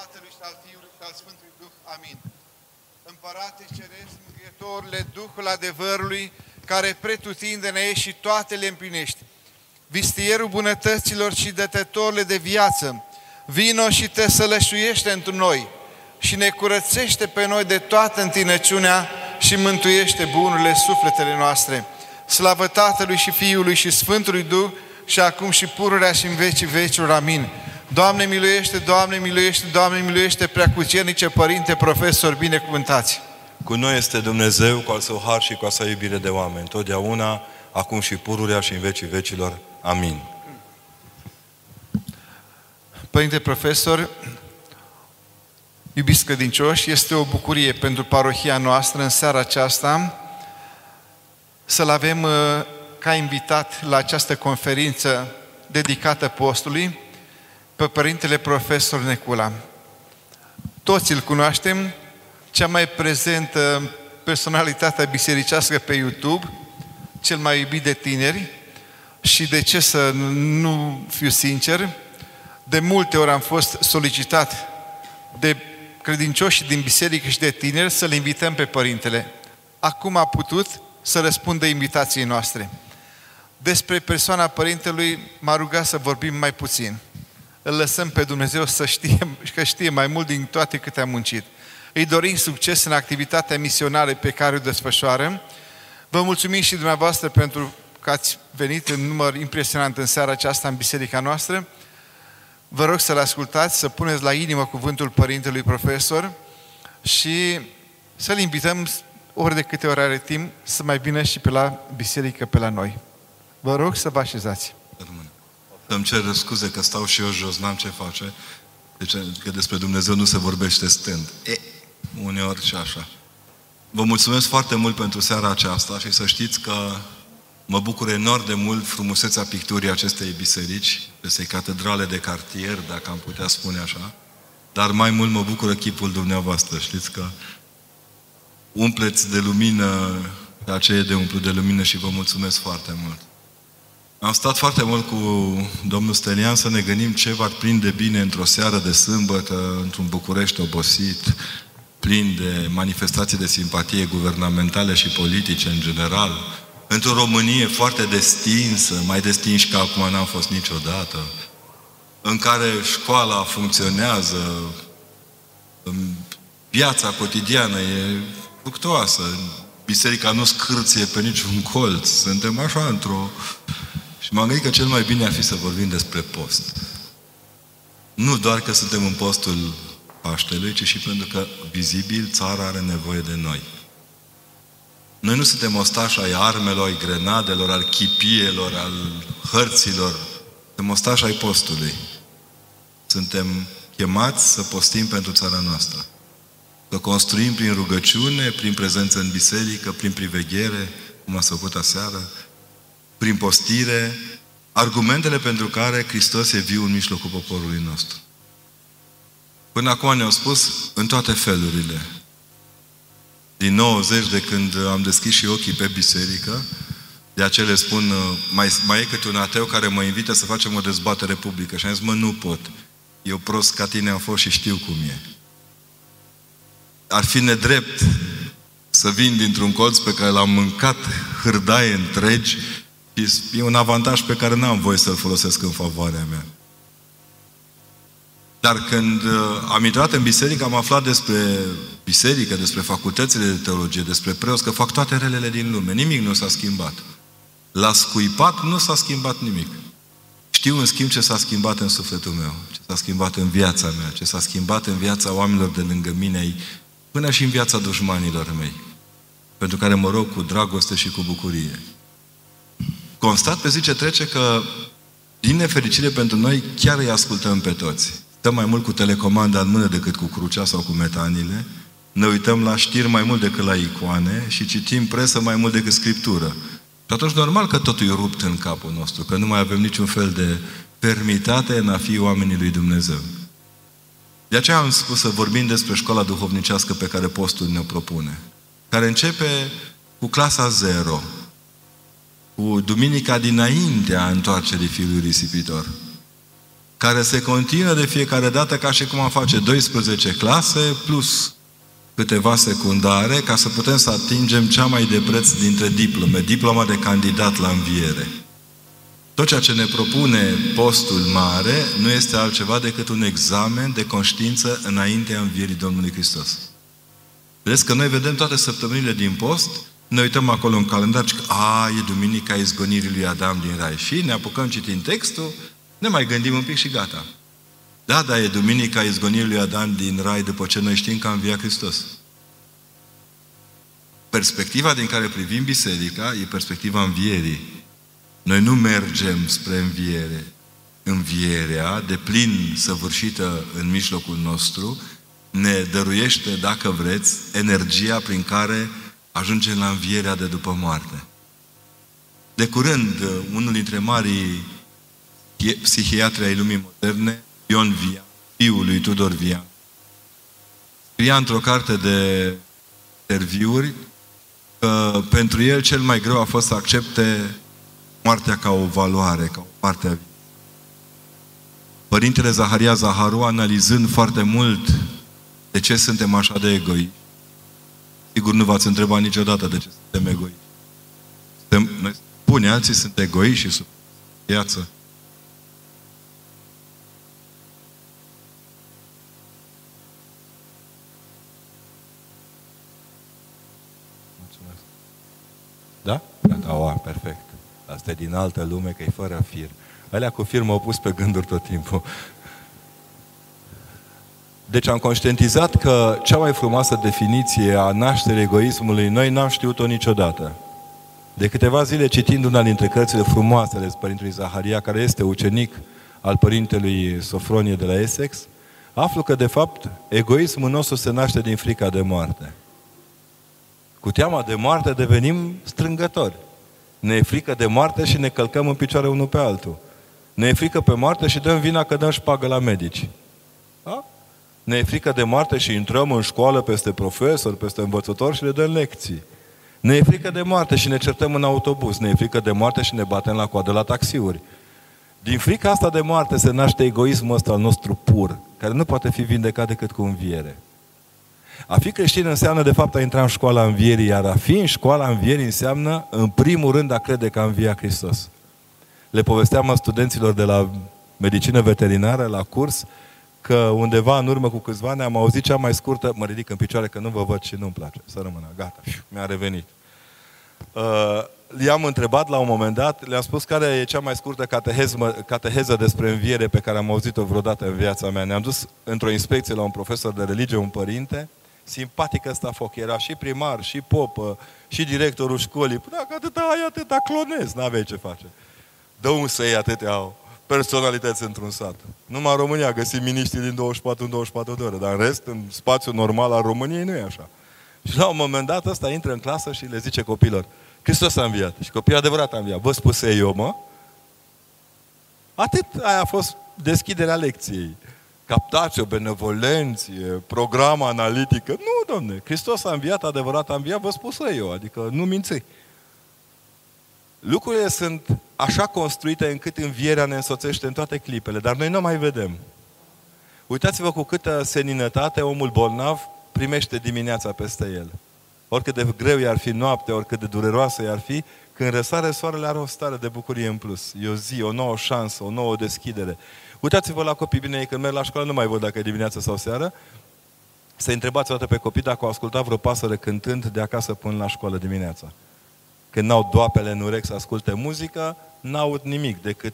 Tatălui și al Fiului și al Sfântului Duh. Amin. Împărate Ceresc, Mângâietorule, Duhul adevărului, care pretutindene ești și toate le împlinești. Vistierul bunătăților și dătătorile de viață, vino și te sălășuiește într noi și ne curățește pe noi de toată întinăciunea și mântuiește bunurile sufletele noastre. Slavă Tatălui și Fiului și Sfântului Duh și acum și pururea și în vecii vecilor. Amin. Doamne miluiește, Doamne miluiește, Doamne miluiește, preacucernice, Părinte, profesor, binecuvântați. Cu noi este Dumnezeu cu al său har și cu a sa iubire de oameni, totdeauna, acum și pururea și în vecii vecilor. Amin. Părinte profesor, iubiți credincioși, este o bucurie pentru parohia noastră în seara aceasta să-l avem uh, ca invitat la această conferință dedicată postului pe Părintele Profesor Necula. Toți îl cunoaștem, cea mai prezentă personalitate bisericească pe YouTube, cel mai iubit de tineri și de ce să nu fiu sincer, de multe ori am fost solicitat de credincioși din biserică și de tineri să-l invităm pe Părintele. Acum a putut să răspundă invitației noastre. Despre persoana Părintelui m-a rugat să vorbim mai puțin. Îl lăsăm pe Dumnezeu să știe, că știe mai mult din toate câte a muncit. Îi dorim succes în activitatea misionară pe care o desfășoară. Vă mulțumim și dumneavoastră pentru că ați venit în număr impresionant în seara aceasta în biserica noastră. Vă rog să-l ascultați, să puneți la inimă cuvântul Părintelui Profesor și să-l invităm ori de câte ori are timp să mai vină și pe la biserică pe la noi. Vă rog să vă așezați. Să-mi cer scuze că stau și eu jos, n-am ce face. Deci că despre Dumnezeu nu se vorbește stând. E, uneori și așa. Vă mulțumesc foarte mult pentru seara aceasta și să știți că mă bucur enorm de mult frumusețea picturii acestei biserici, acestei catedrale de cartier, dacă am putea spune așa, dar mai mult mă bucură chipul dumneavoastră. Știți că umpleți de lumină pe aceea de umplu de lumină și vă mulțumesc foarte mult. Am stat foarte mult cu domnul Stelian să ne gândim ce va prinde bine într-o seară de sâmbătă, într-un București obosit, plin de manifestații de simpatie guvernamentale și politice în general, într-o Românie foarte destinsă, mai destinși ca acum n-am fost niciodată, în care școala funcționează, viața cotidiană e fructoasă, biserica nu scârție pe niciun colț, suntem așa într-o și m-am gândit că cel mai bine ar fi să vorbim despre post. Nu doar că suntem în postul Paștelui, ci și pentru că, vizibil, țara are nevoie de noi. Noi nu suntem ostași ai armelor, ai grenadelor, al chipielor, al hărților. Suntem ostași ai postului. Suntem chemați să postim pentru țara noastră. Să construim prin rugăciune, prin prezență în biserică, prin priveghere, cum a făcut aseară, prin postire, argumentele pentru care Hristos e viu în mijlocul poporului nostru. Până acum ne-au spus în toate felurile. Din 90, de când am deschis și ochii pe biserică, de acele spun, mai, mai e câte un ateu care mă invită să facem o dezbatere publică. Și am zis, mă, nu pot. Eu prost ca tine am fost și știu cum e. Ar fi nedrept să vin dintr-un colț pe care l-am mâncat hârdaie întregi E un avantaj pe care n-am voie să-l folosesc în favoarea mea. Dar când uh, am intrat în biserică, am aflat despre biserică, despre facultățile de teologie, despre preoți, că fac toate relele din lume. Nimic nu s-a schimbat. La scuipat nu s-a schimbat nimic. Știu, în schimb, ce s-a schimbat în sufletul meu, ce s-a schimbat în viața mea, ce s-a schimbat în viața oamenilor de lângă mine, până și în viața dușmanilor mei, pentru care mă rog cu dragoste și cu bucurie constat pe zi ce trece că, din nefericire pentru noi, chiar îi ascultăm pe toți. Stăm mai mult cu telecomanda în mână decât cu crucea sau cu metanile, ne uităm la știri mai mult decât la icoane și citim presă mai mult decât scriptură. Și atunci normal că totul e rupt în capul nostru, că nu mai avem niciun fel de fermitate în a fi oamenii lui Dumnezeu. De aceea am spus să vorbim despre școala duhovnicească pe care postul ne propune, care începe cu clasa 0, cu duminica dinaintea întoarcerii Fiului Risipitor. care se continuă de fiecare dată ca și cum am face 12 clase plus câteva secundare ca să putem să atingem cea mai de preț dintre diplome, diploma de candidat la înviere. Tot ceea ce ne propune postul mare nu este altceva decât un examen de conștiință înaintea învierii Domnului Hristos. Vedeți că noi vedem toate săptămânile din post, ne uităm acolo în calendar și că, a, e Duminica izgonirii lui Adam din Rai. Și ne apucăm citind textul, ne mai gândim un pic și gata. Da, da, e Duminica izgonirii lui Adam din Rai după ce noi știm că a înviat Hristos. Perspectiva din care privim biserica e perspectiva învierii. Noi nu mergem spre înviere. Învierea, de plin săvârșită în mijlocul nostru, ne dăruiește, dacă vreți, energia prin care ajungem la învierea de după moarte. De curând, unul dintre marii psihiatri ai lumii moderne, Ion Via, fiul lui Tudor Via, scria într-o carte de interviuri că pentru el cel mai greu a fost să accepte moartea ca o valoare, ca o parte a vieții. Părintele Zaharia Zaharu, analizând foarte mult de ce suntem așa de egoi, sigur nu v-ați întrebat niciodată de ce suntem egoi. Suntem, noi spune, alții sunt egoi și sub viață. Da? Da, o, perfect. Asta e din altă lume, că e fără fir. Alea cu fir m-au pus pe gânduri tot timpul. Deci am conștientizat că cea mai frumoasă definiție a nașterii egoismului noi n-am știut-o niciodată. De câteva zile citind una dintre cărțile frumoase ale Părintelui Zaharia, care este ucenic al Părintelui Sofronie de la Essex, aflu că, de fapt, egoismul nostru se naște din frica de moarte. Cu teama de moarte devenim strângători. Ne e frică de moarte și ne călcăm în picioare unul pe altul. Ne e frică pe moarte și dăm vina că dăm șpagă la medici. Da? Ne e frică de moarte și intrăm în școală peste profesori, peste învățători și le dăm lecții. Ne e frică de moarte și ne certăm în autobuz. Ne e frică de moarte și ne batem la coadă la taxiuri. Din frica asta de moarte se naște egoismul ăsta al nostru pur, care nu poate fi vindecat decât cu înviere. A fi creștin înseamnă, de fapt, a intra în școala învierii, iar a fi în școala învierii înseamnă, în primul rând, a crede că a înviat Hristos. Le povesteam studenților de la medicină veterinară, la curs, că undeva în urmă cu câțiva ani am auzit cea mai scurtă, mă ridic în picioare că nu vă văd și nu-mi place, să rămână, gata, mi-a revenit. Uh, i-am întrebat la un moment dat, le-am spus care e cea mai scurtă cateheză, cateheză despre înviere pe care am auzit-o vreodată în viața mea. Ne-am dus într-o inspecție la un profesor de religie, un părinte, simpatic ăsta foc. Era și primar, și popă, și directorul școlii. Păi dacă atâta ai, atâta clonez, n-aveai ce face. Dă un să iei atâtea personalități într-un sat. Numai România găsim miniștri din 24 în 24 de ore, dar în rest, în spațiul normal al României, nu e așa. Și la un moment dat ăsta intră în clasă și le zice copilor, Hristos a înviat. Și copilul adevărat a înviat. Vă spuse eu, mă? Atât aia a fost deschiderea lecției captație, benevolenție, program analitică. Nu, domne, Hristos a înviat, adevărat a înviat, vă spus eu, adică nu minți. Lucrurile sunt așa construite încât învierea ne însoțește în toate clipele, dar noi nu mai vedem. Uitați-vă cu câtă seninătate omul bolnav primește dimineața peste el. Oricât de greu i-ar fi noapte, oricât de dureroasă i-ar fi, când răsare soarele are o stare de bucurie în plus. E o zi, o nouă șansă, o nouă deschidere. Uitați-vă la copii bine, când merg la școală, nu mai văd dacă e dimineața sau seară. Să întrebați o dată pe copii dacă au ascultat vreo pasăre cântând de acasă până la școală dimineața. Când n-au doapele în urechi să asculte muzică, n-aud nimic decât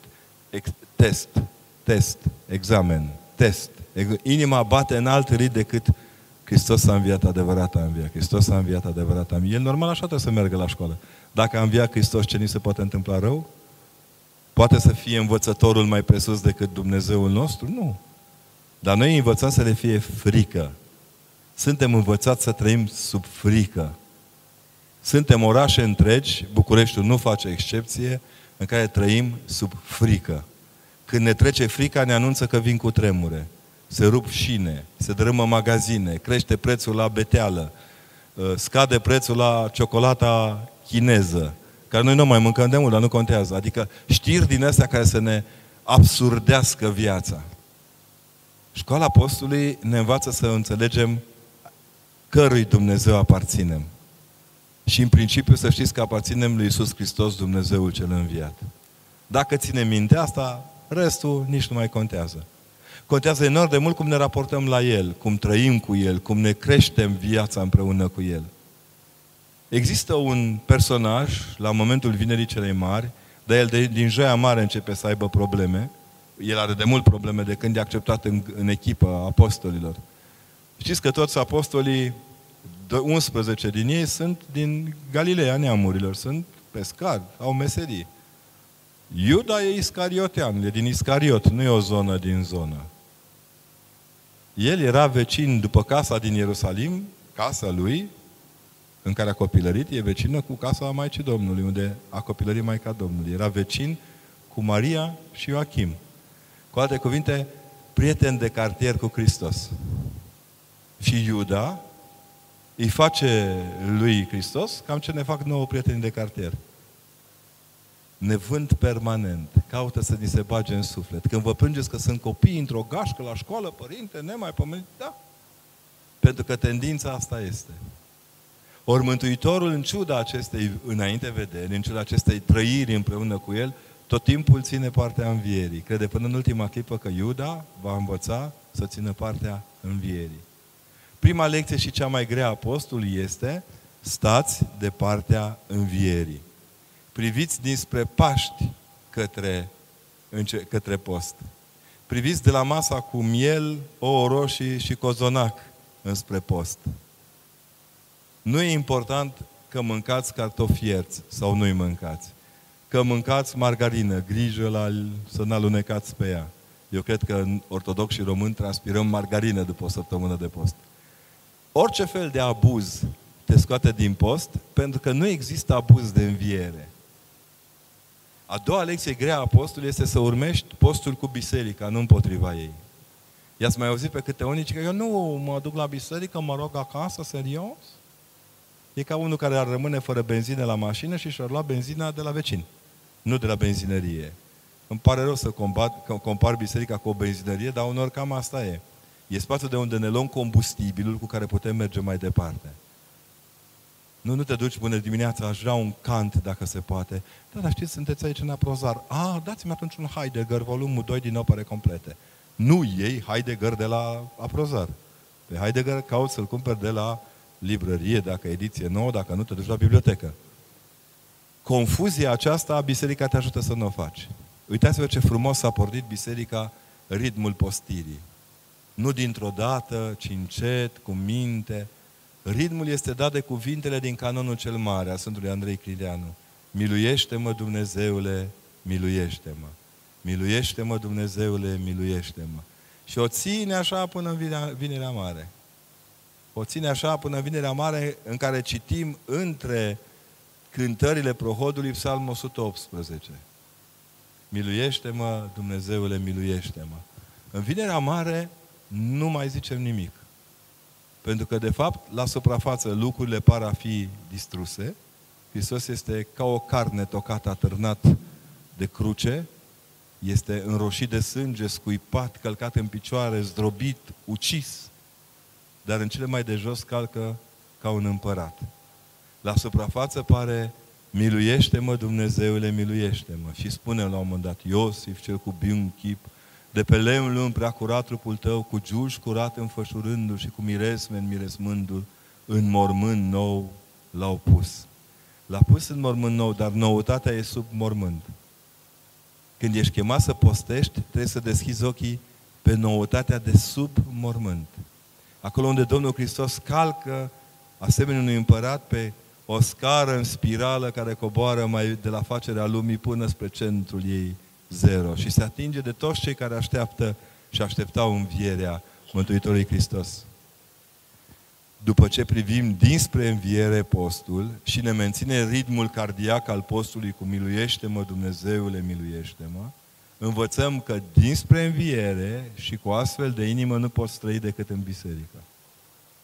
test, test, examen, test. Inima bate în alt rit decât Hristos a înviat adevărat a înviat. Hristos a înviat adevărat a înviat. El normal așa trebuie să meargă la școală. Dacă a înviat Hristos, ce ni se poate întâmpla rău? Poate să fie învățătorul mai presus decât Dumnezeul nostru? Nu. Dar noi învățăm să le fie frică. Suntem învățați să trăim sub frică. Suntem orașe întregi, Bucureștiul nu face excepție, în care trăim sub frică. Când ne trece frica, ne anunță că vin cu tremure. Se rup șine, se dărâmă magazine, crește prețul la beteală, uh, scade prețul la ciocolata chineză, care noi nu mai mâncăm de mult, dar nu contează. Adică știri din astea care să ne absurdească viața. Școala Apostolului ne învață să înțelegem cărui Dumnezeu aparținem. Și în principiu să știți că aparținem lui Iisus Hristos, Dumnezeul cel înviat. Dacă ținem minte asta, restul nici nu mai contează. Contează enorm de mult cum ne raportăm la El, cum trăim cu El, cum ne creștem viața împreună cu El. Există un personaj, la momentul vinerii celei mari, dar el de, din joia mare începe să aibă probleme. El are de mult probleme de când e acceptat în, în echipă a apostolilor. Știți că toți apostolii, 11 din ei, sunt din Galileea neamurilor, sunt pescari, au meserii. Iuda e iscariotean, e din Iscariot, nu e o zonă din zonă. El era vecin după casa din Ierusalim, casa lui, în care a copilărit, e vecină cu casa Maicii Domnului, unde a copilărit Maica Domnului. Era vecin cu Maria și Joachim. Cu alte cuvinte, prieten de cartier cu Hristos. Și Iuda îi face lui Hristos cam ce ne fac nouă prieteni de cartier. Ne vând permanent, caută să ni se bage în suflet. Când vă plângeți că sunt copii într-o gașcă la școală, părinte, nemaipomenit, da. Pentru că tendința asta este. Ori Mântuitorul, în ciuda acestei înainte vederi, în ciuda acestei trăiri împreună cu El, tot timpul ține partea învierii. Crede până în ultima clipă că Iuda va învăța să țină partea învierii. Prima lecție și cea mai grea a apostolului este stați de partea învierii. Priviți dinspre Paști către, către post. Priviți de la masa cu miel, ouă roșii și cozonac înspre post. Nu e important că mâncați cartofi ierți sau nu-i mâncați. Că mâncați margarină, grijă la, să nu alunecați pe ea. Eu cred că în ortodox și român transpirăm margarină după o săptămână de post. Orice fel de abuz te scoate din post, pentru că nu există abuz de înviere. A doua lecție grea a apostolului este să urmești postul cu biserica, nu împotriva ei. I-ați mai auzit pe câte unii că eu nu mă duc la biserică, mă rog acasă, serios? E ca unul care ar rămâne fără benzină la mașină și și-ar lua benzina de la vecin, nu de la benzinărie. Îmi pare rău să combat, compar biserica cu o benzinărie, dar unor cam asta e. E spațiul de unde ne luăm combustibilul cu care putem merge mai departe. Nu, nu te duci bună dimineața, aș vrea un cant dacă se poate. Da, dar știți, sunteți aici în aprozar. Ah, dați-mi atunci un Heidegger, volumul 2 din opere complete. Nu iei Heidegger de la aprozar. Pe Heidegger cauți să-l cumperi de la librărie, dacă ediție nouă, dacă nu te duci la bibliotecă. Confuzia aceasta, biserica te ajută să nu o faci. Uitați-vă ce frumos a pornit biserica ritmul postirii. Nu dintr-o dată, ci încet, cu minte. Ritmul este dat de cuvintele din canonul cel mare a Sfântului Andrei Crileanu. Miluiește-mă, Dumnezeule, miluiește-mă. Miluiește-mă, Dumnezeule, miluiește-mă. Și o ține așa până în vinerea mare o ține așa până vinerea mare în care citim între cântările prohodului Psalmul 118. Miluiește-mă, Dumnezeule, miluiește-mă. În vinerea mare nu mai zicem nimic. Pentru că, de fapt, la suprafață lucrurile par a fi distruse. Hristos este ca o carne tocată, atârnat de cruce, este înroșit de sânge, scuipat, călcat în picioare, zdrobit, ucis dar în cele mai de jos calcă ca un împărat. La suprafață pare, miluiește-mă Dumnezeule, miluiește-mă. Și spune la un moment dat, Iosif, cel cu biun chip, de pe lemn lung prea curat trupul tău, cu giuși curat înfășurându și cu miresme în miresmându în mormânt nou l-au pus. L-a pus în mormânt nou, dar noutatea e sub mormânt. Când ești chemat să postești, trebuie să deschizi ochii pe noutatea de sub mormânt. Acolo unde Domnul Hristos calcă, asemenea unui împărat, pe o scară în spirală care coboară mai de la facerea lumii până spre centrul ei zero și se atinge de toți cei care așteaptă și așteptau învierea Mântuitorului Hristos. După ce privim dinspre înviere postul și ne menține ritmul cardiac al postului cu miluiește-mă Dumnezeule, miluiește-mă, învățăm că dinspre înviere și cu astfel de inimă nu poți trăi decât în biserică.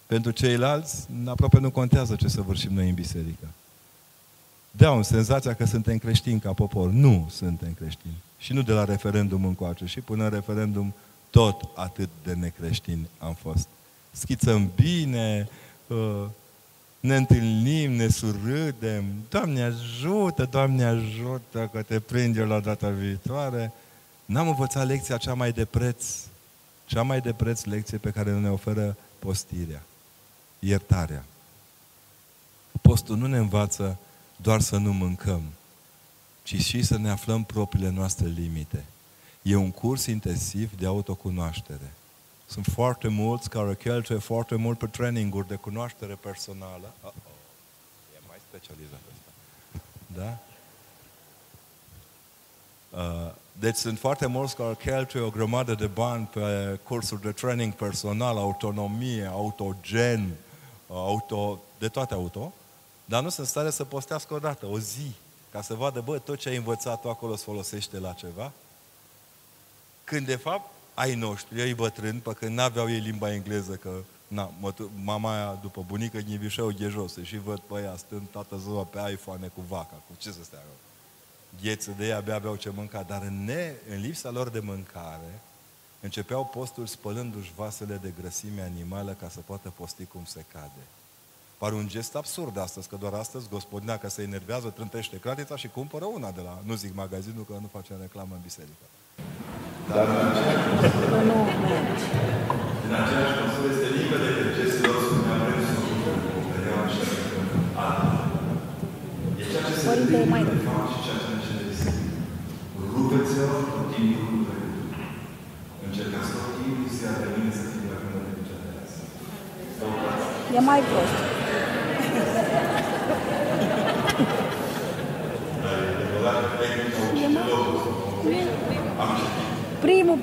Pentru ceilalți, aproape nu contează ce să vârșim noi în biserică. Dau senzația că suntem creștini ca popor. Nu suntem creștini. Și nu de la referendum încoace. Și până în referendum tot atât de necreștini am fost. Schițăm bine, uh, ne întâlnim, ne surâdem. Doamne ajută, Doamne ajută că te prinde la data viitoare. N-am învățat lecția cea mai de preț, cea mai de preț lecție pe care ne oferă postirea, iertarea. Postul nu ne învață doar să nu mâncăm, ci și să ne aflăm propriile noastre limite. E un curs intensiv de autocunoaștere. Sunt foarte mulți care cheltuie foarte mult pe traininguri de cunoaștere personală. Uh-oh. E mai specializat asta. Da? Uh, deci sunt foarte mulți care cheltuie o grămadă de bani pe cursuri de training personal, autonomie, autogen, uh, auto, de toate auto, dar nu sunt stare să postească o dată, o zi, ca să vadă, bă, tot ce ai învățat acolo se folosește la ceva. Când, de fapt, ai noștri, ei bătrâni, pe când n-aveau ei limba engleză, că na, mama aia, după bunică, ghivișeau ghejose și văd pe ea stând toată ziua pe iPhone cu vaca, cu ce să stea Gheță de ei abia aveau ce mânca, dar în, ne, în lipsa lor de mâncare, începeau postul spălându-și vasele de grăsime animală ca să poată posti cum se cade. Pare un gest absurd astăzi, că doar astăzi gospodina că se enervează, trântește cratița și cumpără una de la, nu zic magazinul, că nu face reclamă în biserică. Dar în aceeași măsură, în aceeași măsură este limpede că gestul lor spunea vrem să nu vedeau așa altfel. E ceea ce se întâmplă mai de fapt și ceea ce ne cere Rupeți-o tot timpul cu trecutul. Încercați tot timpul să ia pe mine să fie la când de niciodată. E mai prost.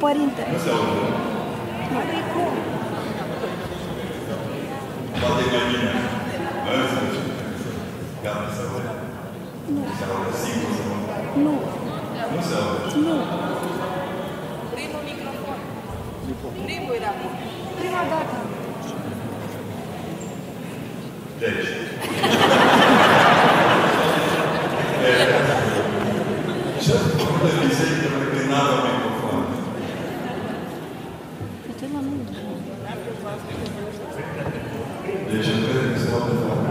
Primul părinte. Nu se aude. Poate mai bine. Gata, se aude. Nu. Se aude singur să Nu. Nu se aude. Nu. Primul microfon. Primul era bun. Prima dată. Deci. Ce de biserică pe care n-avea microfon? Ce la nu? Deci încrede că se poate face.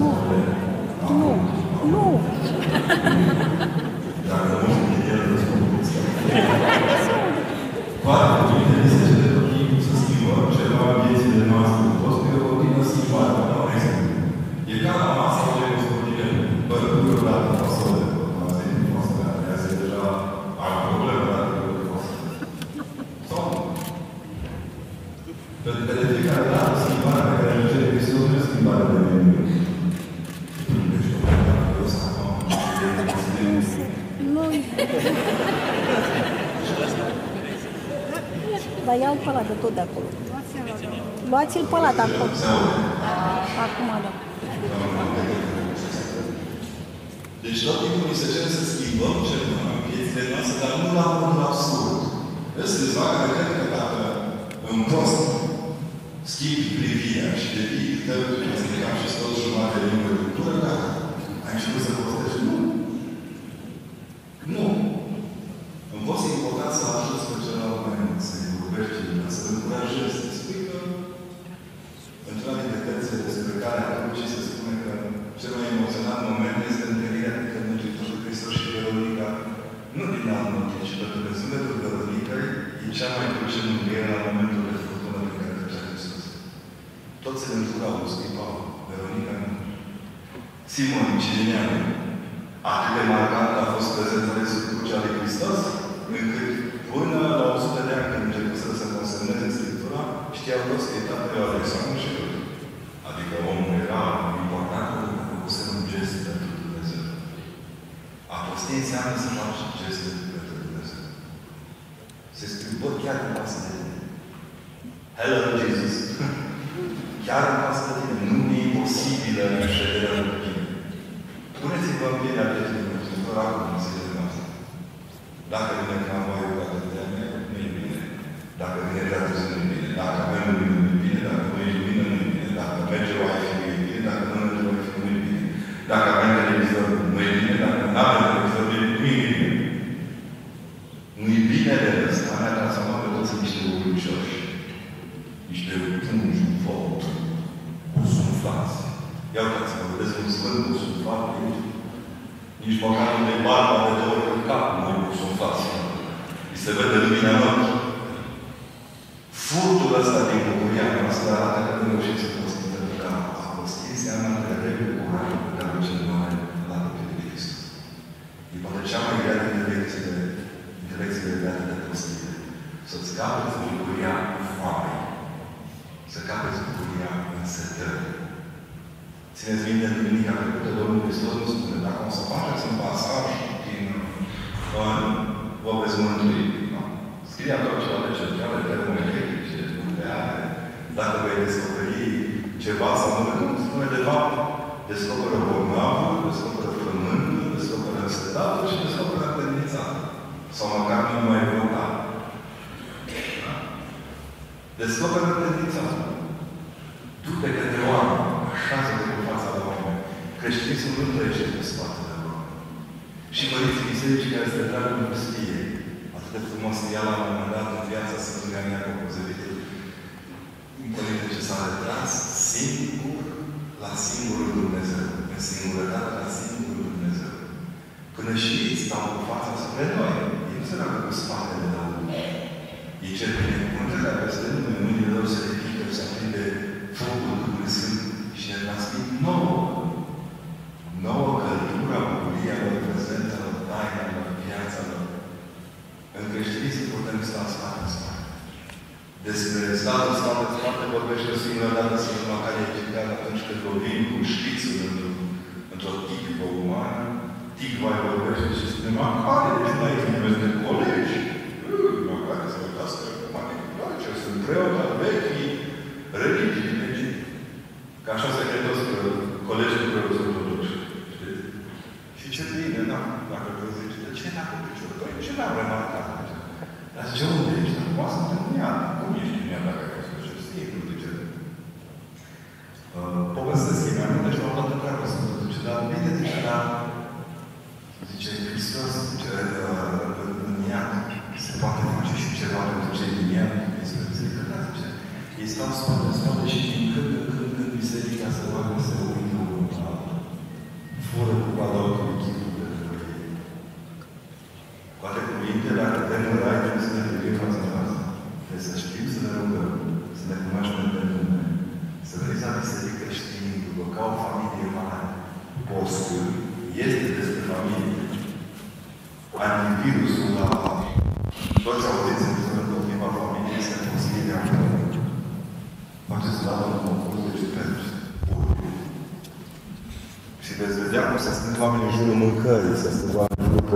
Nu. Nu. Nu. Dacă nu sunt el, răspundeți. Poate cuvintele se cere tot timpul să schimbăm ceva în viețile noastre. Toți pe o continuă schimbare. Dau un exemplu. E ca la masă unde gospodine, bărburile odată fasole, masă din fasole, aia se deja ai probleme dacă de fasole. Sau nu? Pentru că de fiecare dată schimbarea pe care îl cere Hristos nu e schimbarea de nimic. Deci, dacă eu să acum, Nu se. Nu. Dar ia-l pe ăla de tot de acolo. Luați-l pe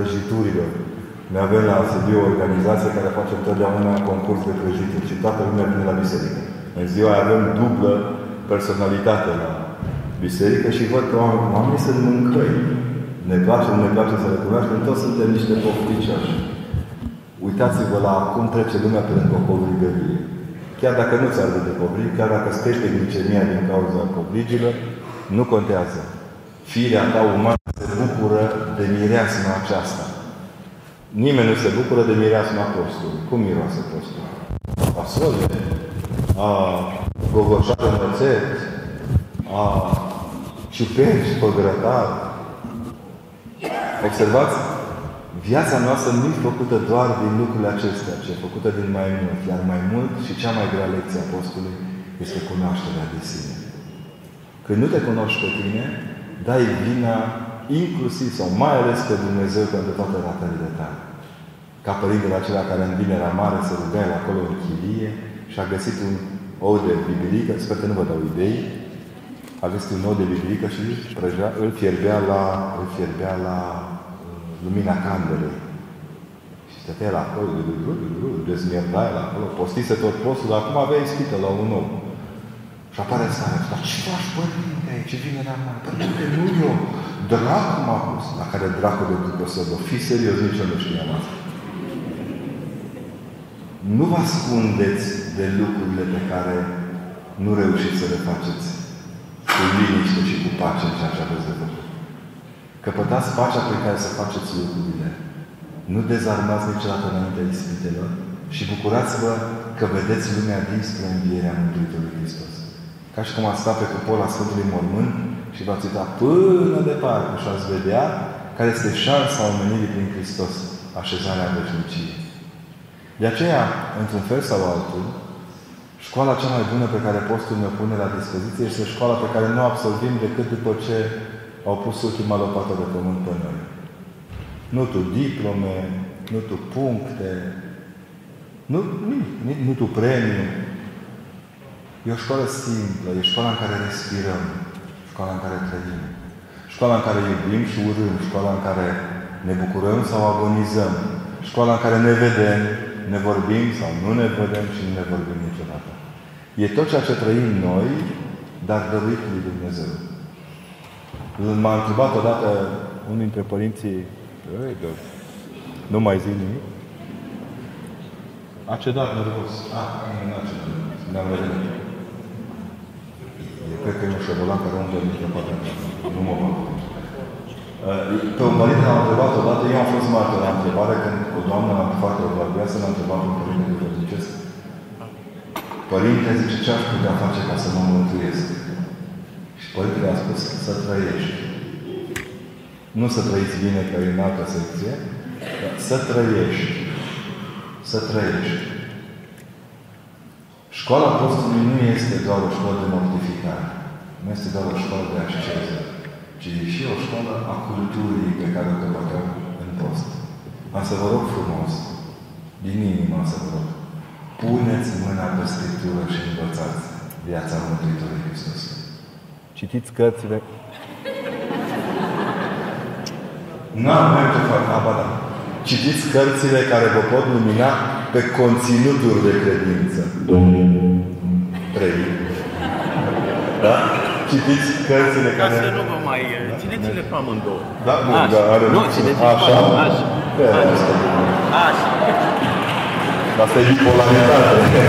oamenii în jurul prăjiturilor. Noi avem la Sibiu o organizație care face întotdeauna concurs de prăjituri și toată lumea vine la biserică. În ziua aia avem dublă personalitate la biserică și văd că oamenii sunt mâncări. Ne place, nu ne place să le cunoaștem, toți suntem niște pofticioși. Uitați-vă la cum trece lumea pe lângă o covrigărie. Chiar dacă nu ți-ar de covrig, chiar dacă îți crește glicemia din cauza covrigilor, nu contează. Firea ta umană se bucură de mireasma aceasta. Nimeni nu se bucură de mireasma postului. Cum miroase postul? Fasole, a gogoșat în rățet, a ciuperci pe grătar. Observați? Viața noastră nu e făcută doar din lucrurile acestea, ci e făcută din mai mult. Iar mai mult și cea mai grea lecție a Apostolului este cunoașterea de sine. Când nu te cunoști pe tine, dai vina inclusiv sau mai ales pe Dumnezeu pentru toate ratările tale. Ca părintele acela care în vinerea mare se rugea el acolo în chilie și a găsit un ou de bibilică, sper că nu vă dau idei, a găsit un ou de bibilică și prăjea, îl fierbea la, îl fierbea la lumina candelei. Și stătea la acolo, dezmierda el acolo, postise tot postul, dar acum avea ispită la un om. Și apare seara, dar ce faci, părinte, aici? ce vine la mare? Părinte, nu eu, dracu m-a pus. La care dracu de după să vă fi serios, nici eu nu știam asta. Nu vă ascundeți de lucrurile pe care nu reușiți să le faceți cu liniște și cu pace în ceea ce aveți de făcut. Căpătați pacea pe care să faceți lucrurile. Nu dezarmați niciodată înaintea ispitelor și bucurați-vă că că vedeți lumea dinspre învierea Mântuitorului Hristos. Ca și cum ați sta pe cupola Sfântului Mormânt și v-ați uita până departe și ați vedea care este șansa omenirii prin Hristos, așezarea veșniciei. De aceea, într-un fel sau altul, școala cea mai bună pe care postul ne pune la dispoziție este școala pe care nu o absolvim decât după ce au pus ultima lopată de pământ pe noi. Nu tu diplome, nu tu puncte, nu, nu, nu tu premiu. E o școală simplă, e școala în care respirăm, școala în care trăim, școala în care iubim și urâm, școala în care ne bucurăm sau agonizăm, școala în care ne vedem, ne vorbim sau nu ne vedem și nu ne vorbim niciodată. E tot ceea ce trăim noi, dar dăruit lui Dumnezeu. M-a întrebat odată unul dintre părinții, nu mai zic nimic, a cedat nervos. Ah, nu a cedat nervos. Ne-am revenit. E, cred că e un șobolan care umblă dintre poate. Nu mă bag. Pe un părinte l-am întrebat odată, eu am fost martor la întrebare când o doamnă foarte orgolioasă l-a întrebat un părinte de duhovnicesc. Părinte, zice, ce aș putea face ca să mă mântuiesc? Și părintele a spus să trăiești. Nu să trăiți bine ca în altă secție, dar să trăiești. Să trăiești. Școala postului nu este doar o școală de mortificare. Nu este doar o școală de asceză, ci e și o școală a culturii pe care o căpătăm în post. Am să vă rog frumos, din inimă să vă rog, puneți mâna pe Scriptură și învățați viața Mântuitorului Hristos. Citiți cărțile. N-am mai ce fac, aba da. Citiți cărțile care vă pot lumina pe conținuturi de credință. Trei. Da? Citiți cărțile Ca care... să nu vă mai... Țineți-le pe amândouă. Da, bun, Așa. da, are... Nu, țineți-le pe Așa? amândouă. Așa. Pe asta. Așa. Asta e bipolaritate.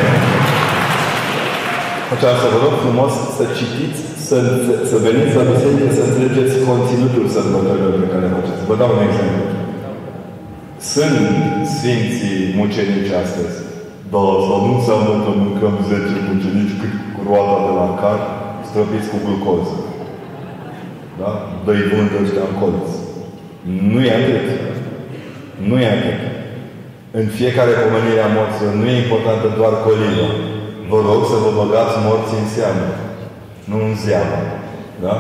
Așa, să vă rog frumos să citiți, să, să veniți la biserică, să înțelegeți conținutul sărbătorilor pe care le faceți. Vă dau un exemplu. Sunt Sfinții mucenici astăzi. Da, asta nu înseamnă că mâncăm 10 mucenici cât cu roata de la car, străpiți cu glucoză. Da? Dă-i vânt ăștia în colț. Nu e atât. Nu e atât. În fiecare pomenire a morților nu e importantă doar coliba. Vă rog să vă băgați morții în seamă, nu în zeamă. Da?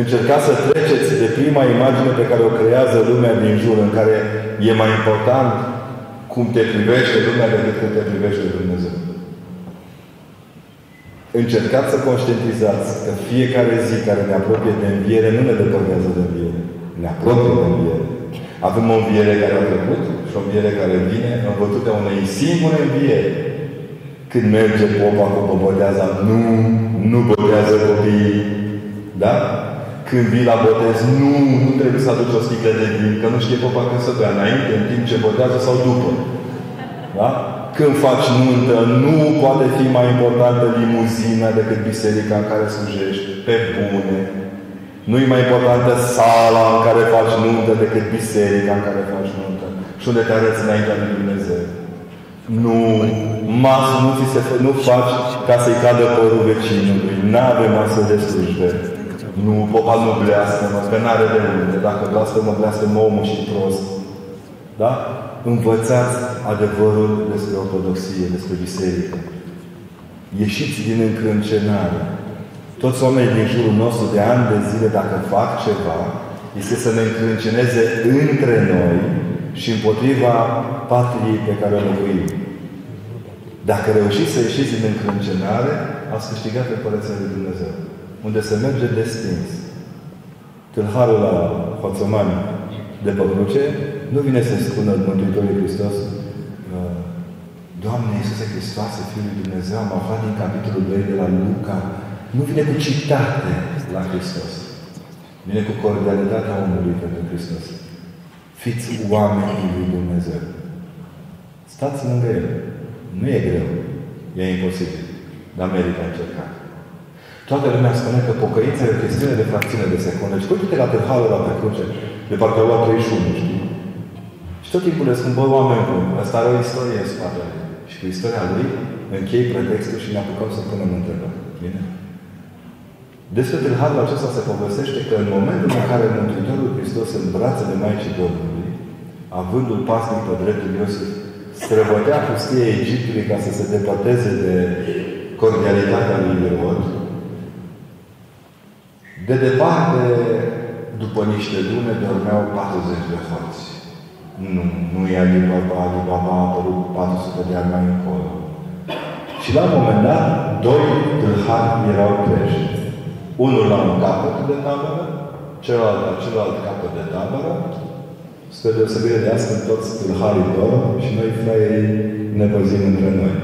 Încercați să treceți de prima imagine pe care o creează lumea din jur, în care e mai important cum te privește lumea decât cum te privește Dumnezeu. Încercați să conștientizați că fiecare zi care ne apropie de înviere nu ne depărtează de înviere. Ne apropie de înviere. Avem o înviere care a trecut și o înviere care vine învățută unei singure înviere. Când merge popa cu boboteaza, nu, nu botează copiii. Da? Când vii la botez, nu, nu trebuie să aduci o sticlă de vin, că nu știe popa când să bea, înainte, în timp ce botează sau după. Da? Când faci nuntă, nu poate fi mai importantă limuzina decât biserica în care slujești, pe bune. Nu e mai importantă sala în care faci nuntă decât biserica în care faci nuntă. Și unde te arăți înaintea lui Dumnezeu. Nu, masă nu ți se fă, nu faci ca să-i cadă părul vecinului. Nu avem astfel de slujbe. Nu, popa nu bleastă-mă, că n-are de unde. Dacă bleastă-mă, bleastă-mă omul și prost. Da? Învățați adevărul despre ortodoxie, despre biserică. Ieșiți din încrâncenare. Toți oamenii din jurul nostru de ani de zile, dacă fac ceva, este să ne încrânceneze între noi și împotriva patriei pe care o locuim. Dacă reușiți să ieșiți din încrâncenare, ați câștigat Împărăția lui Dumnezeu. Unde se merge destins. Tâlharul la Hoțomani de pe cruce nu vine să spună Mântuitorul Hristos uh, Doamne Iisuse Hristoase, Fiul lui Dumnezeu, am aflat din capitolul 2 de la Luca. Nu vine cu citate la Hristos. Vine cu cordialitatea omului pentru Hristos. Fiți oameni lui Dumnezeu. Stați lângă El. Nu e greu. E imposibil. Dar merită încercat. Toată lumea spune că pocăința e o chestiune de fracțiune de secunde. Și uite la târhalul la pe cruce. De parcă au luat 31, știi? Și tot timpul le spun, bă, oameni buni, ăsta are o istorie în spatele. Și cu istoria lui închei pretextul și ne apucăm să punem întrebări. Bine? Despre tâlharul acesta se povestește că în momentul în care Mântuitorul Hristos în brațele Maicii Domnului, avându-l pasnic pe dreptul Iosif, străbătea pustia Egiptului ca să se depăteze de cordialitatea lui Irod, de departe, după niște lune, dormeau 40 de hoți. Nu, nu e Alibaba, Alibaba a apărut 400 de ani mai încolo. Și la un moment dat, doi tâlhari erau crești. Unul la un capăt de tabără, celălalt la celălalt capăt de tabără, spre deosebire de asta, toți tâlharii dorm și noi fraierii ne păzim între noi.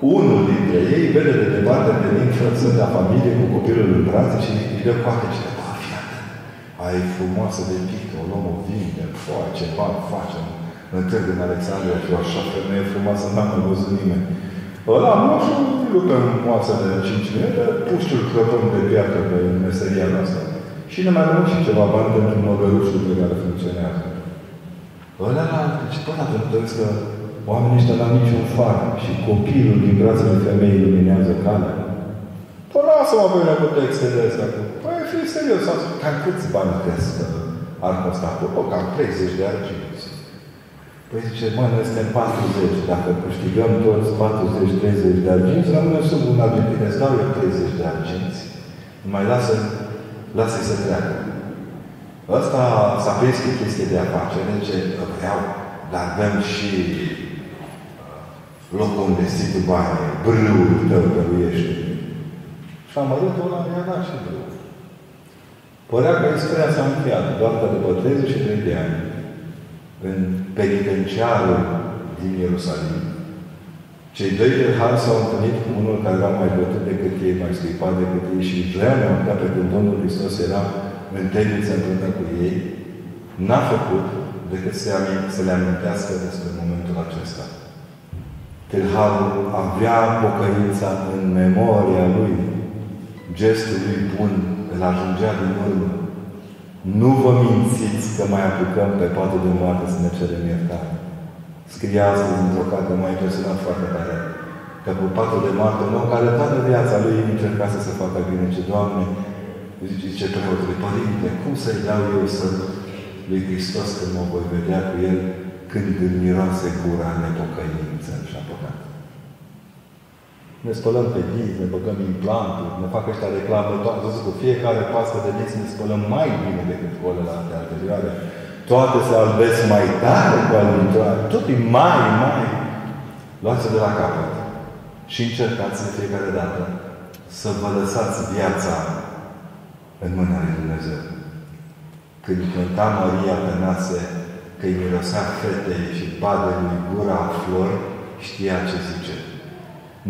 Unul dintre ei vede de departe venind frățând familie cu copilul în brațe și îi dă coate cineva. Fii atent, ai frumoasă de pică, o luăm, o vinde, foaie, ceva, facem. În târg în Alexandria și o așa femeie frumoasă, n-am mai văzut nimeni. Ăla nu așa rupă în moață de 5 metri, puștiul crăpăm de piatră pe meseria noastră. Și ne mai luăm și ceva bani pentru nobălușul pe care funcționează. Ăla la ce până atunci că oamenii ăștia n-au niciun far și copilul din brațele femeii luminează calea. Păi lasă-mă pe mine cu textele astea. Păi fi serios, cam câți bani crezi că ar costa acolo? Cam 30 de arginți. Păi zice, mă, noi suntem 40. Dacă câștigăm toți 40-30 de arginți, rămâne sub un argint. Îți dau eu 30 de arginți. Mai lasă, lasă-i să treacă. Ăsta s-a prins cu chestie de afacere, ce vreau, dar avem și uh, locul unde stii tu bani, brâul tău dăruiește. Și am arăt ăla mi-a dat și brâu. Părea că istoria s-a încheiat, doar că după 33 de ani, în penitenciarul din Ierusalim, cei doi tâlhari s-au întâlnit cu unul care era mai bătut decât ei, mai scuipat decât ei și vrea noaptea pe când Domnul Hristos era în temniță împreună cu ei, n-a făcut decât să, să le amintească despre momentul acesta. Tâlharul avea pocăința în memoria lui, gestul lui bun îl ajungea din urmă. Nu vă mințiți că mai apucăm pe patul de moarte să ne cerem iertare. Scria astăzi într-o carte mai impresionat foarte tare. Că pe patul de moarte, un om care toată viața lui încerca să se facă bine. Ce, Doamne, zice preotului, Părinte, cum să-i dau eu să lui Hristos când mă voi vedea cu El când îmi miroase gura nepocăință și a păcat. Ne spălăm pe dinți, ne băgăm implanturi, ne fac ăștia reclamă, toate, văzut cu fiecare pască de dinți ne spălăm mai bine decât cu alea anterioare. Toate se albesc mai tare cu albitoare. Tot e mai, mai. Luați-o de la capăt. Și încercați de fiecare dată să vă lăsați viața în mâna lui Dumnezeu. Când cânta Maria pe nase că îi mirosea fetei și lui gura flori, știa ce zice.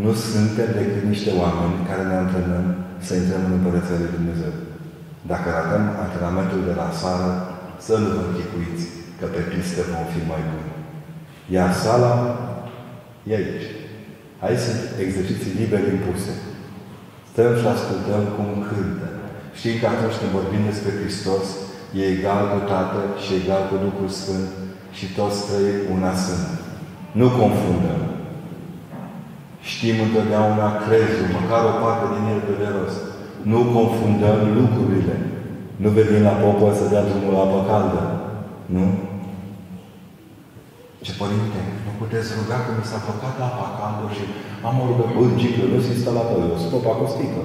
Nu suntem decât niște oameni care ne antrenăm să intrăm în Împărăția lui Dumnezeu. Dacă ratăm antrenamentul de la sală, să nu vă închipuiți că pe pistă vom fi mai buni. Iar sala e aici. Aici sunt exerciții libere impuse. Stăm și ascultăm cum cântă. Știm că atunci când vorbim despre Hristos, e egal cu Tatăl și egal cu Duhul Sfânt și toți trei una sunt. Nu confundăm. Știm întotdeauna crezul, măcar o parte din el pe de rost. Nu confundăm lucrurile. Nu venim la popă să dea drumul la apă caldă. Nu? Ce părinte, nu puteți ruga că mi s-a păcat apa caldă și am o rugătură. Bă, ciclu, nu sunt instalator, eu sunt popa cu sticlă.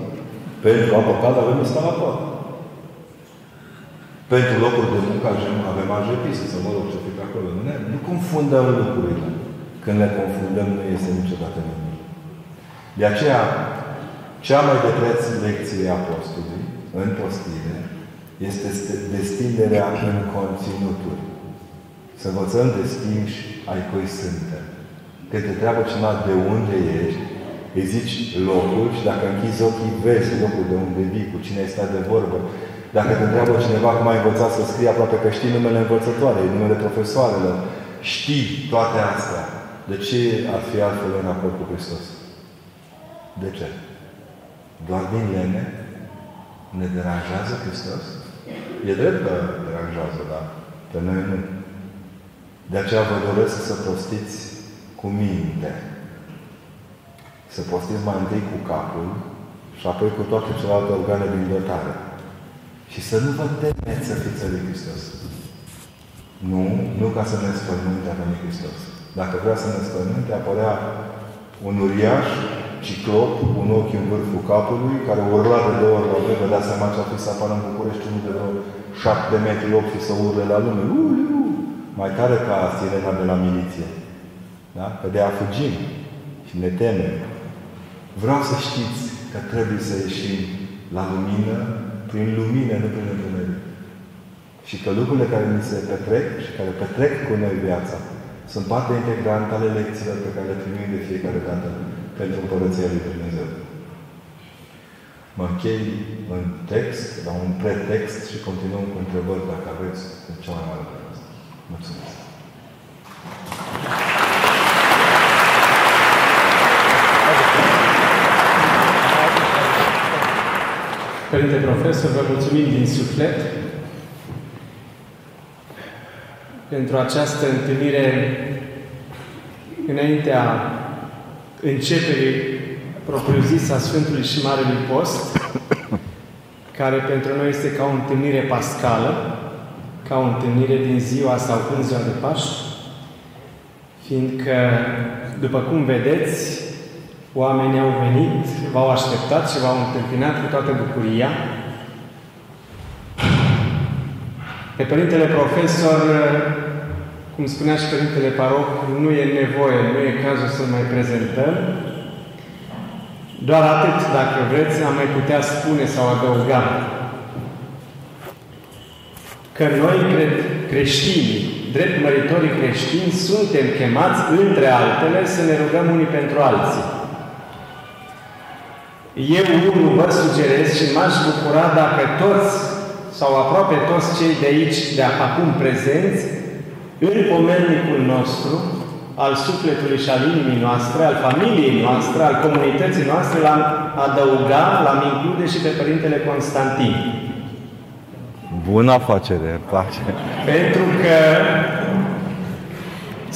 Pentru apă caldă avem instalator. Pentru locul de muncă avem ajepisă, să mă rog ce fi pe acolo. Nu, nu confundăm lucrurile. Când le confundăm, nu este niciodată nimic. De aceea, cea mai de preț lecție a postului, în postire, este destinderea în conținuturi. Să învățăm destinși ai cui suntem. Când te treabă cineva de unde ești, îi zici locul și dacă închizi ochii, vezi locul de unde vii, cu cine ai stat de vorbă. Dacă te întreabă cineva cum ai învățat să scrii, aproape că știi numele învățătoarei, numele profesoarelor, știi toate astea. De ce ar fi altfel în raport cu Hristos? De ce? Doar din lene ne deranjează Hristos? E drept că deranjează, dar pe noi nu. De aceea vă doresc să postiți cu minte. Să postiți mai întâi cu capul și apoi cu toate celelalte organe din dotare. Și să nu vă temeți să fiți lui Hristos. Nu, nu ca să ne spământe a venit Hristos. Dacă vrea să ne spământe, apărea un uriaș ciclop, un ochi în vârful capului, care urla de două ori la vreme, vă dați seama ce a fi să apară în București unul de vreo șapte metri, opt și să urle la lume. Uliu! Mai tare ca sirena de la miliție. Da? Că de a fugim și ne temem. Vreau să știți că trebuie să ieșim la lumină, prin lumină, nu prin întuneric. Și că lucrurile care ni se petrec și care petrec cu noi viața sunt parte integrantă ale lecțiilor pe care le primim de fiecare dată pentru Împărăția Lui Dumnezeu. Mă închei în text, la un pretext și continuăm cu întrebări dacă aveți cu cea mai mare dragă. Mulțumesc! Părinte Profesor, vă mulțumim din suflet pentru această întâlnire înaintea începerii propriu-zis a Sfântului și Marelui Post, care pentru noi este ca o întâlnire pascală, ca o întâlnire din ziua sau în ziua de Paști, fiindcă, după cum vedeți, oamenii au venit, v-au așteptat și v-au întâmpinat cu toată bucuria. Pe Părintele Profesor, cum spunea și Părintele Paroc, nu e nevoie, nu e cazul să mai prezentăm. Doar atât, dacă vreți, am mai putea spune sau adăuga că noi, cred, creștinii, drept măritorii creștini, suntem chemați, între altele, să ne rugăm unii pentru alții. Eu unul vă sugerez și m-aș bucura dacă toți sau aproape toți cei de aici, de acum prezenți, în pomelnicul nostru, al sufletului și al inimii noastre, al familiei noastre, al comunității noastre, l-am adăugat, l-am include și pe Părintele Constantin. Bună afacere, place. Pentru că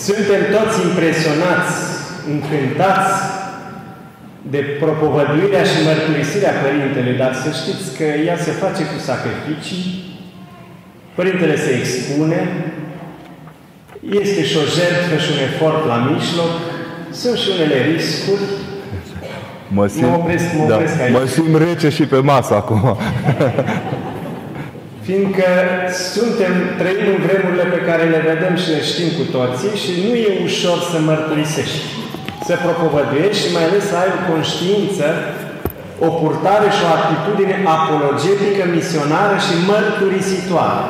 suntem toți impresionați, încântați de propovăduirea și mărturisirea Părintele, dar să știți că ea se face cu sacrificii, Părintele se expune, este și o jertfă și un efort la mijloc, sunt și unele riscuri. Mă simt, mă opresc, mă da, opresc aici. mă simt rece și pe masă acum. Fiindcă suntem, trăim în vremurile pe care le vedem și le știm cu toții și nu e ușor să mărturisești, să propovăduiești și mai ales să ai o conștiință, o purtare și o atitudine apologetică, misionară și mărturisitoare.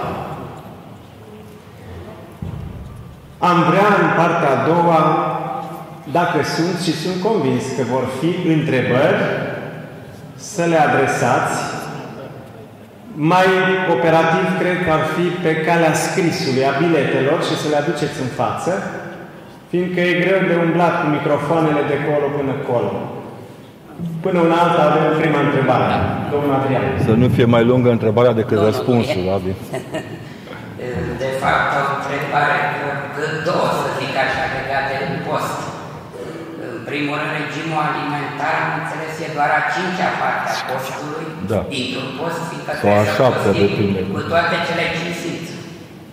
Am vrea în partea a doua, dacă sunt și sunt convins că vor fi întrebări, să le adresați. Mai operativ, cred că ar fi pe calea scrisului, a biletelor și să le aduceți în față, fiindcă e greu de umblat cu microfoanele de colo până colo. Până una alta avem prima întrebare. Domnul Adrian. Să nu fie mai lungă întrebarea decât răspunsul, Abi. De fapt, o întrebare, două, să zic așa, legate de post. În primul rând, regimul alimentar, am înțeles, e doar a cincea parte a postului, Da. dintr-un post, fiindcă Sau a trebuie să șaptea, postim depinde. cu toate cele cinci simți.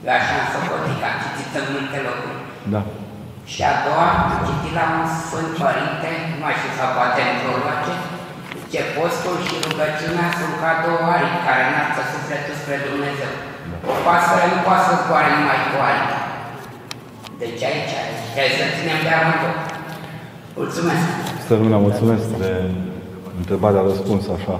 Eu așa am socotit, am citit în multe locuri. Da. Și a doua, am citit la un Sfânt Părinte, nu mai știu sau poate în prologe, ce postul și rugăciunea sunt ca două aripi care înalță sufletul spre Dumnezeu. O pasăre nu poate să zboare numai cu aripi. Deci aici trebuie să ținem de amândouă. Mulțumesc! Să rămână, mulțumesc de întrebarea răspuns așa.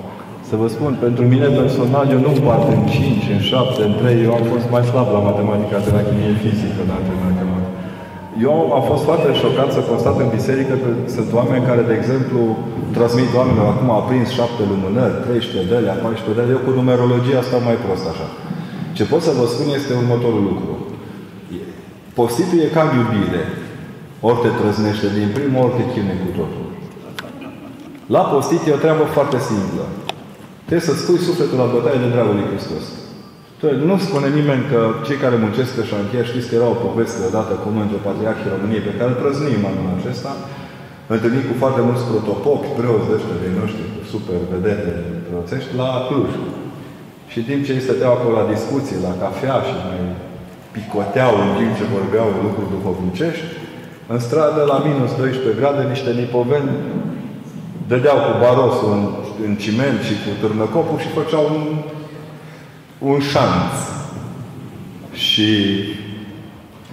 Să vă spun, pentru mine personal, eu nu împart în 5, în 7, în 3, eu am fost mai slab la matematică de la chimie fizică, la matematică. Eu am fost foarte șocat să constat în biserică că sunt oameni care, de exemplu, transmit oamenilor, acum a prins șapte lumânări, 13 de alea, 14 de alea, eu cu numerologia stau mai prost așa. Ce pot să vă spun este următorul lucru. Postitul e ca în iubire. Ori te trăznește din primul, ori te chinuie cu totul. La postit e o treabă foarte simplă. Trebuie să-ți pui sufletul la bătaie de dragul lui Hristos. Nu spune nimeni că cei care muncesc pe șantier, știți că era o poveste odată cu unul dintre patriarhii României pe care îl prăznuim anul acesta, întâlnit cu foarte mulți protopopi, preoți de ăștia de noștri, cu super vedete preoțești, la Cluj. Și în timp ce ei stăteau acolo la discuții, la cafea și mai picoteau în timp ce vorbeau lucruri duhovnicești, în stradă, la minus 12 grade, niște nipoveni dădeau cu barosul în, în ciment și cu târnăcopul și făceau un, un șanț. Și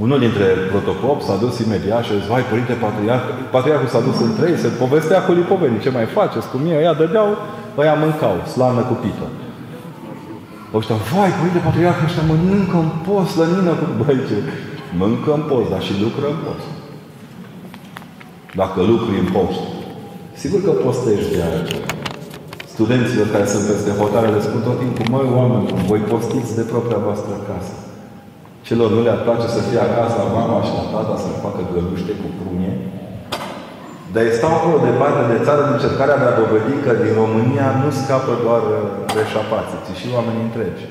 unul dintre protopop s-a dus imediat și a zis, vai, Părinte Patriarh, Patriarhul s-a dus între ei, se povestea cu lipovenii, ce mai faceți cu mine? Ea dădeau, ăia mâncau, slană cu pită. Ăștia, vai, Părinte Patriarh, ăștia mănâncă în post, la mine cu... Băi, ce? Mâncă în post, dar și lucră în post. Dacă lucri în post. Sigur că postești de aia. Studenților care sunt peste hotare le spun tot timpul, măi, oameni, voi postiți de propria voastră casă. Celor nu le-ar place să fie acasă la mama și la tata să facă găluște cu prune. Dar stau acolo de parte de țară în încercarea de a dovedi că din România nu scapă doar reșapații, ci și oamenii întregi.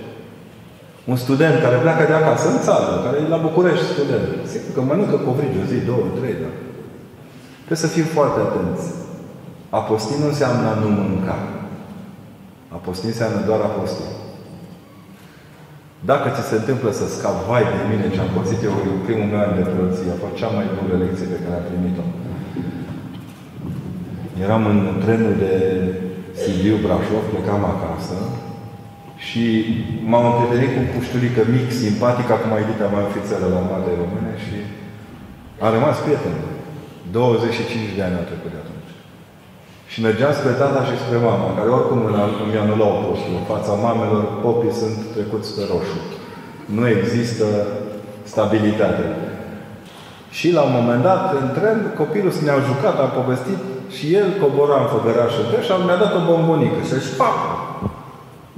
Un student care pleacă de acasă în țară, care e la București student, sigur că mănâncă covrigi o zi, două, trei, dar trebuie să fim foarte atenți. A posti nu înseamnă a nu mânca. A posti înseamnă doar a posti. Dacă ți se întâmplă să scap, vai de mine ce am pățit eu în primul meu an de preoție, a fost cea mai bună lecție pe care am primit-o. Eram în trenul de Sibiu Brașov, plecam acasă și m-am întâlnit cu un puștulică mic, simpatic, acum a edita mai ofițeră la Mate Române și a rămas prieten. 25 de ani au trecut de atunci. Și mergeam spre tata și spre mama, care oricum îmi anulau postul. În fața mamelor, popii sunt trecuți pe roșu. Nu există stabilitate. Și la un moment dat, în tren, copilul ne-a jucat, a povestit și el cobora în făgărașul și mi-a dat o bombonică. Și a zis, papă!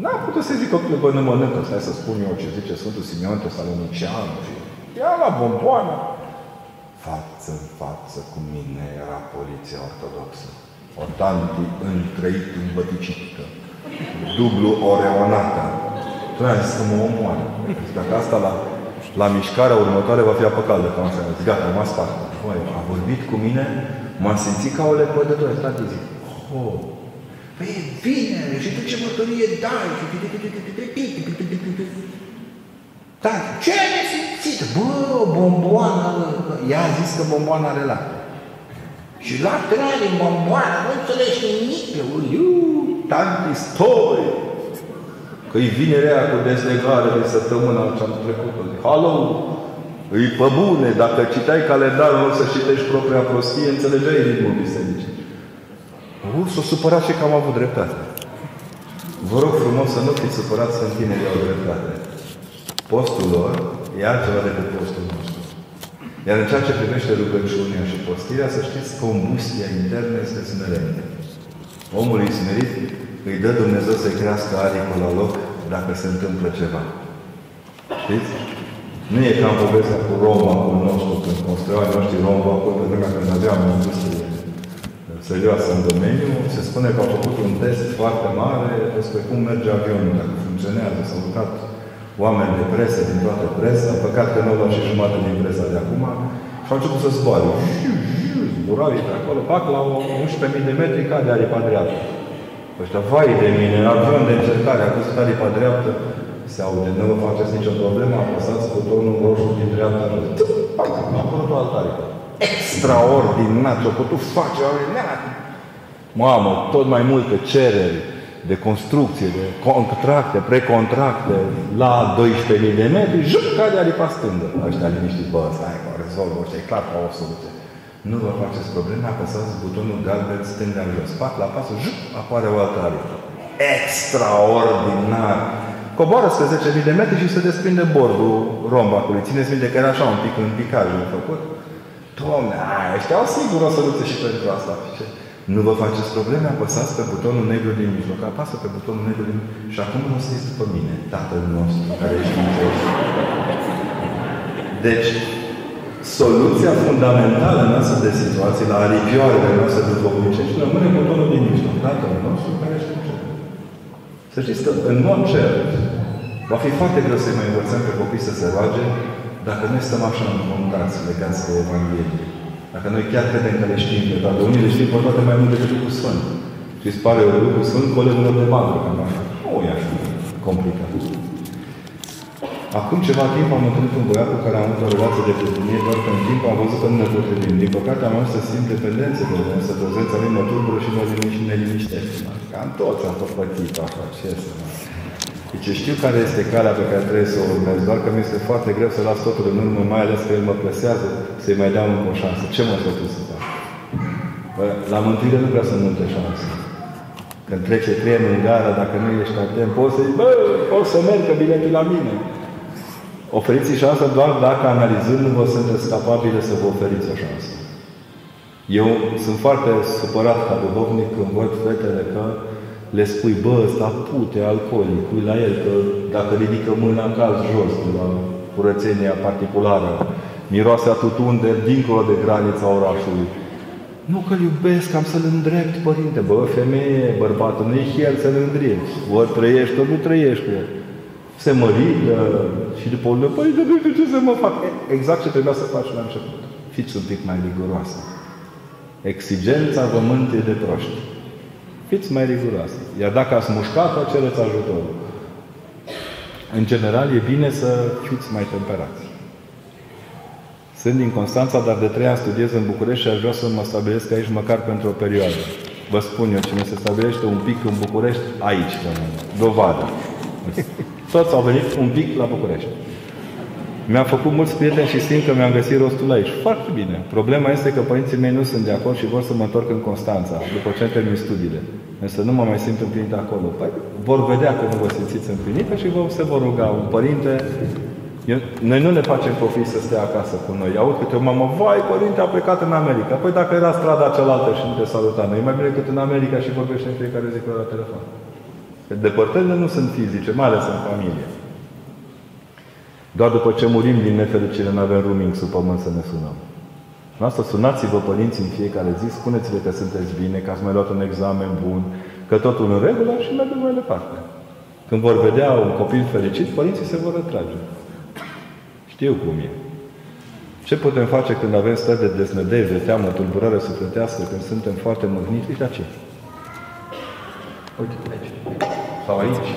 N-am putut să zic copilul, bă, nu mănâncă, stai să spun eu ce zice Sfântul Simeon Tesalonician. Și ia la bomboană. Față în față cu mine era poliția ortodoxă o tanti întreit îmbăticită, dublu oreonată. Tu ai zis că mă omoară. Dacă asta la, la mișcarea următoare va fi apă caldă, ca așa. Zic, gata, m-a spart. a vorbit cu mine, m-a simțit ca o lepădătoare. Tati zic, oh, Păi e bine, și tu ce mărturie dai? Da, ce ai simțit? Bă, bomboana, ea a zis că bomboana are lapte. Și la trei din bomboană, nu înțelegi nimic. Iu, tanti stori. Că îi vine rea cu deslegare de săptămâna ce am trecut. Halo, îi pe bune, dacă citai calendarul, o să citești propria prostie, înțelegeai ritmul bisericii. Uh, s-o supărat și că am avut dreptate. Vă rog frumos să nu fiți supărați să în au dreptate. Postul lor e altceva decât postul nostru. Iar în ceea ce privește rugăciunea și postirea, să știți, combustia internă este smerenie. Omul e smerit, îi dă Dumnezeu să-i crească aripă la loc dacă se întâmplă ceva. Știți? Nu e ca în povestea cu Roma, cu nostru, când construiau noștri Roma, acolo pe vremea când aveam o industrie serioasă în domeniu, se spune că au făcut un test foarte mare despre cum merge avionul, dacă funcționează, s-au lucrat oameni de presă din toată presa, păcat că nu au luat și jumătate din presa de acum, și au început să zboare. Zburau pe acolo, fac la 11.000 de metri, cade aripa dreaptă. Ăștia, vai de mine, avion de încercare, a căzut aripa dreaptă, se aude, nu vă faceți nicio problemă, apăsați butonul roșu din dreapta, a apărut o altă aripă. Extraordinar ce-au putut face, Mamă, tot mai multe cereri, de construcție, de contracte, precontracte, la 12.000 de metri, jup, cade aripa stângă. Ăștia liniștiți, bă, stai, că rezolvă, ăștia e clar că o soluție. Nu vă faceți probleme, apăsați butonul galben stânga jos. Pac, la pasul, jup, apare o altă aripă. Extraordinar! Coboară spre 10.000 de metri și se desprinde bordul rombacului. Țineți minte că era așa un pic în picaj făcut? Doamne, ăștia au sigur o soluție și pentru asta. Nu vă faceți probleme, apăsați pe butonul negru din mijloc. Apasă pe butonul negru din mijloc. Și acum rostiți după mine, Tatăl nostru care ești în cer. Deci, soluția fundamentală în astfel de situații, la aripioarele noastre și rămâne butonul din mijloc. Tatăl nostru care ești în cer. Să știți că, în mod cert, Va fi foarte greu să-i mai învățăm pe copii să se roage dacă noi stăm așa înmântați, legați de Evanghelie. Dacă noi chiar credem că le știm pe toate. Unii le știm pe toate mai mult decât Duhul Sfânt. Și îți pare Duhul Sfânt colegilor de bandă, cam așa. Nu e așa complicat. Acum ceva timp am întâlnit un băiat cu care am avut o relație de prietenie, doar că în timp am văzut că nu ne potrivim. Din păcate am ajuns să simt dependențe de el, să prezența lui mă tulbură și mă liniște și ne liniștește. Cam toți am fost pătit așa, ce să mă. Deci știu care este calea pe care trebuie să o urmez, doar că mi este foarte greu să las totul în urmă, mai ales că el mă presează să-i mai dau încă o șansă. Ce mă să să fac? Bă, la mântuire nu vreau să nu te șansă. Când trece trenul în gara, dacă nu ești atent, poți să-i, bă, poți să merg, că biletul la mine. Oferiți șansa doar dacă analizând vă sunteți capabile să vă oferiți o șansă. Eu sunt foarte supărat ca duhovnic când văd fetele că le spui, bă, ăsta pute, alcoolic, ui la el, că dacă ridică mâna în caz jos de la curățenia particulară, miroase a tutun de dincolo de granița orașului. Nu că iubesc, am să-l îndrept, părinte. Bă, femeie, bărbatul, nu e chiar să-l îndrepti. Ori trăiești, ori nu trăiești cu el se mărită și după urmă, păi, de nu știu ce să mă fac. Exact ce trebuia să faci la început. Fiți un pic mai riguroasă. Exigența vământului de proști. Fiți mai riguroase. Iar dacă ați mușcat-o, cereți ajutorul. În general, e bine să fiți mai temperați. Sunt din Constanța, dar de trei ani studiez în București și aș vrea să mă stabilesc aici măcar pentru o perioadă. Vă spun eu, cine se stabilește un pic în București, aici, dovadă. Toți au venit un pic la București. Mi-am făcut mulți prieteni și simt că mi-am găsit rostul aici. Foarte bine. Problema este că părinții mei nu sunt de acord și vor să mă întorc în Constanța, după ce termin studiile. Însă nu mă mai simt împlinit acolo. Păi, vor vedea că nu vă simțiți împlinită și vă, se vor ruga un părinte. Eu, noi nu ne facem copii să stea acasă cu noi. Aud câte o mamă, vai, părinte a plecat în America. Păi dacă era strada cealaltă și nu te saluta, noi mai bine decât în America și vorbește în fiecare zi cu la telefon. Depărtările nu sunt fizice, mai ales în familie. Doar după ce murim din nefericire, nu avem rooming sub pământ să ne sunăm. Noastră sunați-vă părinții în fiecare zi, spuneți-le că sunteți bine, că ați mai luat un examen bun, că totul în regulă și mergem mai departe. Când vor vedea un copil fericit, părinții se vor retrage. Știu cum e. Ce putem face când avem stări de deznădejde, de teamă, tulburare sufletească, când suntem foarte mâhniți? Uite ce. Uite aici sau aici.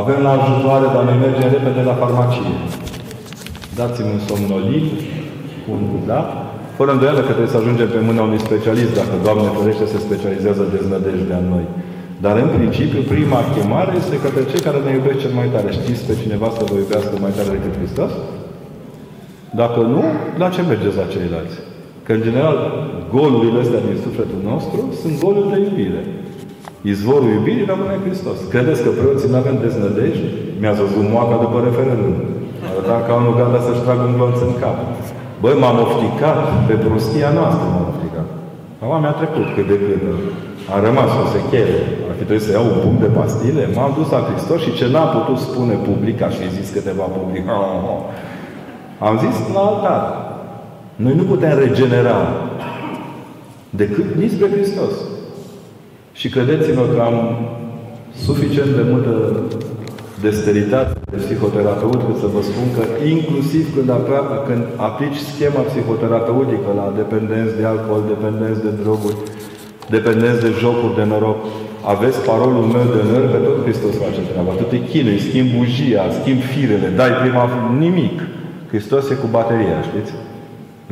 Avem la ajutoare, dar noi mergem repede la farmacie. Dați-mi un somnolin, un da? Fără îndoială că trebuie să ajungem pe mâna unui specialist, dacă Doamne ferește se specializează deznădejdea în noi. Dar în principiu, prima chemare este către cei care ne iubesc cel mai tare. Știți pe cineva să vă iubească mai tare decât Hristos? Dacă nu, la ce mergeți la ceilalți? Că, în general, golurile astea din sufletul nostru sunt goluri de iubire. Izvorul iubirii rămâne Hristos. Credeți că preoții nu avem deznădejde? Mi-a zăzut moaca după referendum. Arăta ca unul gata să-și tragă un glonț în cap. Băi, m-am ofticat pe prostia noastră, m-am ofticat. Acum mi-a trecut cât de cât. A rămas o sechele. Ar fi trebuit să iau un punct de pastile. M-am dus la Hristos și ce n-am putut spune public, aș fi zis câteva public. Am zis la altar. Noi nu putem regenera decât nici pe Hristos. Și credeți-mă că am suficient de multă desteritate de psihoterapeut cât să vă spun că inclusiv când, apra, când aplici schema psihoterapeutică la dependenți de alcool, dependenți de droguri, dependenți de jocuri de noroc, aveți parolul meu de năr, pe tot Hristos face treaba. Tu te chinui, schimbi bujia, schimbi firele, dai prima nimic. Hristos e cu bateria, știți?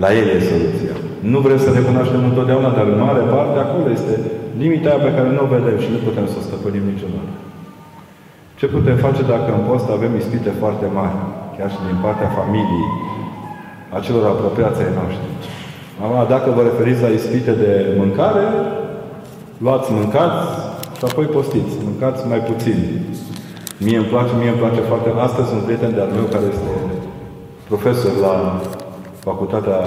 La el e soluția. Nu vrem să recunoaștem întotdeauna, dar în mare parte acolo este limita aia pe care nu o vedem și nu putem să o stăpânim niciodată. Ce putem face dacă în post avem ispite foarte mari, chiar și din partea familiei, a celor apropiați ai noștri? Mama, dacă vă referiți la ispite de mâncare, luați, mâncați și apoi postiți. Mâncați mai puțin. Mie îmi place, mie îmi place foarte... Astăzi un prieten de-al meu care este profesor la facultatea,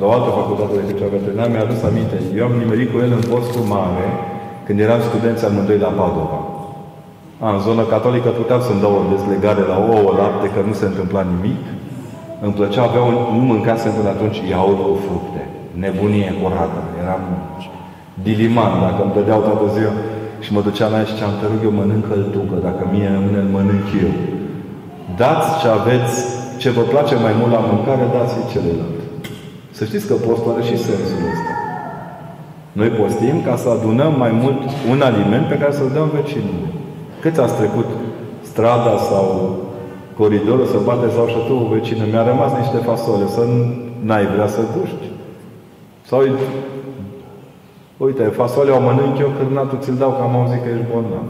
la o altă facultate decât cea veterinară, mi-a adus aminte. Eu am nimerit cu el în postul mare, când eram studenți amândoi la Padova. A, în zonă catolică puteam să-mi dau o dezlegare la ouă, lapte, că nu se întâmpla nimic. Îmi plăcea, avea un, nu mâncasem până atunci iaurt cu fructe. Nebunie curată. Eram diliman, dacă îmi dădeau toată ziua. și mă duceam la ea și ziceam, te rog eu mănâncă-l tu, că dacă mie rămâne, îl mănânc eu. Dați ce aveți, ce vă place mai mult la mâncare, dați-i celălalt. Să știți că postul are și sensul ăsta. Noi postim ca să adunăm mai mult un aliment pe care să-l dăm vecinului. Cât ați trecut strada sau coridorul să bate sau șătul vecină? Mi-a rămas niște fasole, să n-ai vrea să guști. Sau Uite, fasolea o mănânc eu, cârnatul ți-l dau, că am auzit că ești bolnav.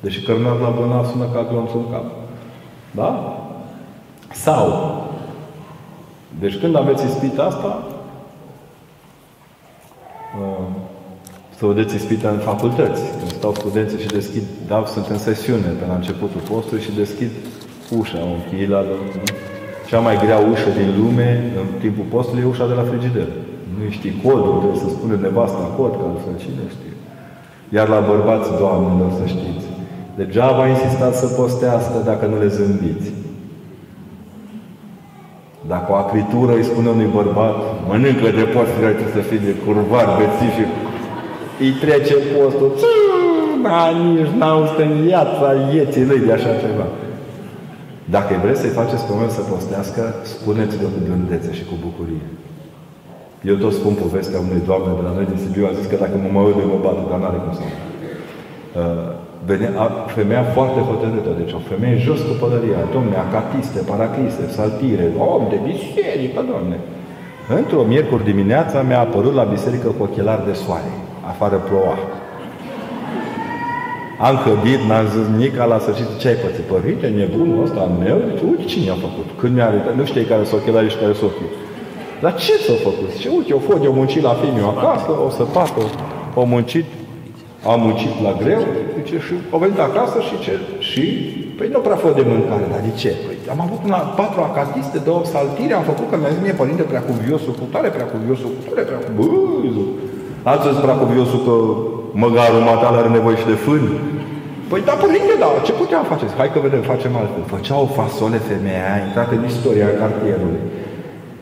Deși cârnatul la bolnav sună ca glonțul în cap. Da? Sau, deci când aveți ispita asta, uh, să vedeți ispita în facultăți. Când stau studenții și deschid, da, sunt în sesiune pe la începutul postului și deschid ușa, o închei la cea mai grea ușă din lume în timpul postului e ușa de la frigider. Nu știi codul, trebuie să spune nevasta cod, că altfel cine știe. Iar la bărbați, doamnelor, să știți, degeaba insistați să postească dacă nu le zâmbiți. Dacă o acritură îi spune unui bărbat, mănâncă de post, trebuie să fie de curvar, bețific, îi trece postul, da, nici n-au în viața vieții lui de așa ceva. Dacă vreți să-i faceți pe să postească, spuneți-le cu blândețe și cu bucurie. Eu tot spun povestea unei doamne de la noi din Sibiu, a zis că dacă mă mă uit, mă bată, dar n-are cum să mă. Uh, venea, femeia foarte hotărâtă, deci o femeie jos cu pălăria, domne, acatiste, paraclise, saltire, om de biserică, domne. Într-o miercuri dimineața mi-a apărut la biserică cu ochelari de soare. Afară ploua. Am cădit, n-am zis nimic, la sfârșit, ce ai pățit? Părinte, nebunul ăsta al meu? Uite cine a făcut. Când mi-a arătat, nu știi care sunt ochelari și care sunt ochii. Dar ce s-a făcut? Și uite, eu fost, eu muncit la fimiu acasă, o să facă, o muncit, am muncit la greu, zice, și au venit acasă și ce? Și, păi nu prea fă de mâncare, dar de ce? Păi am avut una, patru acatiste, două saltire, am făcut că mi-a zis mie, părinte, prea cuviosul cu tare, prea cuviosul cu tare, prea cuviosul. Alții zis prea cuviosul că măgarul matale are nevoie și de fân. Păi da, părinte, da, ce puteam face? Hai că vedem, facem altfel. Făcea o fasole femeia, a intrat în istoria cartierului.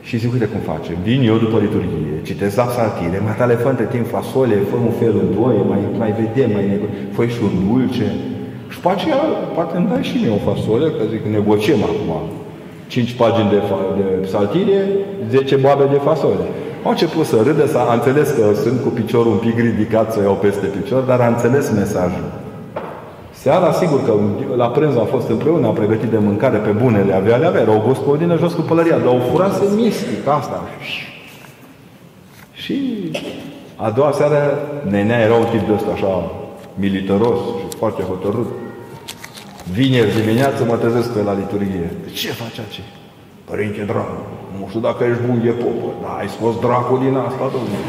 Și zic, uite cum facem. Vin eu după liturghie, citesc la psaltire, mai tale fă între timp fasole, fă un fel în doi, mai, mai vedem, mai nego... fă și un dulce. Și pe aceea, poate îmi dai și mie o fasole, că zic, negociem acum. Cinci pagini de, de psaltire, zece boabe de fasole. Au început să râdă, să a înțeles că sunt cu piciorul un pic ridicat să iau peste picior, dar a înțeles mesajul. Seara, sigur că la prânz am fost împreună, am pregătit de mâncare pe bune, le avea, le avea, era o gospodină jos cu pălăria, dar o furase mistic, asta. Și a doua seară, nenea era un tip de ăsta așa, militaros și foarte hotărât. Vineri dimineață mă trezesc pe la liturghie. De ce faci ce? Părinte dragă, nu știu dacă ești bun de popă, dar ai scos dracul din asta, domnule.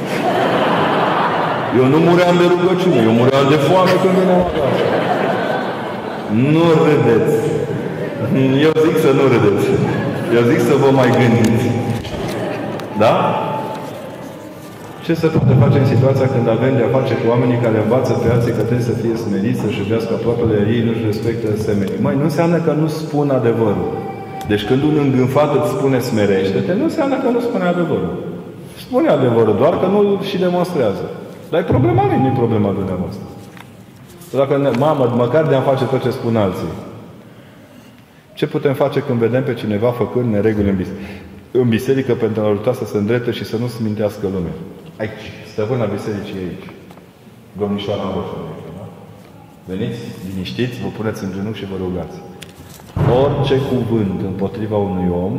Eu nu muream de rugăciune, eu muream de foame când veneam acasă. Nu râdeți. Eu zic să nu râdeți. Eu zic să vă mai gândiți. Da? Ce se poate face în situația când avem de-a face cu oamenii care învață pe alții că trebuie să fie smeriți, să-și iubească aproapele ei, nu-și respectă semenii? Mai nu înseamnă că nu spun adevărul. Deci când un îngânfat îți spune smerește-te, nu înseamnă că nu spune adevărul. Spune adevărul, doar că nu și demonstrează. Dar e problema lui, nu e problema dumneavoastră. Dacă, ne, mamă, măcar de a face tot ce spun alții. Ce putem face când vedem pe cineva făcând nereguli în biserică? În biserică pentru a ajuta să se îndrepte și să nu se mintească lumea. Aici, stăpâna bisericii aici. Domnișoara voastră. Da? Veniți, liniștiți, vă puneți în genunchi și vă rugați. Orice cuvânt împotriva unui om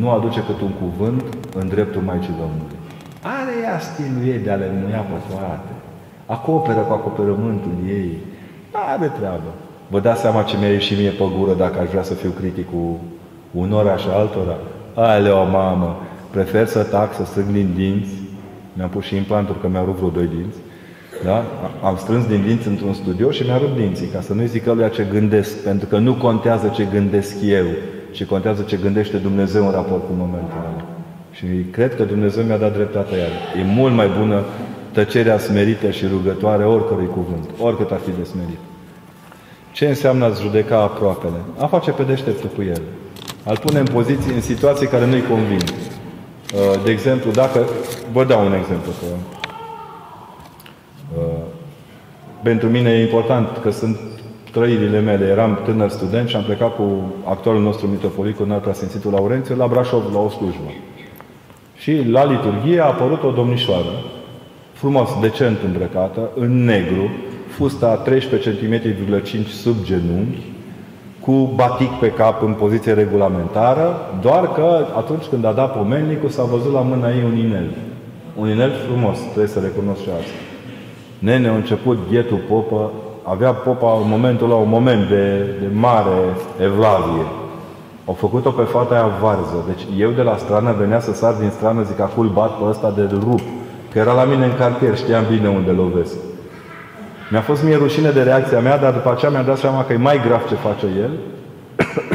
nu aduce cât un cuvânt în dreptul Maicii Domnului. Are ea stilul ei de a le pe toate. Acoperă cu acoperământul ei. Are treabă. Vă dați seama ce mi-a ieșit mie pe gură dacă aș vrea să fiu critic cu unora și altora? Ale o mamă, prefer să tac, să strâng din dinți. Mi-am pus și implanturi, că mi-au rupt vreo doi dinți. Da? Am strâns din dinți într-un studio și mi-a rupt dinții, ca să nu-i zic ăluia ce gândesc, pentru că nu contează ce gândesc eu, ci contează ce gândește Dumnezeu în raport cu momentul ăla. Și cred că Dumnezeu mi-a dat dreptatea iar. E mult mai bună tăcerea smerită și rugătoare oricărui cuvânt, oricât ar fi de smerit. Ce înseamnă a judeca aproapele? A face pe deșteptul cu el. Al pune în poziții, în situații care nu-i convin. Uh, de exemplu, dacă... Vă dau un exemplu. Că, uh, pentru mine e important că sunt trăirile mele. Eram tânăr student și am plecat cu actualul nostru mitropolit, cu înalt Sfințitul Laurențiu, la Brașov, la o slujbă. Și la liturghie a apărut o domnișoară, frumos, decent îmbrăcată, în negru, fusta 13 cm sub genunchi, cu batic pe cap în poziție regulamentară, doar că atunci când a dat pomennicul s-a văzut la mâna ei un inel. Un inel frumos, trebuie să recunosc și asta. Nene a început ghetul popă, avea popa în momentul la un moment de, de mare evlavie. Au făcut-o pe fata aia varză. Deci eu de la strană venea să sar din strană, zic, acum bat pe ăsta de rup. Că era la mine în cartier, știam bine unde lovesc. Mi-a fost mie rușine de reacția mea, dar după aceea mi-am dat seama că e mai grav ce face el.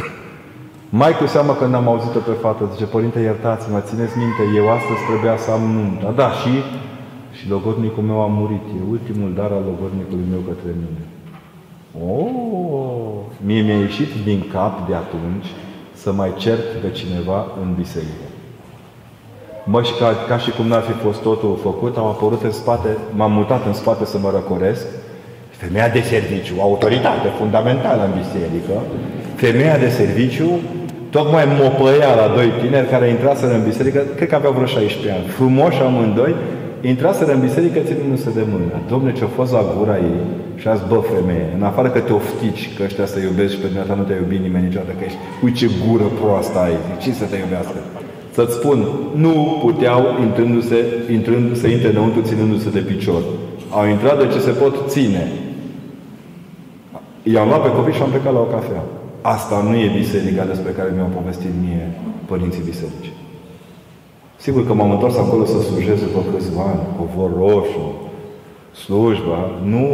mai cu seamă când am auzit-o pe fată, zice, Părinte, iertați-mă, țineți minte, eu astăzi trebuia să am nunta. Da, și, și logodnicul meu a murit. E ultimul dar al logodnicului meu către mine. Oh, mie mi-a ieșit din cap de atunci să mai cert pe cineva în biserică. Mă, și ca, ca și cum n-ar fi fost totul făcut, au apărut în spate, m-am mutat în spate să mă răcoresc, femeia de serviciu, autoritate fundamentală în biserică, femeia de serviciu tocmai mopăia la doi tineri care intraseră în biserică, cred că aveau vreo 16 ani, frumoși amândoi, intraseră în biserică ținându-se de mână. Domne, ce-a fost la gura ei și a zis, bă, femeie, în afară că te oftici că ăștia să iubesc și pe dumneata nu te-a iubit nimeni niciodată, că ești, uite ce gură proastă ai, ce să te iubească? Să-ți spun, nu puteau intrându-se, intrând, să intre înăuntru ținându-se de picior. Au intrat de ce se pot ține. I-am luat pe copii și am plecat la o cafea. Asta nu e biserica despre care mi-au povestit mie părinții biserici. Sigur că m-am întors acolo să slujez după câțiva ani, vor roșu, slujba. Nu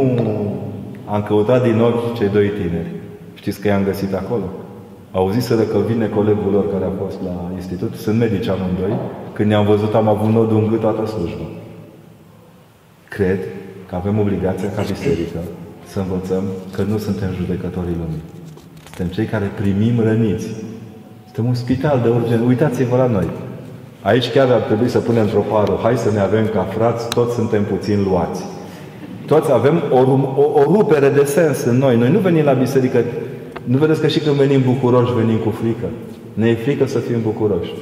am căutat din ochi cei doi tineri. Știți că i-am găsit acolo? Auziseră că vine colegul lor care a fost la institut, sunt medici amândoi, când ne-am văzut am avut nodul în gât toată slujba. Cred că avem obligația ca biserică să învățăm că nu suntem judecătorii lumii. Suntem cei care primim răniți. Suntem un spital de urgență. Uitați-vă la noi. Aici chiar ar trebui să punem într-o pară. Hai să ne avem ca frați, toți suntem puțin luați. Toți avem o, o, o rupere de sens în noi. Noi nu venim la biserică nu vedeți că și când venim bucuroși, venim cu frică? Ne e frică să fim bucuroși.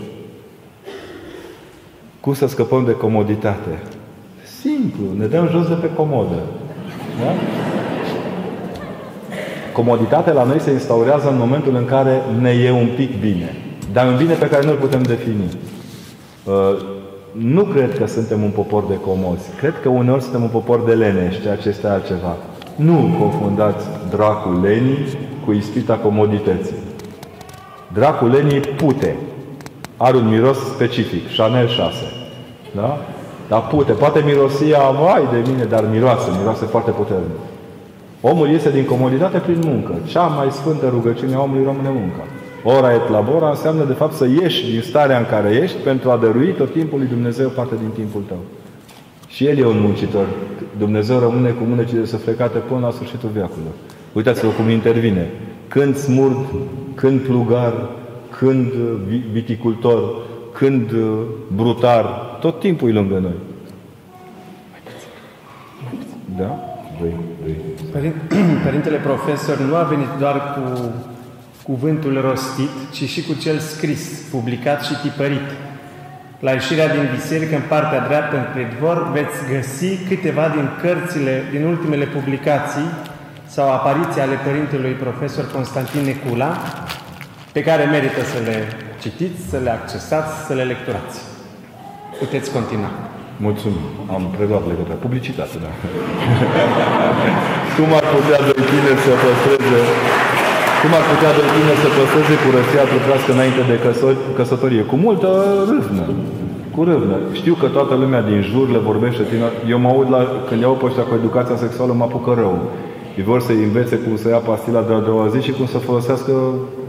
Cum să scăpăm de comoditate? Simplu, ne dăm jos de pe comodă. Da? Comoditatea la noi se instaurează în momentul în care ne e un pic bine. Dar un bine pe care nu-l putem defini. Uh, nu cred că suntem un popor de comozi. Cred că uneori suntem un popor de lenești, ceea ce este altceva. Nu confundați dracul lenii cu ispita comodității. Dracul lenii pute. Are un miros specific, Chanel 6. Da? Dar pute, poate mirosia, vai de mine, dar miroase, miroase foarte puternic. Omul iese din comoditate prin muncă. Cea mai sfântă rugăciune a omului rămâne munca. Ora et labora înseamnă de fapt să ieși din starea în care ești pentru a dărui tot timpul lui Dumnezeu parte din timpul tău. Și El e un muncitor. Dumnezeu rămâne cu mânecile suflecate până la sfârșitul veacului. Uitați-vă cum intervine. Când smurd, când plugar, când viticultor, când uh, brutar, tot timpul e lângă noi. Da? Doi, doi. Părintele profesor nu a venit doar cu cuvântul rostit, ci și cu cel scris, publicat și tipărit. La ieșirea din biserică, în partea dreaptă, în pridvor, veți găsi câteva din cărțile, din ultimele publicații sau apariții ale Părintelui Profesor Constantin Necula, pe care merită să le citiți, să le accesați, să le lecturați. Puteți continua. Mulțumim. Am preluat legătura. Publicitate, da. Cum ar putea doi tineri să păstreze cum ar putea doi tineri să păstreze curăția trupească înainte de căsătorie? Cu multă râvnă. Cu râvnă. Știu că toată lumea din jur le vorbește tine. Eu mă aud la, când iau pe ăștia cu educația sexuală, mă apucă rău. Ei vor să învețe cum să ia pastila de a doua zi și cum să folosească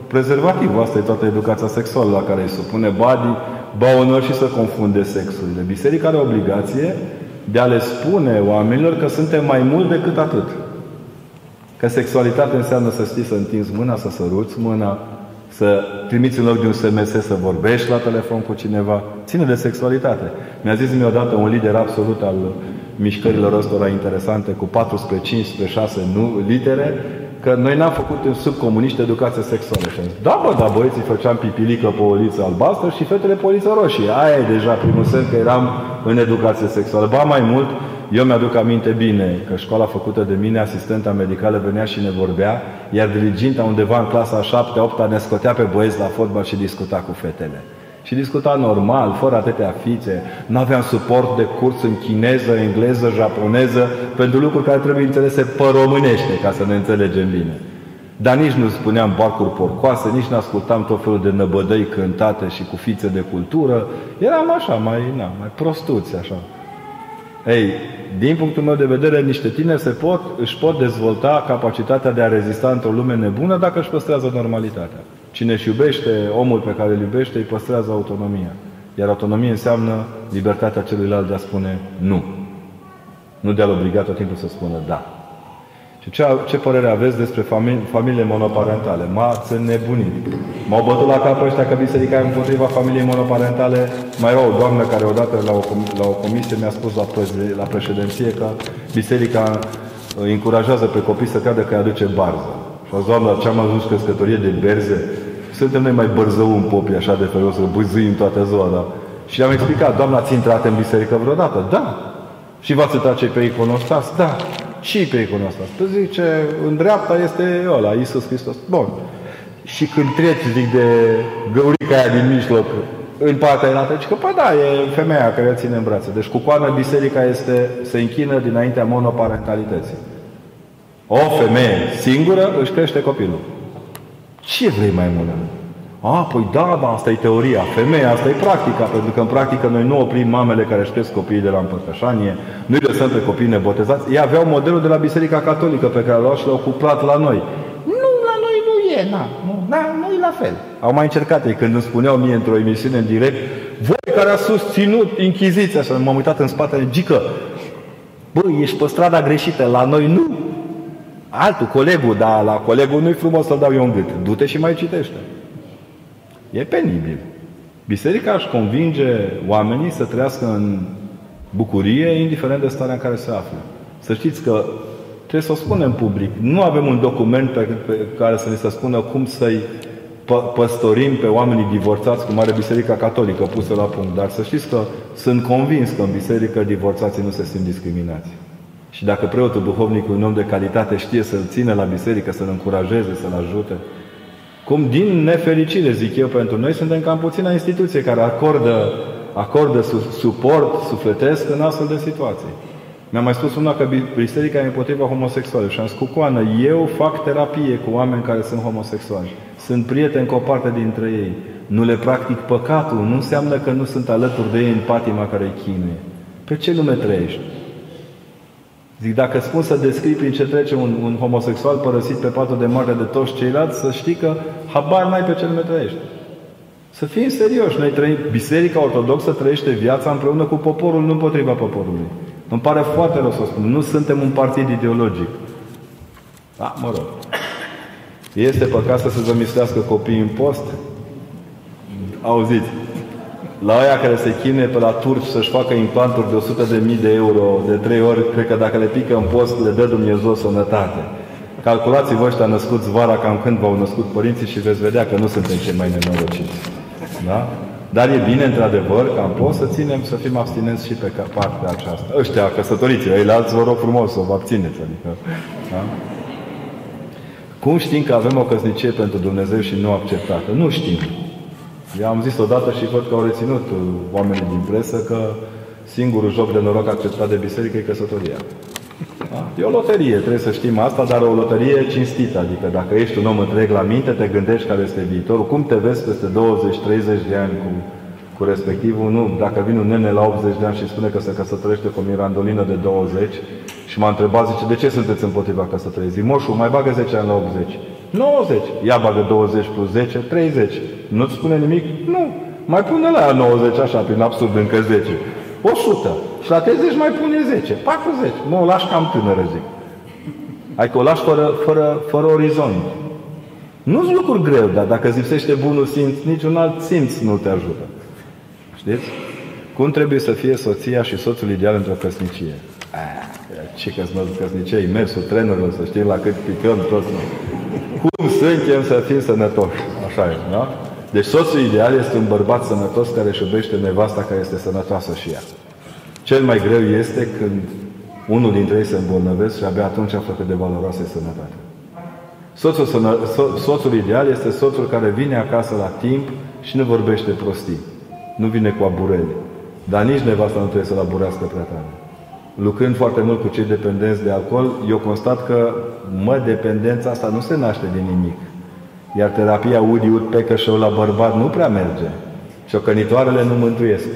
prezervativ. Asta e toată educația sexuală la care îi supune body, ba unor și să confunde sexurile. Biserica are obligație de a le spune oamenilor că suntem mai mult decât atât. Că sexualitate înseamnă să știi să întinzi mâna, să săruți mâna, să trimiți în loc de un SMS să vorbești la telefon cu cineva. Ține de sexualitate. Mi-a zis mie odată un lider absolut al mișcărilor ăstora interesante cu 4 spre 5 spre 6 nu, litere, că noi n-am făcut în subcomuniști educație sexuală. Și am zis, da, bă, dar băieții făceam pipilică pe o liță albastră și fetele pe o liță roșie. Aia e deja primul semn că eram în educație sexuală. Ba mai mult, eu mi-aduc aminte bine că școala făcută de mine, asistenta medicală, venea și ne vorbea, iar diriginta undeva în clasa 7-8 ne scotea pe băieți la fotbal și discuta cu fetele. Și discuta normal, fără atâtea fițe. Nu aveam suport de curs în chineză, engleză, japoneză, pentru lucruri care trebuie înțelese pe românește, ca să ne înțelegem bine. Dar nici nu spuneam barcuri porcoase, nici nu ascultam tot felul de năbădăi cântate și cu fițe de cultură. Eram așa, mai, na, mai prostuți, așa. Ei, din punctul meu de vedere, niște tineri se pot, își pot dezvolta capacitatea de a rezista într-o lume nebună dacă își păstrează normalitatea. Cine își iubește omul pe care îl iubește, îi păstrează autonomia. Iar autonomie înseamnă libertatea celuilalt de a spune nu. Nu de a-l obliga tot timpul să spună da. Și ce, ce părere aveți despre famili, familiile monoparentale? M-ați nebunit. M-au bătut la cap ăștia că biserica e împotriva familiei monoparentale. Mai era o doamnă care odată la o, la o comisie mi-a spus la, pre, la președinție că biserica îi încurajează pe copii să creadă că îi aduce barză. Și a doamna, ce am ajuns căscătorie de berze, suntem noi mai bărzău în popii așa de felos, să băzâim toată ziua, da? Și am explicat, doamna, ați intrat în biserică vreodată? Da. Și v-ați uitat ce pe iconostas? Da. Și pe iconostas. Păi zice, în dreapta este ăla, Iisus Hristos. Bun. Și când treci, zic, de găurica aia din mijloc, în partea înaltă, zic că, păi da, e femeia care o ține în brațe. Deci cu coană biserica este, se închină dinaintea monoparentalității. O femeie singură își crește copilul. Ce vrei mai mult? A, păi da, da, asta e teoria. Femeia, asta e practica, pentru că în practică noi nu oprim mamele care își cresc copiii de la împărtășanie, nu îi lăsăm pe copiii nebotezați. Ei aveau modelul de la Biserica Catolică pe care l-au și l-au cuplat la noi. Nu, la noi nu e, na, nu, na, nu e la fel. Au mai încercat ei când îmi spuneau mie într-o emisiune în direct, voi care a susținut Inchiziția, și m-am uitat în spatele, gică, băi, ești pe strada greșită, la noi nu. Altul, colegul, dar la colegul nu-i frumos să-l dau eu în gât. Du-te și mai citește. E penibil. Biserica își convinge oamenii să trăiască în bucurie, indiferent de starea în care se află. Să știți că trebuie să o spunem public. Nu avem un document pe care să ne se spună cum să-i păstorim pe oamenii divorțați, cum are Biserica Catolică pusă la punct. Dar să știți că sunt convins că în biserică divorțații nu se simt discriminați. Și dacă preotul duhovnic un om de calitate știe să-l țină la biserică, să-l încurajeze, să-l ajute, cum din nefericire, zic eu, pentru noi suntem cam puțină instituție care acordă, acordă suport sufletesc în astfel de situații. Mi-a mai spus una că biserica e împotriva homosexuale și am spus cu coană, eu fac terapie cu oameni care sunt homosexuali. Sunt prieteni cu o parte dintre ei. Nu le practic păcatul, nu înseamnă că nu sunt alături de ei în patima care îi chinuie. Pe ce lume trăiești? Zic, dacă spun să descrii prin ce trece un, un homosexual părăsit pe patul de moarte de toți ceilalți, să știi că habar n-ai pe ce lume trăiești. Să fim serioși. Noi trăim, Biserica Ortodoxă trăiește viața împreună cu poporul, nu împotriva poporului. Îmi pare foarte rău să spun. Nu suntem un partid ideologic. Da, mă rog. Este păcat să se zămislească copiii în post? Auziți, la aia care se chinuie pe la turci să-și facă implanturi de 100 de mii de euro de 3 ori, cred că dacă le pică în post, le dă Dumnezeu sănătate. Calculați-vă ăștia născuți vara cam când v-au născut părinții și veți vedea că nu suntem cei mai nenorociți. Da? Dar e bine, într-adevăr, că am pot să ținem, să fim abstinenți și pe partea aceasta. Ăștia căsătoriți, ei la alți vă rog frumos să vă abțineți. Adică, da? Cum știm că avem o căsnicie pentru Dumnezeu și nu acceptată? Nu știm. Eu am zis odată și văd că au reținut oamenii din presă că singurul joc de noroc acceptat de biserică e căsătoria. Da? E o loterie, trebuie să știm asta, dar o loterie cinstită. Adică dacă ești un om întreg la minte, te gândești care este viitorul, cum te vezi peste 20-30 de ani cu, cu respectivul. Nu, dacă vine un nene la 80 de ani și spune că se căsătorește cu o mirandolină de 20 și m-a întrebat, zice, de ce sunteți împotriva căsătoriei? Zic, moșu, mai bagă 10 ani la 80. 90. Ia bagă 20 plus 10, 30. Nu-ți spune nimic? Nu. Mai pune la 90 așa, prin absurd, încă 10. 100. Și la 30 mai pune 10. 40. Mă, o lași cam tânără, zic. Adică o lași fără, fără, fără orizont. Nu-s lucruri greu, dar dacă zipsește bunul simț, niciun alt simț nu te ajută. Știți? Cum trebuie să fie soția și soțul ideal într-o căsnicie? Aia, ce că mă căsnicie, mersul trenurilor, să știm la cât picăm toți. Cum suntem să fim sănătoși? Așa e, da? Deci soțul ideal este un bărbat sănătos care își iubește nevasta care este sănătoasă și ea. Cel mai greu este când unul dintre ei se îmbolnăvesc și abia atunci află cât de valoroasă e sănătatea. Soțul, sănă, so, soțul ideal este soțul care vine acasă la timp și nu vorbește prostii. Nu vine cu abureli. Dar nici nevasta nu trebuie să-l aburească prea tare. Lucrând foarte mult cu cei dependenți de alcool, eu constat că, mă, dependența asta nu se naște din nimic. Iar terapia Udi Ud Pecă Show la bărbat nu prea merge. Ciocănitoarele nu mântuiesc.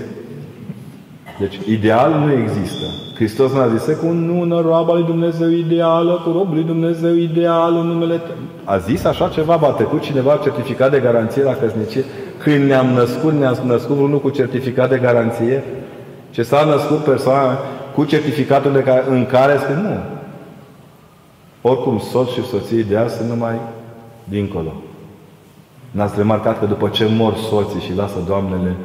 Deci ideal nu există. Hristos n-a zis cu un roaba lui Dumnezeu ideală, cu robul lui Dumnezeu ideal în numele tău. A zis așa ceva, ba trecut cineva certificat de garanție la căsnicie? Când ne-am născut, ne-am născut unul cu certificat de garanție? Ce s-a născut persoana cu certificatul de care, în care spune nu. Oricum, soț și soție ideal sunt numai dincolo. N-ați remarcat că după ce mor soții și lasă doamnele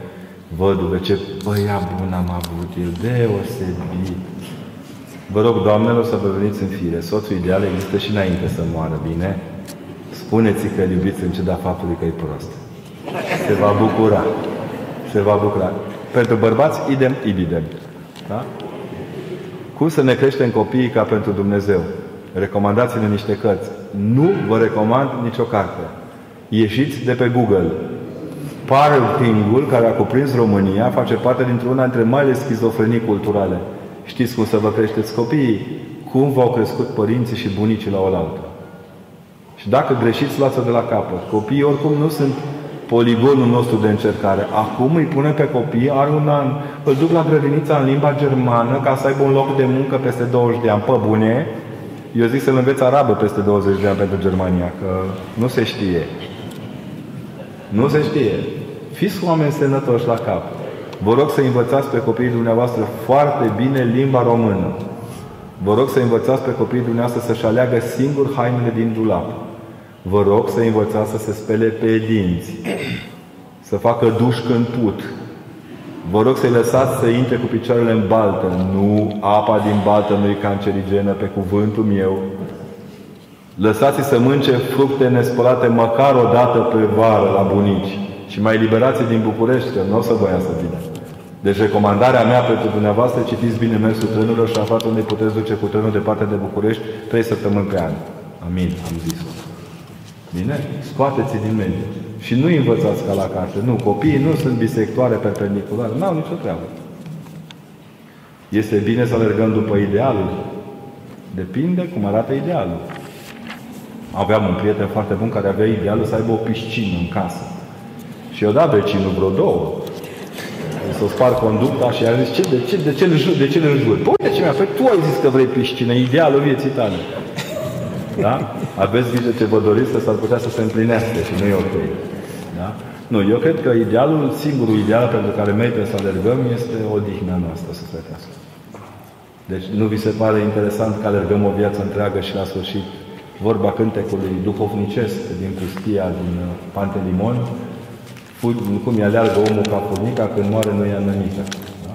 văduve, ce băiat bun am avut el, deosebit. Vă rog, doamnelor, să vă veniți în fire. Soțul ideal există și înainte să moară, bine? Spuneți că îl iubiți în ciuda faptului că e prost. Se va bucura. Se va bucura. Pentru bărbați, idem, ibidem. Da? Cum să ne creștem copiii ca pentru Dumnezeu? Recomandați-ne niște cărți. Nu vă recomand nicio carte. Ieșiți de pe Google. Parenting-ul care a cuprins România face parte dintr-una dintre marile schizofrenii culturale. Știți cum să vă creșteți copiii? Cum v-au crescut părinții și bunicii la oaltă. Și dacă greșiți, luați-o de la capăt. Copiii oricum nu sunt poligonul nostru de încercare. Acum îi punem pe copii, are un an, îl duc la grădinița în limba germană ca să aibă un loc de muncă peste 20 de ani. Pe bune, eu zic să-l înveți arabă peste 20 de ani pentru Germania, că nu se știe. Nu se știe. Fiți oameni sănătoși la cap. Vă rog să învățați pe copiii dumneavoastră foarte bine limba română. Vă rog să învățați pe copiii dumneavoastră să-și aleagă singur hainele din dulap. Vă rog să învățați să se spele pe dinți, să facă duș când put. Vă rog să-i lăsați să intre cu picioarele în baltă. Nu, apa din baltă nu e cancerigenă, pe cuvântul meu. Lăsați-i să mânce fructe nespălate măcar o dată pe vară la bunici. Și mai liberați din București, că nu o să vă ia să vină. Deci recomandarea mea pentru dumneavoastră, citiți bine mersul trenurilor și aflați unde puteți duce cu trenul departe de București trei săptămâni pe an. Amin, am zis-o. Bine? Scoateți din mediu. Și nu învățați ca la carte. Nu, copiii nu sunt bisectoare perpendiculare. N-au nicio treabă. Este bine să alergăm după idealul? Depinde cum arată idealul. Aveam un prieten foarte bun care avea idealul să aibă o piscină în casă. Și eu dat vecinul vreo două. Să spar conducta și a zis, ce, de ce, de ce, de ce, de ce îl jur? Păi uite ce mi-a făcut, tu ai zis că vrei piscină, idealul vieții tale. Da? Aveți grijă ce vă doriți, că s-ar putea să se împlinească și nu e ok. Da? Nu, eu cred că idealul, singurul ideal pentru care merită să alergăm este odihna noastră sufletească. Deci nu vi se pare interesant că alergăm o viață întreagă și la sfârșit vorba cântecului duhovnicesc din pustia din uh, Pantelimon, cum îi aleargă omul ca furnica când moare nu ia nămică. Da?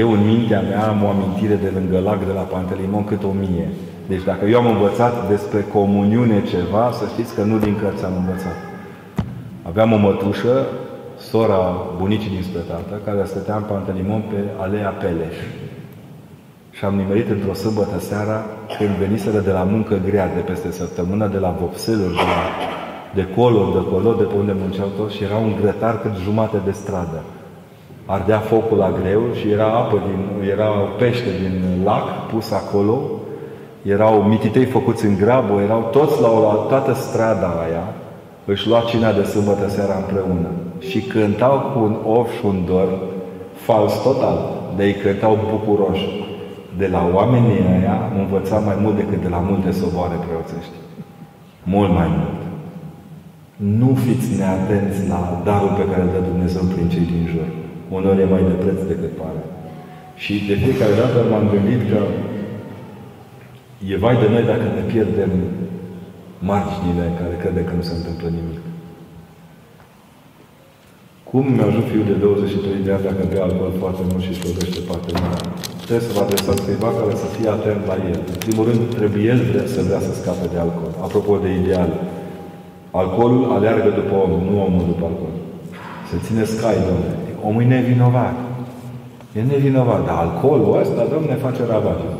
Eu în mintea mea am o amintire de lângă lac de la Pantelimon cât o mie. Deci dacă eu am învățat despre comuniune ceva, să știți că nu din cărți am învățat. Aveam o mătușă, sora bunicii din tată, care stătea în Pantelimon pe Alea Peleș. Și am nimerit într-o sâmbătă seara, când veniseră de la muncă grea de peste săptămână, de la vopseluri, de, la, de colo, de colo, de pe unde munceau toți, și era un grătar cât jumate de stradă. Ardea focul la greu și era apă din, era pește din lac pus acolo, erau mititei făcuți în grabă, erau toți la, o, la toată strada aia, își lua cina de sâmbătă seara împreună și cântau cu un of și un dor fals total, de ei cântau bucuroși. De la oamenii aia am învățat mai mult decât de la multe soboare preoțești. Mult mai mult. Nu fiți neatenți la darul pe care îl dă Dumnezeu prin cei din jur. Unor e mai de preț decât pare. Și de fiecare dată m-am gândit că E vai de noi dacă ne pierdem marginile în care crede că nu se întâmplă nimic. Cum mi-ajut fiul de 23 de ani dacă bea alcool foarte mult și își lovește partenerul? Trebuie să vă adresați cuiva care să fie atent la el. În primul rând, trebuie el vrea, să vrea să scape de alcool. Apropo de ideal, alcoolul aleargă după om, nu omul după alcool. Se ține scai, domnule. Omul e nevinovat. E nevinovat, dar alcoolul ăsta, domne, face ravagii.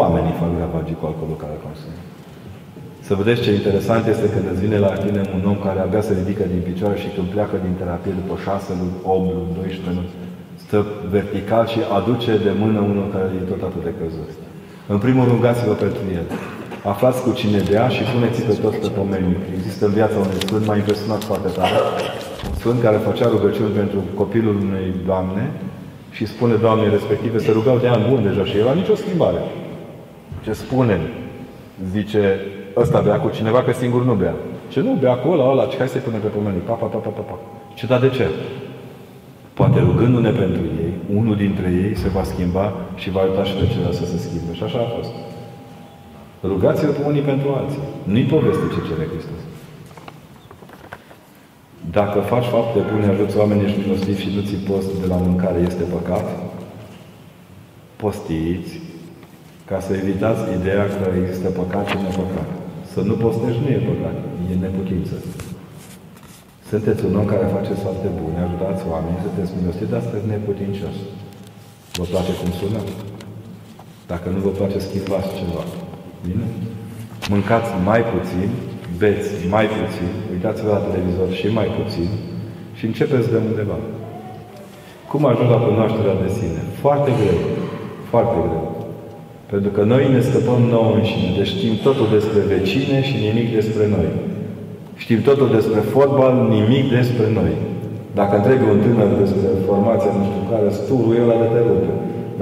Oamenii fac ravagii cu alcoolul care consumă. Să vedeți ce interesant este când îți vine la tine un om care abia se ridică din picioare și când pleacă din terapie după 6 luni, 8 luni, 12 luni, stă vertical și aduce de mână unul care e tot atât de căzut. În primul rând, rugați-vă pentru el. Aflați cu cine dea și puneți pe toți pe pomeniu. Există în viața unui sfânt, m-a impresionat foarte tare. Un sfânt care făcea rugăciuni pentru copilul unei doamne și spune doamnei respective, se rugau de ani bun deja și era nicio schimbare. Ce spune? Zice, ăsta bea cu cineva, că singur nu bea. Ce nu bea cu ăla, ăla, ce hai să-i punem pe pomeniu. Pa, pa, pa, pa, pa, pa. Ce da de ce? Poate rugându-ne pentru ei, unul dintre ei se va schimba și va ajuta și pe celălalt să se schimbe. Și așa a fost. Rugați-vă pe unii pentru alții. Nu-i poveste ce cere Hristos. Dacă faci fapte bune, ajuți oamenii și milostivi și nu ți post de la mâncare, este păcat? Postiți ca să evitați ideea că există păcat și nepăcat. Să nu postești nu e păcat, e neputință. Sunteți un om care face fapte bune, ajutați oamenii, sunteți milostivi, dar sunteți neputincios. Vă place cum sună? Dacă nu vă place, schimbați ceva. Bine? Mâncați mai puțin, beți mai puțin, uitați-vă la televizor și mai puțin și începeți de undeva. Cum ajung la cunoașterea de sine? Foarte greu. Foarte greu. Pentru că noi ne scăpăm nouă înșine. Deci știm totul despre vecine și nimic despre noi. Știm totul despre fotbal, nimic despre noi. Dacă întreb un tânăr despre formația nu știu care, sturul el are de rupe.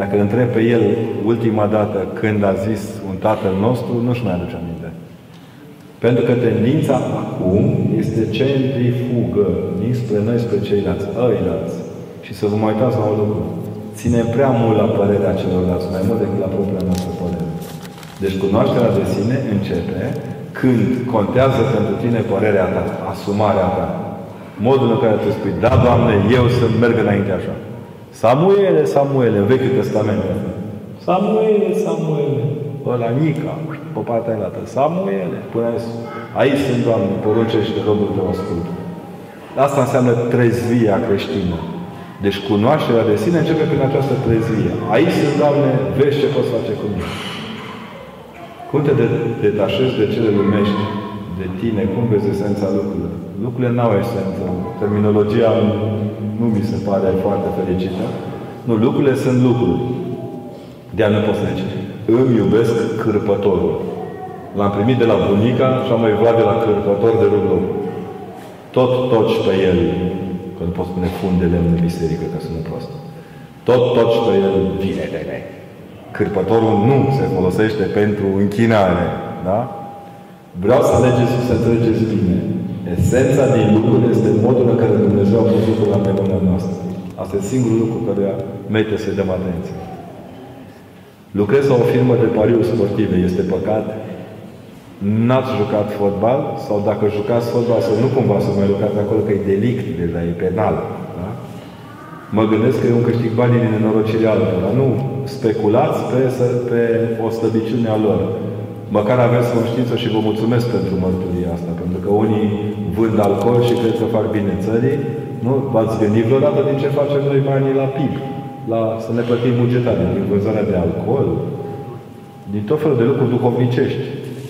Dacă întreb pe el ultima dată când a zis un tatăl nostru, nu-și mai aduce aminte. Pentru că tendința acum este centrifugă dinspre noi, spre ceilalți, ăilalți. Și să vă mai uitați la un lucru. Ținem prea mult la părerea celorlalți, mai mult decât la propria noastră părere. Deci cunoașterea de sine începe când contează pentru tine părerea ta, asumarea ta. Modul în care tu spui, da, Doamne, eu să merg înainte așa. Samuele, Samuele, în Vechiul Testament. Samuele, Samuele, ăla Nica, pe partea dată. Samuele, până aici sunt, Doamne, poruncește robul tău ascult. Asta înseamnă trezvia creștină. Deci cunoașterea de sine începe prin această trezvie. Aici sunt, Doamne, vezi ce poți face cu mine. Cum te detașezi de cele lumești, de tine, cum vezi esența lucrurilor? Lucrurile n-au esență. Terminologia nu mi se pare foarte fericită. Nu, lucrurile sunt lucruri. De-a nu poți zice. Îmi iubesc cârpătorul. L-am primit de la bunica și am mai de la cârpător de rugul. Tot toci pe el. Că nu pot spune fund de lemn în biserică, că sună prost. Tot toci pe el vine de Cârpătorul nu se folosește pentru închinare. Da? Vreau să alegeți să înțelegeți bine. Esența din lucru este modul în care Dumnezeu a pus lucrul la mâna noastră. Asta e singurul lucru care merită să-i dăm atenție. Lucrez la o firmă de pariuri sportive. Este păcat? N-ați jucat fotbal? Sau dacă jucați fotbal, să nu cumva să mai jucați acolo, că e delict deja, e penal. Da? Mă gândesc că e un câștig banii din nenorocirea altora. Nu speculați pe, pe o slăbiciune a lor. Măcar aveți conștiință și vă mulțumesc pentru mărturia asta, pentru că unii vând alcool și cred că fac bine țării. Nu? V-ați gândit vreodată din ce facem noi banii la PIB? La, să ne plătim bugetare, din vânzarea de alcool, din tot felul de lucruri duhovnicești.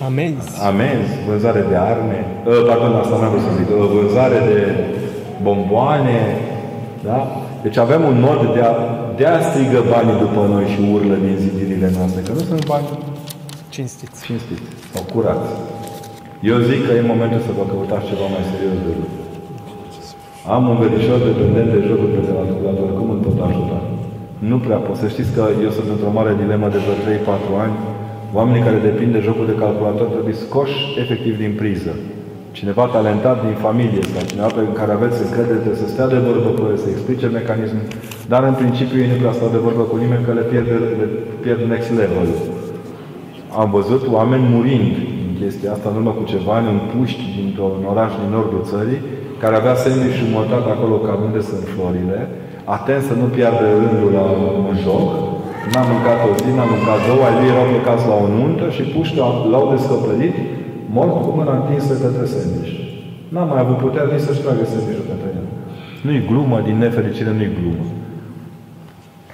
Amenzi. Amenzi, vânzare de arme, uh, pardon, asta n-am vrut să zic, uh, vânzare de bomboane, da? Deci avem un mod de a, de a strigă banii după noi și urlă din zidirile noastre, că nu sunt bani cinstiți. Cinstiți sau curați. Eu zic că e momentul să vă căutați ceva mai serios de lucru. Am un verișor dependent de jocul pe calculator. Cum îl pot ajuta? Nu prea pot. Să știți că eu sunt într-o mare dilemă de vreo 3-4 ani. Oamenii care depind de jocul de calculator trebuie scoși efectiv din priză. Cineva talentat din familie sau cineva pe care aveți încredere trebuie să stea de vorbă cu el, să explice mecanismul, dar în principiu ei nu prea stau de vorbă cu nimeni că le pierd, le pierd next level. Am văzut oameni murind în chestia asta în urmă cu ceva ani în puști dintr-un oraș din nordul țării, care avea sandwich montat acolo ca unde sunt florile, atent să nu piardă rândul la un joc, n-a mâncat o zi, n-a mâncat două, ai lui erau plecați la o nuntă și puși l-au descoperit, mort cu mâna întinsă către sandwich. N-a mai avut putere nici să-și tragă sandwich-ul pentru el. Nu-i glumă, din nefericire nu-i glumă.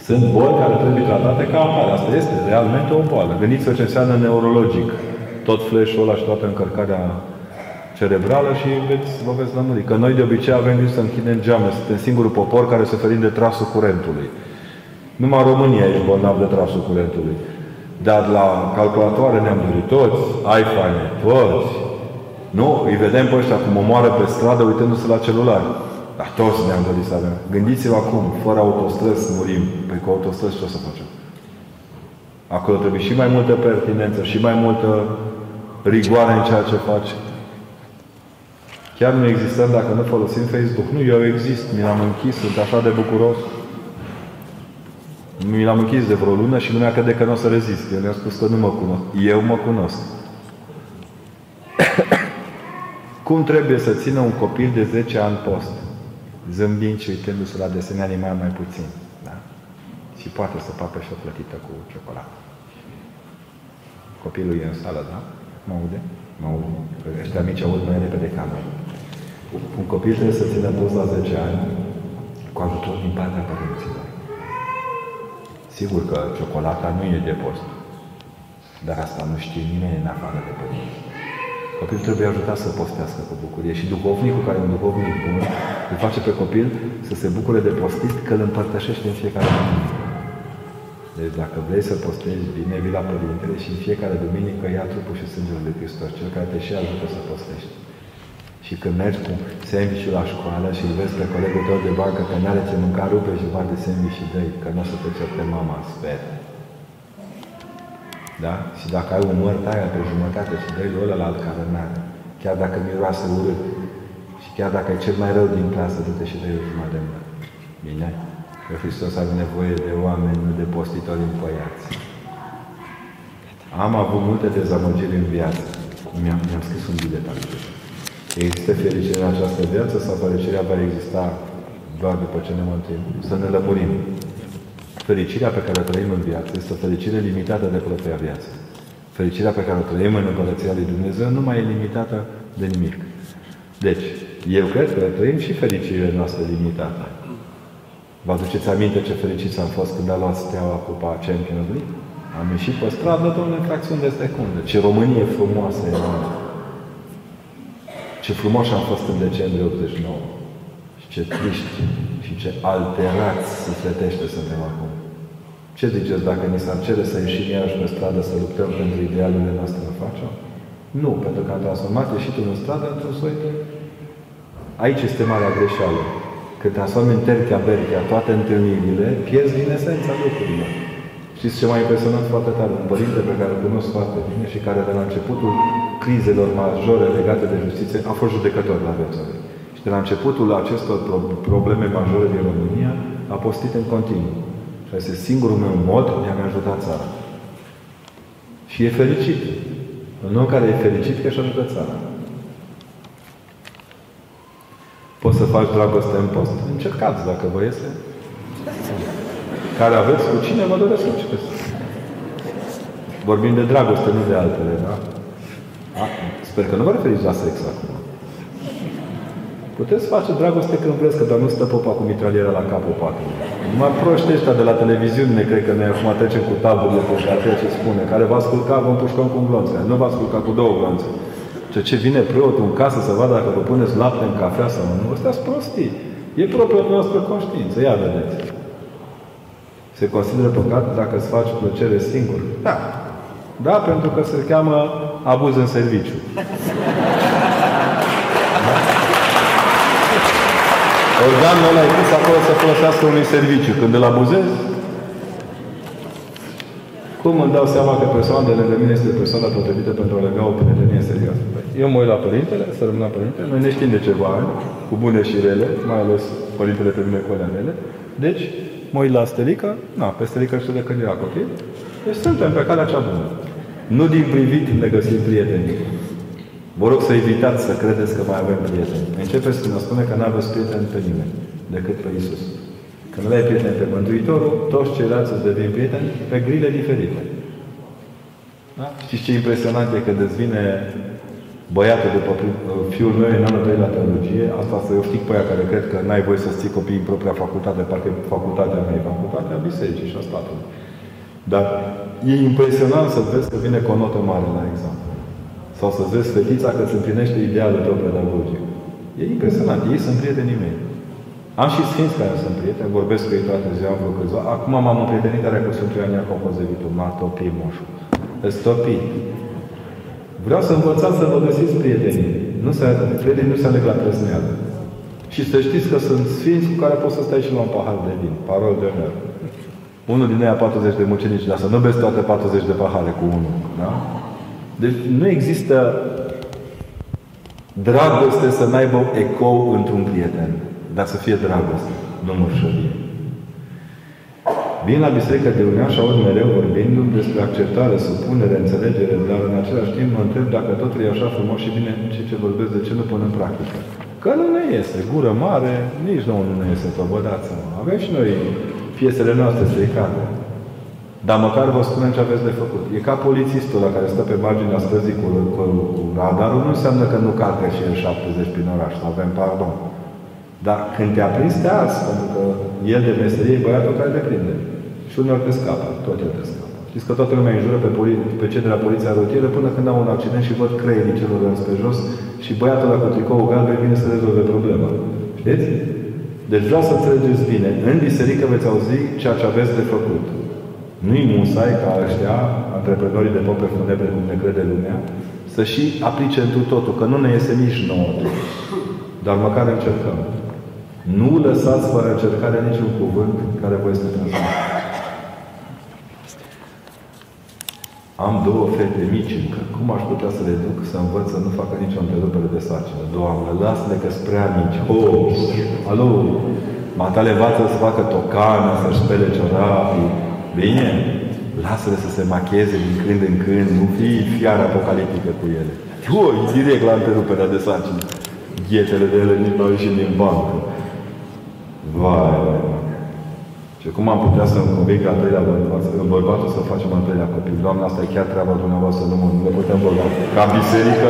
Sunt boli care trebuie tratate ca atare. Asta este realmente o boală. Gândiți-vă ce înseamnă neurologic. Tot flash-ul ăla și toată încărcarea cerebrală și veți, vă veți lămuri. Că noi de obicei avem grijă să închidem geame. Suntem singurul popor care suferim de trasul curentului. Numai România e bolnav de trasul curentului. Dar la calculatoare ne-am dorit toți, iPhone, toți. Nu? Îi vedem pe ăștia cum omoară pe stradă uitându-se la celular. Dar toți ne-am dorit să avem. Gândiți-vă acum, fără autostrăzi murim. Păi cu autostrăzi ce o să facem? Acolo trebuie și mai multă pertinență, și mai multă rigoare în ceea ce faci. Chiar nu existăm dacă nu folosim Facebook. Nu, eu exist, mi l-am închis, sunt așa de bucuros. Mi l-am închis de vreo lună și lumea crede că nu o să rezist. Eu mi-am spus că nu mă cunosc. Eu mă cunosc. Cum trebuie să țină un copil de 10 ani post? Zâmbind și uitându-se la desene animal mai puțin. Da? Și poate să pape și o plătită cu ciocolată. Copilul e în sală, da? Mă aude? Mă aude. Ăștia mici aud mai repede ca noi. Un copil trebuie să țină post la 10 ani cu ajutor din partea părinților. Sigur că ciocolata nu e de post. Dar asta nu știe nimeni în afară de părinți. Copilul trebuie ajutat să postească cu bucurie. Și duhovnicul, care e un duhovnic bun, îl face pe copil să se bucure de postit, că îl împărtășește în fiecare duminică. Deci dacă vrei să postezi bine, vii la Părintele și în fiecare duminică ia trupul și sângele lui Hristos, cel care te și ajută să postești. Și când mergi cu sandwich la școală și îl vezi pe colegul tău de bancă că n-are ce mânca, rupe ceva de sandwich și dă că nu o să te certe mama, sper. Da? Și dacă ai un măr aia pe jumătate și dă-i ălălalt care n-are, chiar dacă miroase urât, și chiar dacă e cel mai rău din clasă, du-te și dă-i o jumătate de măr. Bine? Că Hristos are nevoie de oameni, nu de postitori împăiați. Am avut multe dezamăgiri în viață. Mi-am, mi scris un bilet al Există fericire în această viață sau fericirea va exista doar după ce ne mântuim? Să ne lămurim. Fericirea pe care o trăim în viață este o fericire limitată de propria viață. Fericirea pe care o trăim în Împărăția lui Dumnezeu nu mai e limitată de nimic. Deci, eu cred că trăim și fericirea noastră limitată. Vă aduceți aminte ce fericiți am fost când a luat steaua cupa Champions League? Am ieșit pe stradă, domnule, fracțiuni de secundă. Ce Românie frumoasă e noastră. Ce frumos am fost în decembrie 89. Și ce triști și ce alterați sufletește suntem acum. Ce ziceți dacă ni s-ar cere să ieșim iarăși pe stradă să luptăm pentru idealurile noastre în facem? Nu, pentru că am transformat ieșitul în stradă într-un soi de... Aici este marea greșeală. Când transformi în terchea berchea toate întâlnirile, pierzi din esența lucrurilor. Știți ce m-a impresionat foarte tare? Un părinte pe care îl cunosc foarte bine și care de la începutul crizelor majore legate de justiție a fost judecător la viața lui. Și de la începutul acestor probleme majore din România a postit în continuu. Și este singurul meu mod de a-mi ajuta țara. Și e fericit. Un om care e fericit că își ajută țara. Poți să faci dragoste în post? Încercați dacă vă iese. Care aveți cu cine vă doresc succes. Vorbim de dragoste, nu de altele, da? A, sper că nu vă referiți la sex acum. Puteți face dragoste când vreți, că doar nu stă popa cu mitraliera la capul patului. Numai proști ăștia de la televiziune cred că noi acum trecem cu taburile pe șartel ce spune. Care va asculta, vom pușcăm cu un glonț. Nu va asculta cu două glonțe. Ce, ce vine preotul în casă să vadă dacă vă puneți lapte în cafea sau nu. Astea sunt prostii. E propria noastră conștiință. Ia vedeți. Se consideră păcat dacă îți faci plăcere singur? Da. Da, pentru că se cheamă abuz în serviciu. Organul ăla e pus acolo să folosească unui serviciu. Când îl abuzezi, cum îmi dau seama că persoana de lângă mine este persoana potrivită pentru a lega o prietenie serioasă? Eu mă uit la Părintele, să rămân la Părintele, noi ne știm de ceva ani, cu bune și rele, mai ales Părintele pe mine cu alea mele. Deci, mă uit la Stelica, na, pe Stelica știu de când era copil, deci suntem pe calea cea bună. Nu din privit ne găsim prietenii. Vă rog să evitați să credeți că mai avem prieteni. Începeți când spune că nu aveți prieteni pe nimeni, decât pe Isus. Când nu ai prieteni pe Mântuitorul, toți ceilalți îți devin prieteni pe grile diferite. Da? Știți ce impresionant e când îți vine băiatul după prim- fiul meu în anul 3 la teologie, asta să eu știu pe aia care cred că n-ai voie să-ți ții copiii în propria facultate, parcă facultatea mea e facultatea bisericii și a statului. Dar e impresionant să vezi că vine cu o notă mare la examen. Sau să vezi fetița că îți împlinește idealul tău pedagogic. E impresionant. Ei sunt prietenii mei. Am și sfinți care sunt prieteni, vorbesc cu ei toată ziua, am vreo câțiva. Acum m-am împrietenit are cu Sfântul Ioan Iacov Cozevitul, m-a topit moșul. Îți topit. Vreau să învățați să vă găsiți prietenii. Nu se, prietenii nu se aleg la trăzneală. Și să știți că sunt sfinți cu care poți să stai și la un pahar de vin. Parol de omer. Unul din ei a 40 de mucenici, dar să nu beți toate 40 de pahare cu unul. Da? Deci nu există dragoste să n-aibă ecou într-un prieten, dar să fie dragoste, nu mărșărie. Vin la biserică de unea și aud mereu vorbindu-mi despre acceptare, supunere, înțelegere, dar în același timp mă întreb dacă totul e așa frumos și bine și ce vorbesc, de ce nu pun în practică? Că nu ne iese. Gură mare, nici nouă nu ne iese, tot vă dați seama. Avem și noi piesele noastre stricate. Dar măcar vă spunem ce aveți de făcut. E ca polițistul la care stă pe marginea străzii cu, cu, cu radarul, nu înseamnă că nu calcă și el 70 prin oraș, să avem pardon. Dar când te-a prins, te ars, pentru că el de meserie e băiatul care te prinde. Și uneori te scapă, tot el te scapă. Știți că toată lumea înjură pe, poli- pe cei de la poliția rutieră până când au un accident și văd creierii celor pe jos și băiatul ăla cu tricou galben vine să rezolve problema. Știți? Deci vreau să înțelegeți bine. În biserică veți auzi ceea ce aveți de făcut. Nu-i musai ca ăștia, antreprenorii de pope funebre, cum ne crede lumea, să și aplice întru totul, că nu ne iese nici nouă. Dar măcar încercăm. Nu lăsați fără încercare niciun cuvânt care vă este transmis. Am două fete mici încă. Cum aș putea să le duc să învăț să nu facă nicio întrerupere de sarcină? Doamne, lasă-le că sunt prea mici. Oh, alo, matale învață să facă tocană, să-și spele ciorapii. Bine, lasă-le să se machieze din când în când, nu fi fiară apocaliptică cu ele. Ui, direct la întreruperea de sarcină. Ghetele de ele nici nu au ieșit din bancă. Vai, vai, vai. Și cum am putea să-mi convinc al treilea bărbat, bărbatul să facem al treilea copil? Doamne, asta e chiar treaba dumneavoastră, nu, nu ne putem băga. Ca biserică,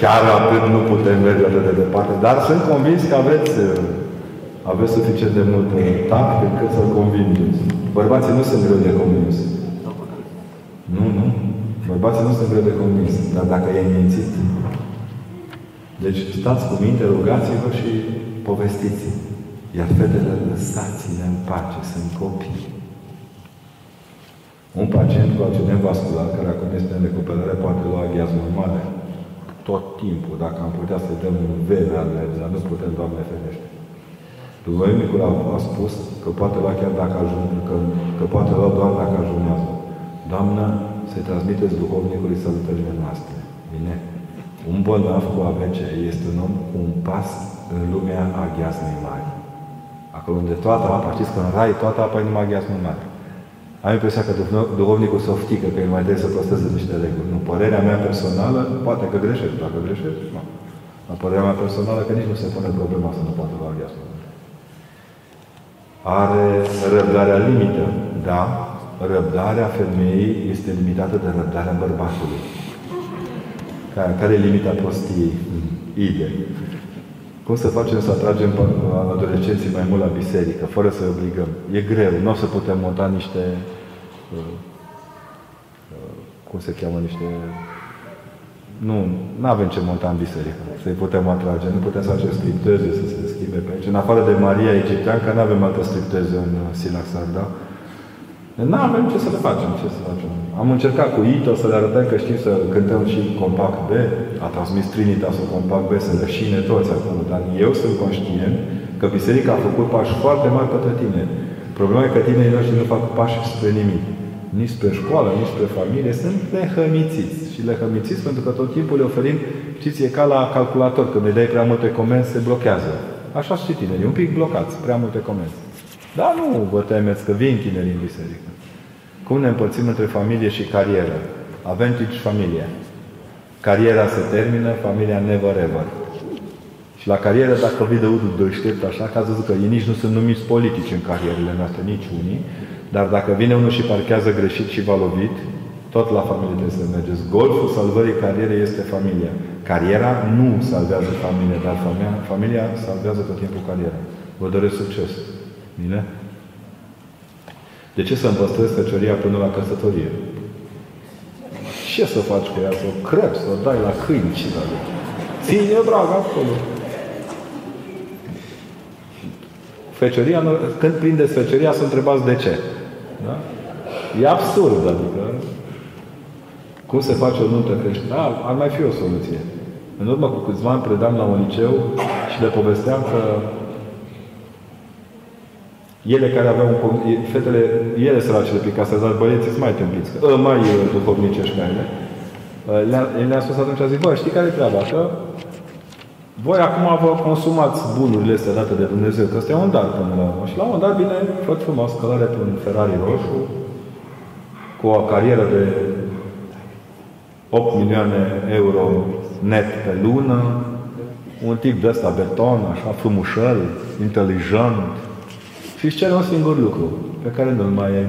chiar atât nu putem merge atât de departe. Dar sunt convins că aveți, aveți suficient de mult tact încât să-l convingeți. Bărbații nu sunt greu de convins. Nu, nu. Bărbații nu sunt greu de convins. Dar dacă e mințit. Deci stați cu minte, rugați-vă și povestiți iar fetele lăsați-le în pace, sunt copii. Un pacient cu accident vascular care acum este în recuperare poate lua gheaz normale tot timpul, dacă am putea să-i dăm un vene al dar nu putem, Doamne ferește. Duhovnicul a, a spus că poate lua chiar dacă ajunge, că, că poate lua doar dacă ajungează. Doamnă, să-i transmiteți duhovnicului salutările noastre. Bine? Un bolnav cu AVC este un om cu un pas în lumea a gheazmei mari. Acolo unde toată apa, știți că în rai toată apa e numai gheață mare. Am impresia că duhovnicul se oftică că el mai trebuie să păstreze niște reguli. Nu, părerea mea personală, poate că greșesc, dacă greșesc, nu. Dar părerea mea personală că nici nu se pune problema să nu poată lua gheață Are răbdarea limită. Da, răbdarea femeii este limitată de răbdarea bărbatului. Care, care e limita prostiei? Idei. Cum să facem să atragem adolescenții mai mult la biserică, fără să-i obligăm? E greu. Nu o să putem monta niște... Uh, uh, cum se cheamă? Niște... Nu, nu avem ce monta în biserică. Să-i putem atrage. Nu putem să facem stripteze să se schimbe pe aici. În afară de Maria Egipteancă, nu avem altă stripteze în Silaxar, da? Nu avem ce să le facem, ce să facem. Am încercat cu Ito să le arătăm că știm să cântăm și compact B. A transmis Trinitas un compact B să leșine toți acolo. Dar eu sunt conștient că Biserica a făcut pași foarte mari către tine. Problema e că tinerii noștri nu fac pași spre nimic. Nici spre școală, nici spre familie. Sunt lehămițiți. Și lehămițiți pentru că tot timpul le oferim, știți, e ca la calculator. Când îi dai prea multe comenzi, se blochează. Așa și tinerii, un pic blocați, prea multe comenzi. Dar nu vă temeți că vin tineri în biserică. Cum ne împărțim între familie și carieră? Avem și familie. Cariera se termină, familia never ever. Și la carieră, dacă vii de unul deștept așa, că ați văzut că ei nici nu sunt numiți politici în carierele noastre, nici unii, dar dacă vine unul și parchează greșit și va lovit, tot la familie trebuie să mergeți. Golful salvării carierei este familia. Cariera nu salvează familia, dar familia, familia salvează tot timpul cariera. Vă doresc succes. Bine? De ce să-mi păstrez fecioria până la căsătorie? Ce să faci cu ea? Să o crep, să o dai la câini? Ce da? Ține, drag, acolo. Fecioria, când prindeți fecioria, să întrebați de ce. Da? E absurd, adică cum se face o nuntă creștină? Da, ar mai fi o soluție. În urmă cu câțiva ani predam la un liceu și le povesteam că ele care aveau un, fetele, ele săracele pe casă, dar băieții sunt mai templiți, că, mai uh, duhovnicești ca ele. Uh, le-am spus atunci, zic, bă, știi care e treaba? Că voi acum vă consumați bunurile astea date de Dumnezeu, că ăsta e un dar până la urmă. Și la un dar vine foarte frumos călare pe un Ferrari roșu, cu o carieră de 8 milioane euro net pe lună, un tip de ăsta beton, așa, frumușel, inteligent, și își cere un singur lucru, pe care nu-l mai ai.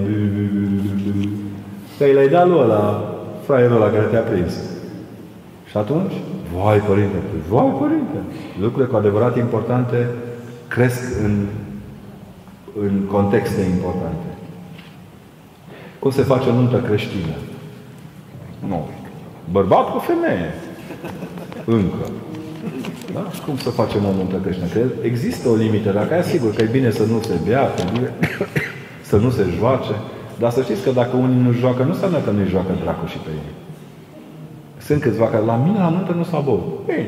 Că i l-ai dat lui ăla, fraierul ăla care te-a prins. Și atunci, vai părinte, vai părinte, lucrurile cu adevărat importante cresc în, în contexte importante. Cum se face o nuntă creștină? Nu. Bărbat cu femeie. Încă. Da? Cum să facem o nuntă creștină? Că există o limită. Dacă e sigur că e bine să nu se bea, că e bine să nu se joace. Dar să știți că dacă unii nu joacă, nu înseamnă că nu-i joacă dracu și pe ei. Sunt câțiva care la mine la nuntă nu s-a băut. Bine.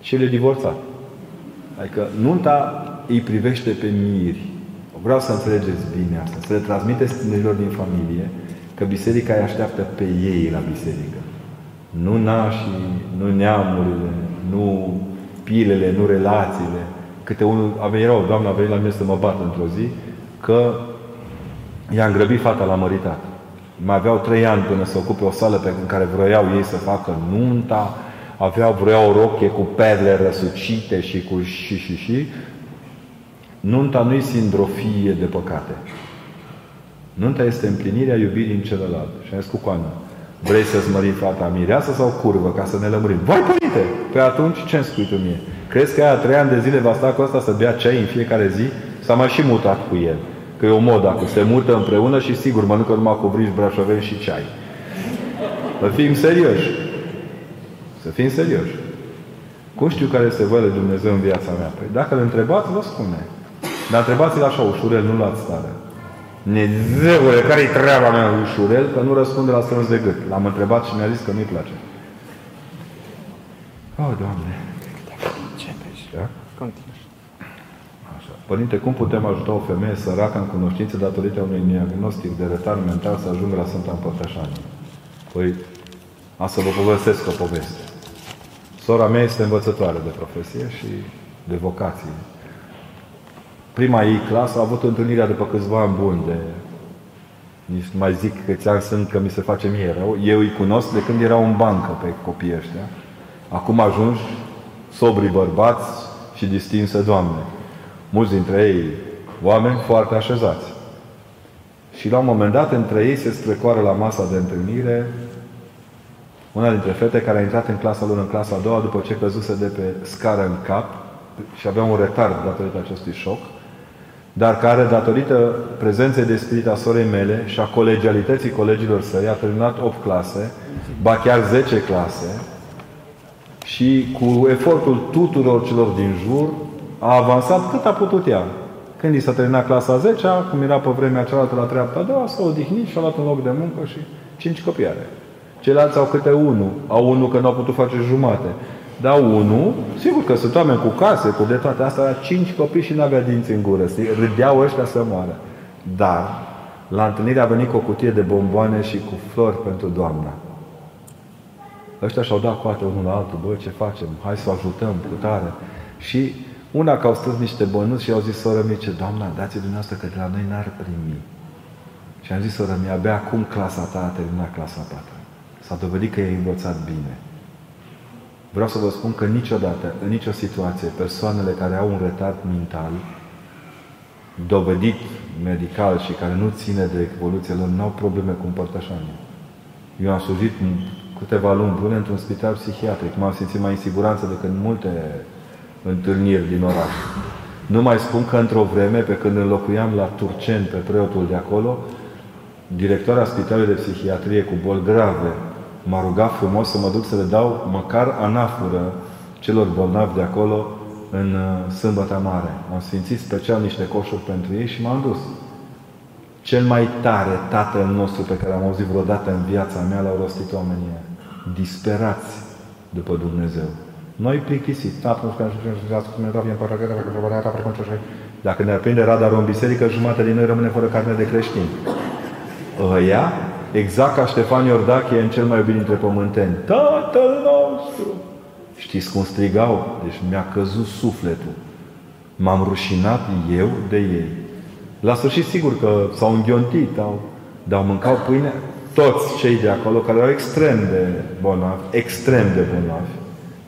Și el e divorțat. Adică nunta îi privește pe miri. Vreau să înțelegeți bine asta. Să le transmiteți tinerilor din familie că biserica îi așteaptă pe ei la biserică. Nu nașii, nu neamurile, nu pilele, nu relațiile. Câte unul a venit, o doamnă a venit la mine să mă bată într-o zi, că i-a îngrăbit fata la măritat. Mai aveau trei ani până să ocupe o sală pe în care vroiau ei să facă nunta, aveau, vroiau o rochie cu perle răsucite și cu și și și. Nunta nu-i sindrofie de păcate. Nunta este împlinirea iubirii în celălalt. Și am zis cu coană. Vrei să-ți mărim fata mireasă sau curvă, ca să ne lămurim? Vai, părinte! Păi atunci ce-mi spui tu mie? Crezi că aia trei ani de zile va sta cu asta să bea ceai în fiecare zi? S-a mai și mutat cu el. Că e o modă acum. Se mută împreună și sigur mănâncă numai cu brici brașoveni și ceai. Să fim serioși. Să fim serioși. Cum știu care este voia lui Dumnezeu în viața mea? Păi dacă îl întrebați, vă spune. Dar întrebați-l așa ușurel, nu luați stare. Dumnezeule, care-i treaba mea ușurel? Că nu răspunde la strâns de gât. L-am întrebat și mi-a zis că nu-i place. Oh, Doamne! Da? Așa. Părinte, cum putem ajuta o femeie săracă în cunoștință datorită unui diagnostic de retard mental să ajungă la Sfânta Împărtășanie? Păi, a să vă povestesc o poveste. Sora mea este învățătoare de profesie și de vocație prima ei clasă a avut întâlnirea după câțiva ani buni de nici mai zic că ți sunt că mi se face mie rău. Eu îi cunosc de când erau în bancă pe copiii ăștia. Acum ajungi sobri bărbați și distinse doamne. Mulți dintre ei oameni foarte așezați. Și la un moment dat, între ei se strecoară la masa de întâlnire una dintre fete care a intrat în clasa lor în clasa a doua după ce căzuse de pe scară în cap și avea un retard datorită acestui șoc dar care, datorită prezenței de spirit a sorei mele și a colegialității colegilor săi, a terminat 8 clase, ba chiar 10 clase, și cu efortul tuturor celor din jur, a avansat cât a putut ea. Când i s-a terminat clasa 10 cum era pe vremea cealaltă la treapta a doua, s-a odihnit și a luat un loc de muncă și cinci copii are. Ceilalți au câte unul. Au unul că nu au putut face jumate. Dar unul, sigur că sunt oameni cu case, cu de toate astea, cinci copii și n-avea dinți în gură. Râdeau ăștia să moară. Dar, la întâlnire a venit cu o cutie de bomboane și cu flori pentru doamna. Ăștia și-au dat coate unul la altul, bă, ce facem? Hai să o ajutăm cu tare. Și una că au strâns niște bănuți și au zis soră mie, ce doamna, dați dumneavoastră că de la noi n-ar primi. Și am zis soră mie, abia acum clasa ta a terminat clasa 4. S-a dovedit că e învățat bine. Vreau să vă spun că niciodată, în nicio situație, persoanele care au un retard mental, dovedit medical și care nu ține de evoluția lor, nu au probleme cu împărtășania. Eu am slujit în câteva luni bune într-un spital psihiatric. M-am simțit mai în siguranță decât în multe întâlniri din oraș. Nu mai spun că într-o vreme, pe când înlocuiam la Turcen pe preotul de acolo, directoarea Spitalului de Psihiatrie cu boli grave m-a rugat frumos să mă duc să le dau măcar anafură celor bolnavi de acolo în uh, sâmbătă mare. Am sfințit special niște coșuri pentru ei și m-am dus. Cel mai tare Tatăl nostru pe care am auzit vreodată în viața mea l-au rostit oamenii disperați după Dumnezeu. Noi plictisit. Dacă ne aprinde radarul în biserică, jumătate din noi rămâne fără carne de creștin. Ăia, exact ca Ștefan Iordache în cel mai iubit dintre pământeni. Tatăl nostru! Știți cum strigau? Deci mi-a căzut sufletul. M-am rușinat eu de ei. La sfârșit, sigur că s-au înghiontit, au, dar mâncau pâine toți cei de acolo, care erau extrem de bolnavi, extrem de bolnavi,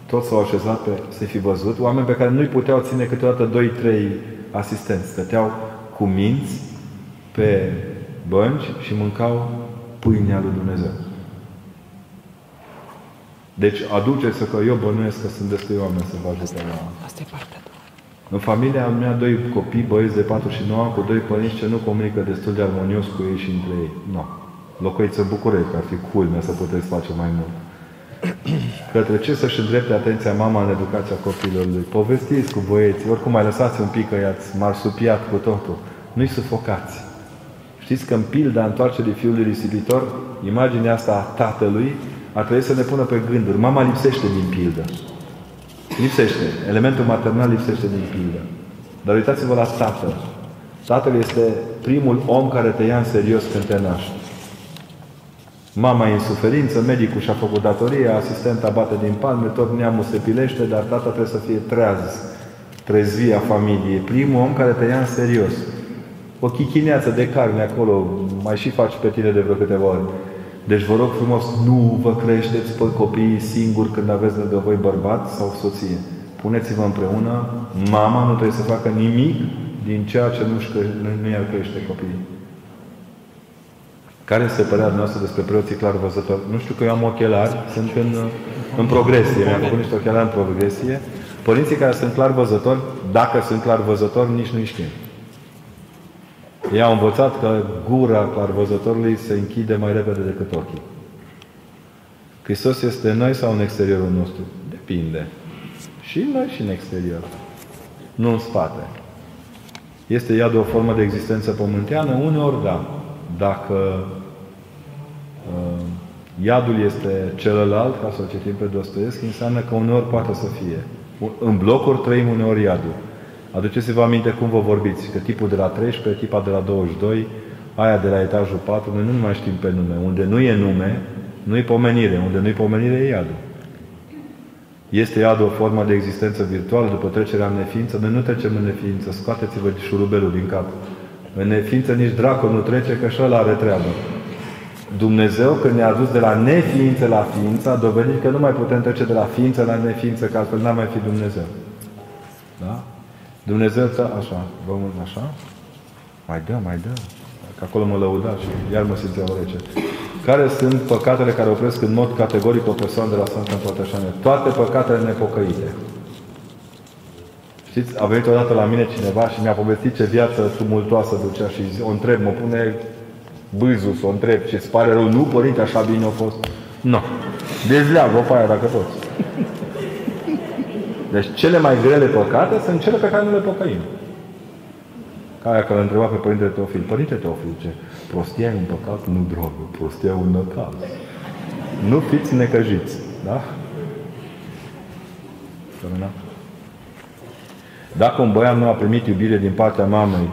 toți s-au așezat pe, să fi văzut, oameni pe care nu-i puteau ține câteodată 2-3 asistenți. Stăteau cu minți pe bănci și mâncau pâinea lui Dumnezeu. Deci aduceți-o că eu bănuiesc că sunt destui oameni să vă ajute la... Asta e partea În familia mea, doi copii, băieți de 4 și 9, cu doi părinți ce nu comunică destul de armonios cu ei și între ei. Nu. No. Locuiți în București, ar fi culmea să puteți face mai mult. Către ce să-și îndrepte atenția mama în educația copilului lui? Povestiți cu băieții, oricum mai lăsați un pic că i-ați marsupiat cu totul. Nu-i sufocați. Știți că în pilda întoarcerii fiului risipitor, imaginea asta a tatălui ar trebui să ne pună pe gânduri. Mama lipsește din pildă. Lipsește. Elementul maternal lipsește din pildă. Dar uitați-vă la tatăl. Tatăl este primul om care te ia în serios când te naști. Mama e în suferință, medicul și-a făcut datorie, asistenta bate din palme, tot neamul se pilește, dar tata trebuie să fie treaz, trezvia familiei. Primul om care te ia în serios. O chichineață de carne acolo, mai și faci pe tine de vreo câteva ori. Deci vă rog frumos, nu vă creșteți pe copiii singuri când aveți lângă voi bărbat sau soție. Puneți-vă împreună, mama nu trebuie să facă nimic din ceea ce nu, nu, nu i-ar crește copiii. Care este părerea noastră despre preoții clar văzători? Nu știu că eu am ochelari, sunt în, în progresie, mi-am făcut niște ochelari în progresie. Părinții care sunt clar văzători, dacă sunt clar văzători, nici nu-i știm. Ei au învățat că gura clarvăzătorului se închide mai repede decât ochii. Hristos este în noi sau în exteriorul nostru? Depinde. Și în noi și în exterior. Nu în spate. Este iadul o formă de existență pământeană? Uneori da. Dacă uh, iadul este celălalt, ca să o citim pe Dostoevski, înseamnă că uneori poate să fie. În blocuri trăim uneori iadul. Aduceți-vă aminte cum vă vorbiți, că tipul de la 13, tipa de la 22, aia de la etajul 4, noi nu mai știm pe nume. Unde nu e nume, nu e pomenire. Unde nu e pomenire, e iadul. Este iadul o formă de existență virtuală după trecerea în neființă? Noi nu trecem în neființă. Scoateți-vă șurubelul din cap. În neființă nici dracul nu trece, că și ăla are treabă. Dumnezeu, când ne-a dus de la neființă la ființă, a dovedit că nu mai putem trece de la ființă la neființă, că altfel n-am mai fi Dumnezeu. Da? Dumnezeu ți așa, vă mult așa, mai dă, mai dă. Că acolo mă lăuda și iar mă simțeam rece. Care sunt păcatele care opresc în mod categoric o persoană de la Sfânta Împărtășanie? Toate păcatele nepocăite. Știți, a venit odată la mine cineva și mi-a povestit ce viață tumultoasă ducea și o întreb, mă pune bâzul să o întreb ce îți pare rău. Nu, părinte, așa bine a fost. Nu. No. Dezleagă-o pe aia dacă poți. Deci cele mai grele păcate sunt cele pe care nu le păcăim. Ca aia care întreba pe Părintele Teofil. Părinte Teofil, ce? Prostia e un păcat? Nu, dragă. Prostia e un năcaz. Nu fiți necăjiți. Da? Terminat? Dacă un băiat nu a primit iubire din partea mamei,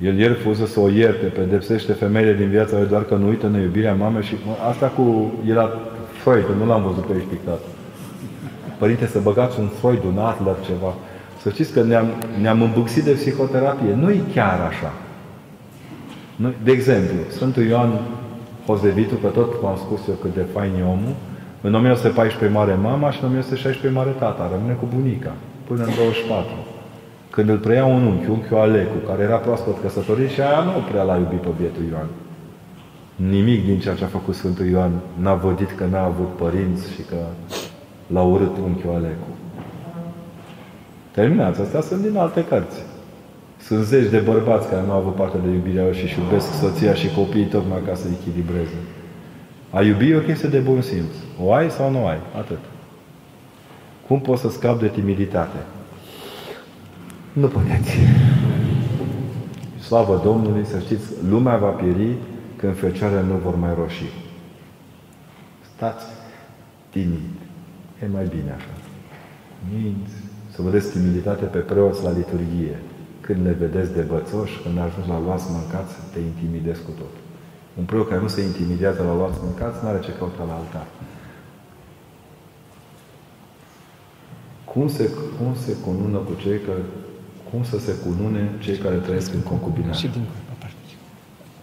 el ieri fuză să o ierte, pedepsește femeile din viața lui doar că nu uită în iubirea mamei și asta cu era Freud, nu l-am văzut pe aici pictat. Părinte, să băgați un Freud, un Adler, ceva. Să știți că ne-am, ne-am îmbuxit de psihoterapie. Nu e chiar așa. Nu, de exemplu, Sfântul Ioan Hozevitu, că tot v-am spus eu cât de fain e omul, În 1914 moare mama și în 1916 moare tata. Rămâne cu bunica până în 24. Când îl preia un unchi, unchiul Alecu, care era proaspăt căsătorit și aia nu prea l-a iubit pe bietul Ioan. Nimic din ceea ce a făcut Sfântul Ioan n-a vădit că n-a avut părinți și că l-a urât unchiul Alecu. Terminați, astea sunt din alte cărți. Sunt zeci de bărbați care nu au avut parte de iubirea lor și își iubesc soția și copiii tocmai ca să echilibreze. A iubi e o chestie de bun simț. O ai sau nu ai? Atât. Cum poți să scapi de timiditate? Nu puteți. Slavă Domnului, să știți, lumea va pieri când fecioarele nu vor mai roși. Stați timid. E mai bine așa. Minți. Să vedeți timiditate pe preoți la liturghie. Când le vedeți de bățoși, când ajungi la luați mâncați, te intimidezi cu tot. Un preot care nu se intimidează la luați mâncați, nu are ce căuta la altar. Cum se, cum se cunună cu cei care, cum să se cunune cei care trăiesc în concubinat? Și din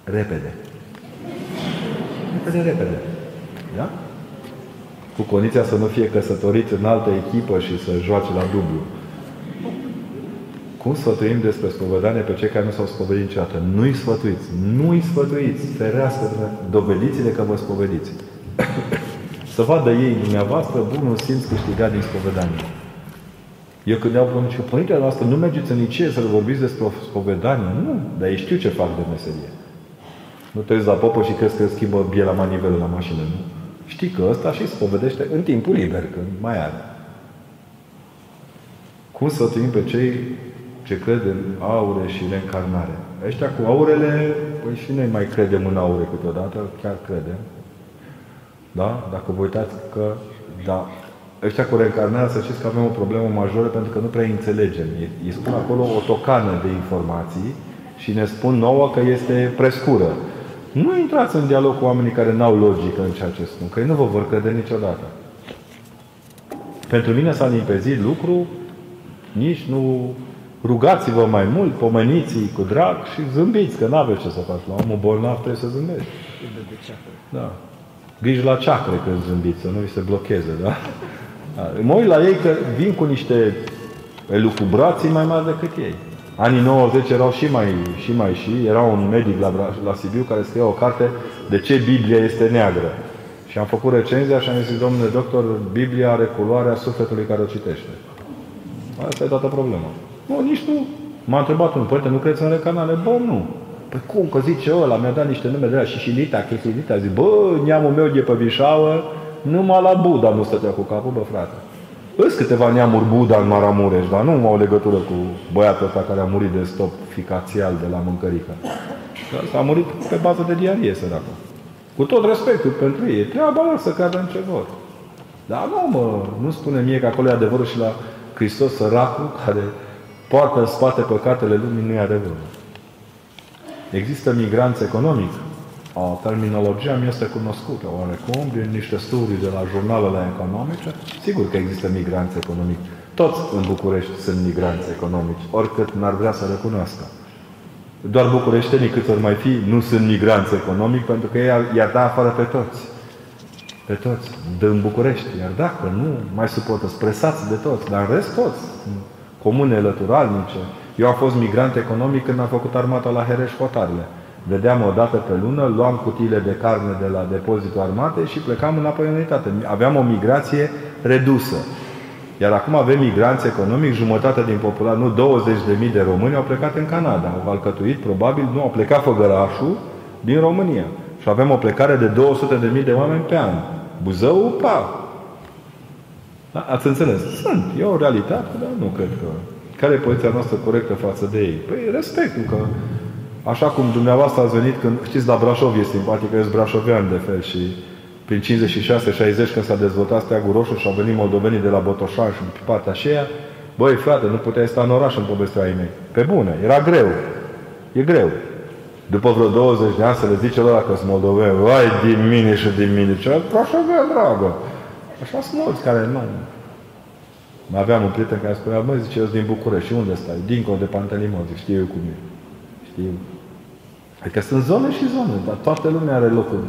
Repede. Repede, repede. Da? Cu condiția să nu fie căsătorit în altă echipă și să joace la dublu. Cum sfătuim despre spovedanie pe cei care nu s-au spovedit niciodată? Nu-i sfătuiți. Nu-i sfătuiți. Ferească, dovediți-le că vă spovediți. să vadă ei dumneavoastră bunul simț câștigat din spovedanie. Eu când iau până și părintele noastră, nu mergeți în licee să vorbiți despre o spovedanie. Nu, dar ei știu ce fac de meserie. Nu te uiți la popă și crezi că schimbă biela manivelă la mașină, nu? Știi că ăsta și spovedește în timpul liber, când mai are. Cum să trăim pe cei ce cred în aure și reîncarnare? Ăștia cu aurele, păi și noi mai credem în aure câteodată, chiar credem. Da? Dacă vă uitați că, da, ăștia cu reîncarnarea, să știți că avem o problemă majoră pentru că nu prea înțelegem. Îi spun acolo o tocană de informații și ne spun nouă că este prescură. Nu intrați în dialog cu oamenii care n-au logică în ceea ce spun, că ei nu vă vor crede niciodată. Pentru mine s-a limpezit lucru, nici nu rugați-vă mai mult, pomeniți cu drag și zâmbiți, că n-aveți ce să faci. La omul bolnav trebuie să zâmbești. Da. Griji la ceacre când zâmbiți, să nu vi se blocheze, da? da. Mă uit la ei că vin cu niște elucubrații mai mari decât ei. Anii 90 erau și mai și, mai și. Era un medic la, la Sibiu care scria o carte de ce Biblia este neagră. Și am făcut recenzia și am zis, domnule doctor, Biblia are culoarea sufletului care o citește. Asta e toată problema. Nu, nici nu. M-a întrebat un părinte, nu crezi în recanale? Bă, nu. Păi cum, că zice ăla, mi-a dat niște nume de la Șișilita, Chisilita, zic, bă, neamul meu de pe Vișauă, numai la Buddha nu stătea cu capul, bă, frate. Îs câteva neamuri Buddha în Maramureș, dar nu au legătură cu băiatul ăsta care a murit de stop ficațial de la mâncărică. S-a murit pe bază de diarie, săracul. Cu tot respectul pentru ei. Treaba lor să cadă în ce vor. Dar nu, mă, nu spune mie că acolo e adevărul și la Hristos săracul care poartă în spate păcatele lumii, nu e adevărul. Există migranți economic. O, terminologia mi este cunoscută oarecum din niște studii de la jurnalele economice. Sigur că există migranți economici. Toți în București sunt migranți economici, oricât n-ar vrea să recunoască. Doar bucureștenii cât ori mai fi, nu sunt migranți economici, pentru că ei i-ar da afară pe toți. Pe toți. În București. Iar dacă nu mai suportă, presați de toți, dar în rest toți. Comune lăturalnice. Eu am fost migrant economic când am făcut armata la Hereș Hotarele. Vedeam o dată pe lună, luam cutiile de carne de la depozitul armatei și plecam înapoi în unitate. Aveam o migrație redusă. Iar acum avem migranți economici, jumătate din populație, nu 20.000 de români au plecat în Canada. Au alcătuit, probabil, nu, au plecat făgărașul din România. Și avem o plecare de 200.000 de oameni pe an. Buzău, pa! Da? Ați înțeles? Sunt. E o realitate, dar nu cred că... Care e poziția noastră corectă față de ei? Păi respectul că Așa cum dumneavoastră ați venit când, știți, la Brașov e simpatic, eu sunt brașovean de fel și prin 56-60 când s-a dezvoltat steagul roșu și au venit moldovenii de la Botoșan și pe partea aceea, băi frate, nu puteai sta în oraș în povestea ai mei. Pe bune, era greu. E greu. După vreo 20 de ani să le zice lor că sunt moldoveni, vai din mine și din mine, ce brașovean, dragă. Așa sunt mulți care nu... Mai aveam un prieten care spunea, mă, zice, eu din București, și unde stai? Dincolo de Pantelimon, zic, știu eu cum e. Știu. Adică sunt zone și zone, dar toată lumea are locul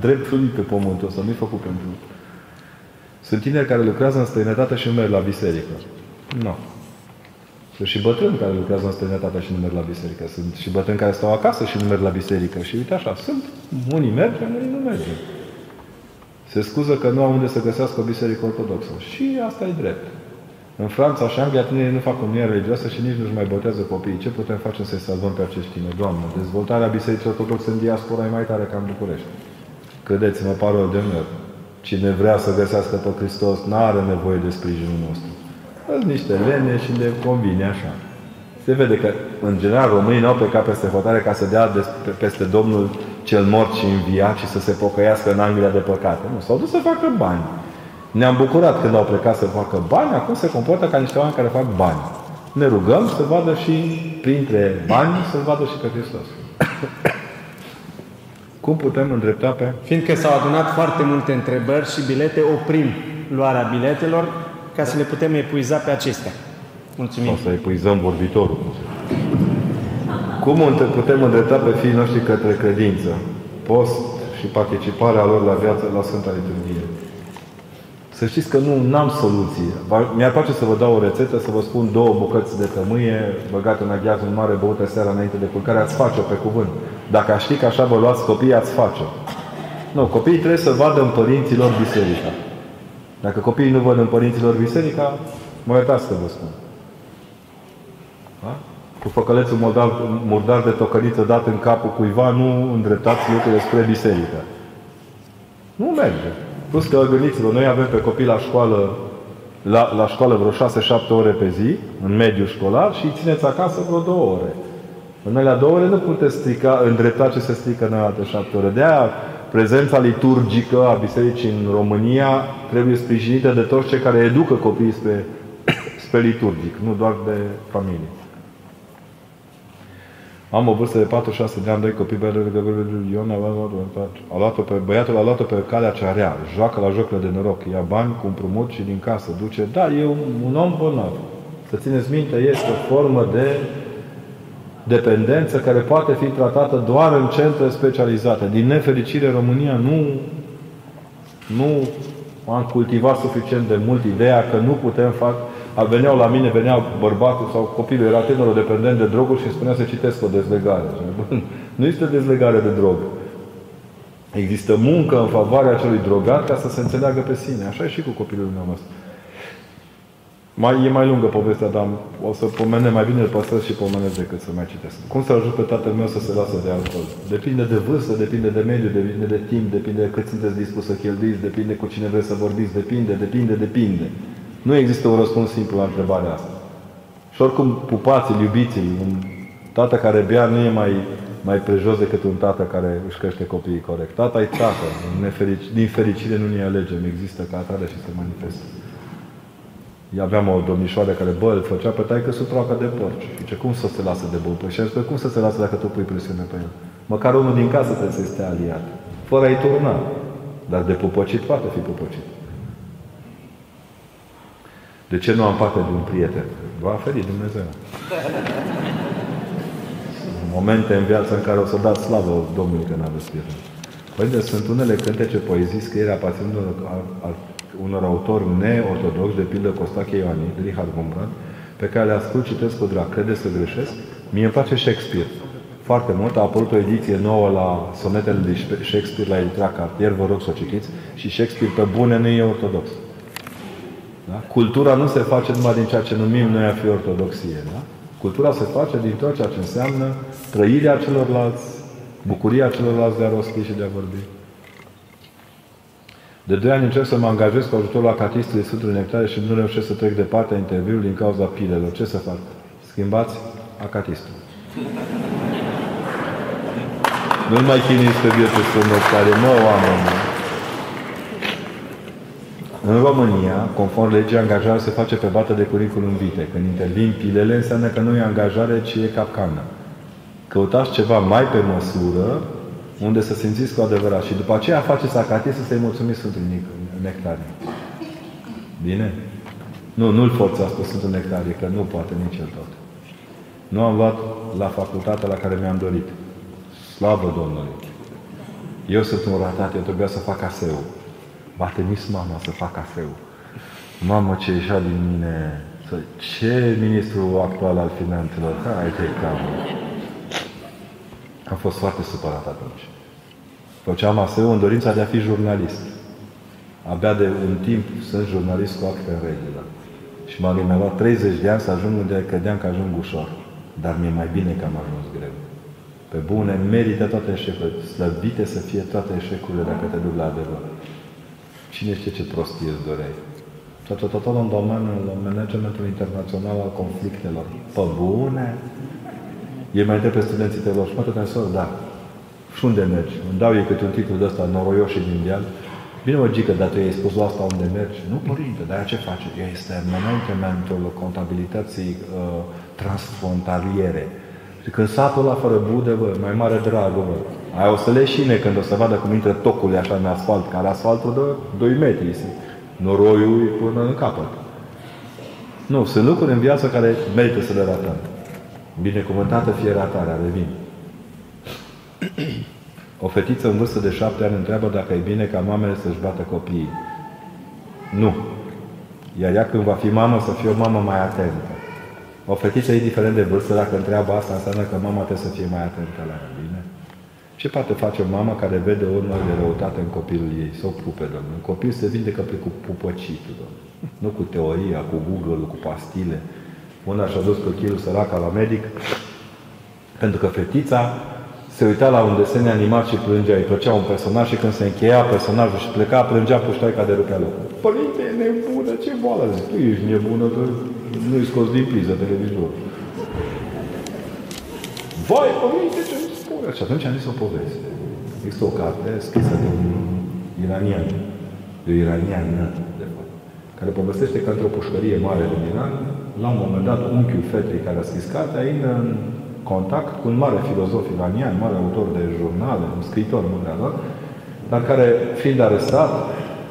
drept fluid pe pământul ăsta, nu-i făcut pentru Sunt tineri care lucrează în străinătate și nu merg la biserică. Nu. Sunt și bătrâni care lucrează în străinătate și nu merg la biserică. Sunt și bătrâni care stau acasă și nu merg la biserică. Și uite așa, sunt. Unii merg, unii nu merg. Se scuză că nu au unde să găsească o biserică ortodoxă. Și asta e drept. În Franța și Anglia tinerii nu fac comunie religioasă și nici nu-și mai botează copiii. Ce putem face să-i salvăm pe acești tineri? Doamne, dezvoltarea bisericii ortodoxe în diaspora e mai tare ca în București. Credeți-mă, parol de meu. Cine vrea să găsească pe Hristos, nu are nevoie de sprijinul nostru. Sunt niște lene și le convine așa. Se vede că, în general, românii nu au plecat peste hotare ca să dea peste Domnul cel mort și înviat și să se pocăiască în Anglia de păcate. Nu, s-au dus să facă bani. Ne-am bucurat când au plecat să facă bani, acum se comportă ca niște oameni care fac bani. Ne rugăm să vadă și printre bani, să vadă și pe Hristos. Cum putem îndrepta pe... Fiindcă s-au adunat foarte multe întrebări și bilete, oprim luarea biletelor ca să le putem epuiza pe acestea. Mulțumim. O să epuizăm vorbitorul. Cum putem îndrepta pe fiii noștri către credință? Post și participarea lor la viață la Sfânta Liturghie. Să știți că nu am soluție. Mi-ar place să vă dau o rețetă, să vă spun două bucăți de tămâie băgate în aghiazul mare, băută seara înainte de culcare, ați face-o pe cuvânt. Dacă aș ști că așa vă luați copiii, ați face Nu, copiii trebuie să vadă în părinților biserica. Dacă copiii nu văd în părinților biserica, mă uitați să vă spun. Da? Cu făcălețul murdar, murdar de tocăriță dat în capul cuiva, nu îndreptați lucrurile spre biserică. Nu merge. Plus că gândiți-vă, noi avem pe copii la școală la, la școală vreo 6-7 ore pe zi, în mediul școlar, și îi țineți acasă vreo 2 ore. În alea două ore nu puteți strica, îndrepta ce se strică în alte șapte ore. De aia prezența liturgică a Bisericii în România trebuie sprijinită de toți cei care educă copiii spre, spre liturgic, nu doar de familie. Am o vârstă de 46 de ani, doi copii, Ion a luat-o pe, băiatul a luat-o pe calea cea rea, joacă la jocurile de noroc, ia bani cu împrumut și din casă duce. Da, e un, un om bolnav. Să țineți minte, este o formă de dependență care poate fi tratată doar în centre specializate. Din nefericire, România nu, nu am cultivat suficient de mult ideea că nu putem face a veneau la mine, veneau bărbatul sau copilul, era tânărul dependent de droguri și spunea să citesc o dezlegare. Nu este dezlegare de drog. Există muncă în favoarea acelui drogat ca să se înțeleagă pe sine. Așa e și cu copilul meu ăsta. Mai, e mai lungă povestea, dar o să pomenem mai bine îl păstrez și pomenesc decât să mai citesc. Cum să ajut pe tatăl meu să se lasă de alcool? Depinde de vârstă, depinde de mediu, depinde de timp, depinde de cât sunteți dispus să cheltuiți, depinde cu cine vreți să vorbiți, depinde, depinde, depinde. Nu există un răspuns simplu la întrebarea asta. Și oricum, pupați-l, iubiți-l. Un tată care bea nu e mai, mai prejos decât un tată care își crește copiii corect. Tata e tată. Din fericire nu ne alegem. Există ca atare și se manifestă. Aveam o domnișoară care, bă, îl făcea pe taică sub de porci. Ce cum să se lasă de băut? Păi și cum să se lasă dacă tu pui presiune pe el? Măcar unul din casă trebuie să stea aliat. Fără a-i turna. Dar de pupăcit poate fi pupăcit. De ce nu am parte de un prieten? Va feri Dumnezeu. Momente în viața în care o să dați slavă Domnului că n-aveți prieten. Părinte, sunt unele cântece, poezii, scrierea aparținând unor autori neortodoxi, de pildă Costache Ioani, Richard Gombrand, pe care le ascult, citesc cu drag. Credeți să greșesc? Mie îmi place Shakespeare. Foarte mult. A apărut o ediție nouă la sonetele de Shakespeare la Elitra Cartier, vă rog să o citiți. Și Shakespeare pe bune nu e ortodox. Da? Cultura nu se face numai din ceea ce numim noi a fi ortodoxie. Da? Cultura se face din tot ceea ce înseamnă trăirea celorlalți, bucuria celorlalți de a rosti și de a vorbi. De doi ani încerc să mă angajez cu ajutorul acatistului Sfântului Nectare și nu reușesc să trec de partea interviului din cauza pilelor. Ce să fac? Schimbați acatistul. Nu mai chinuiți pe bietul Sfânt Nectare, mă, oameni. În România, conform legii, angajarea se face pe bată de curriculum vitae. Când intervin pilele, înseamnă că nu e angajare, ci e capcană. Căutați ceva mai pe măsură, unde să simțiți cu adevărat. Și după aceea faceți acatie să-i mulțumiți Sfântului Nectarie. Bine? Nu, nu-l forțați pe Sfântul Nectarie, că nu poate nici el tot. Nu am luat la facultatea la care mi-am dorit. Slavă Domnului! Eu sunt un ratat, eu trebuia să fac aseu. Va trimis mama să fac cafeu. Mamă, ce ieșea din mine. Să- Ce ministru actual al finanțelor? Hai te cam. Am fost foarte supărat atunci. Făceam ASEU în dorința de a fi jurnalist. Abia de un timp sunt jurnalist cu acte în regulă. Și m-a mi-a luat 30 de ani să ajung unde credeam că ajung ușor. Dar mi-e mai bine că am ajuns greu. Pe bune, merită toate eșecurile. Slăbite să fie toate eșecurile dacă te duc la adevăr. Cine știe ce prostie îți doreai? Tot, tot, tot în domeniul managementului internațional al conflictelor. Pe bune? Ei mai întreb pe studenții teologi, mă, tătensor, da. Și unde mergi? Îmi dau ei câte un titlu de ăsta, noroioșii din deal. Bine, mă, Gică, dar tu i-ai spus la asta unde mergi? Nu, părinte, dar ea ce face? Ea este managementul contabilității uh, transfrontaliere. Și când satul ăla fără bude, bă, mai mare dragul, bă. Aia o să leșine când o să vadă cum intră tocul așa în asfalt, care asfaltul de 2 metri. Noroiul e până în capăt. Nu, sunt lucruri în viață care merită să le ratăm. Binecuvântată fie ratarea, revin. O fetiță în vârstă de șapte ani întreabă dacă e bine ca mamele să-și bată copiii. Nu. Iar ea când va fi mamă, să fie o mamă mai atentă. O fetiță, indiferent de vârstă, dacă întreabă asta, înseamnă că mama trebuie să fie mai atentă la ea, bine? Ce poate face o mamă care vede urmă de răutate în copilul ei? Să o pupe, domnule. Un copil se vindecă pe cu pupăcitul, domnule. Nu cu teoria, cu Google, cu pastile. Una și-a dus copilul săraca la medic, pentru că fetița se uita la un desen animat și plângea, îi plăcea un personaj și când se încheia personajul și pleca, plângea puștoica de rupea locul. Părinte, e nebună, ce boală? Zic, tu ești nebună, că nu-i scos din priză televizorul. Vai, părinte, ce îmi spune? Și atunci am zis o poveste. Există o carte scrisă de un iranian, de o iraniană, de fapt, care povestește că într-o pușcărie mare din Iran, la un moment dat, unchiul fetei care a scris cartea intră în contact cu un mare filozof iranian, mare autor de jurnale, un scriitor mândreador, dar care, fiind arestat,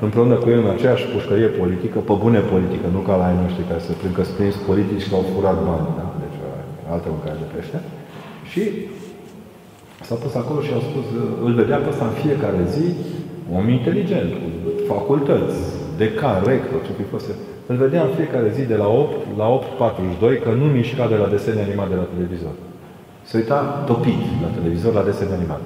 împreună cu el în aceeași pușcărie politică, pe bune politică, nu ca la ai noștri care se prind că sunt prins politici și că au furat bani, da? deci altă mâncare de pește. Și s-a pus acolo și a spus, îl vedea pe ăsta în fiecare zi, om inteligent, cu facultăți, decan, rector, ce fi fost. Îl vedea în fiecare zi de la 8 la 8.42 că nu mișca de la desene animat de la televizor. Se uita topit la televizor, la desene animat.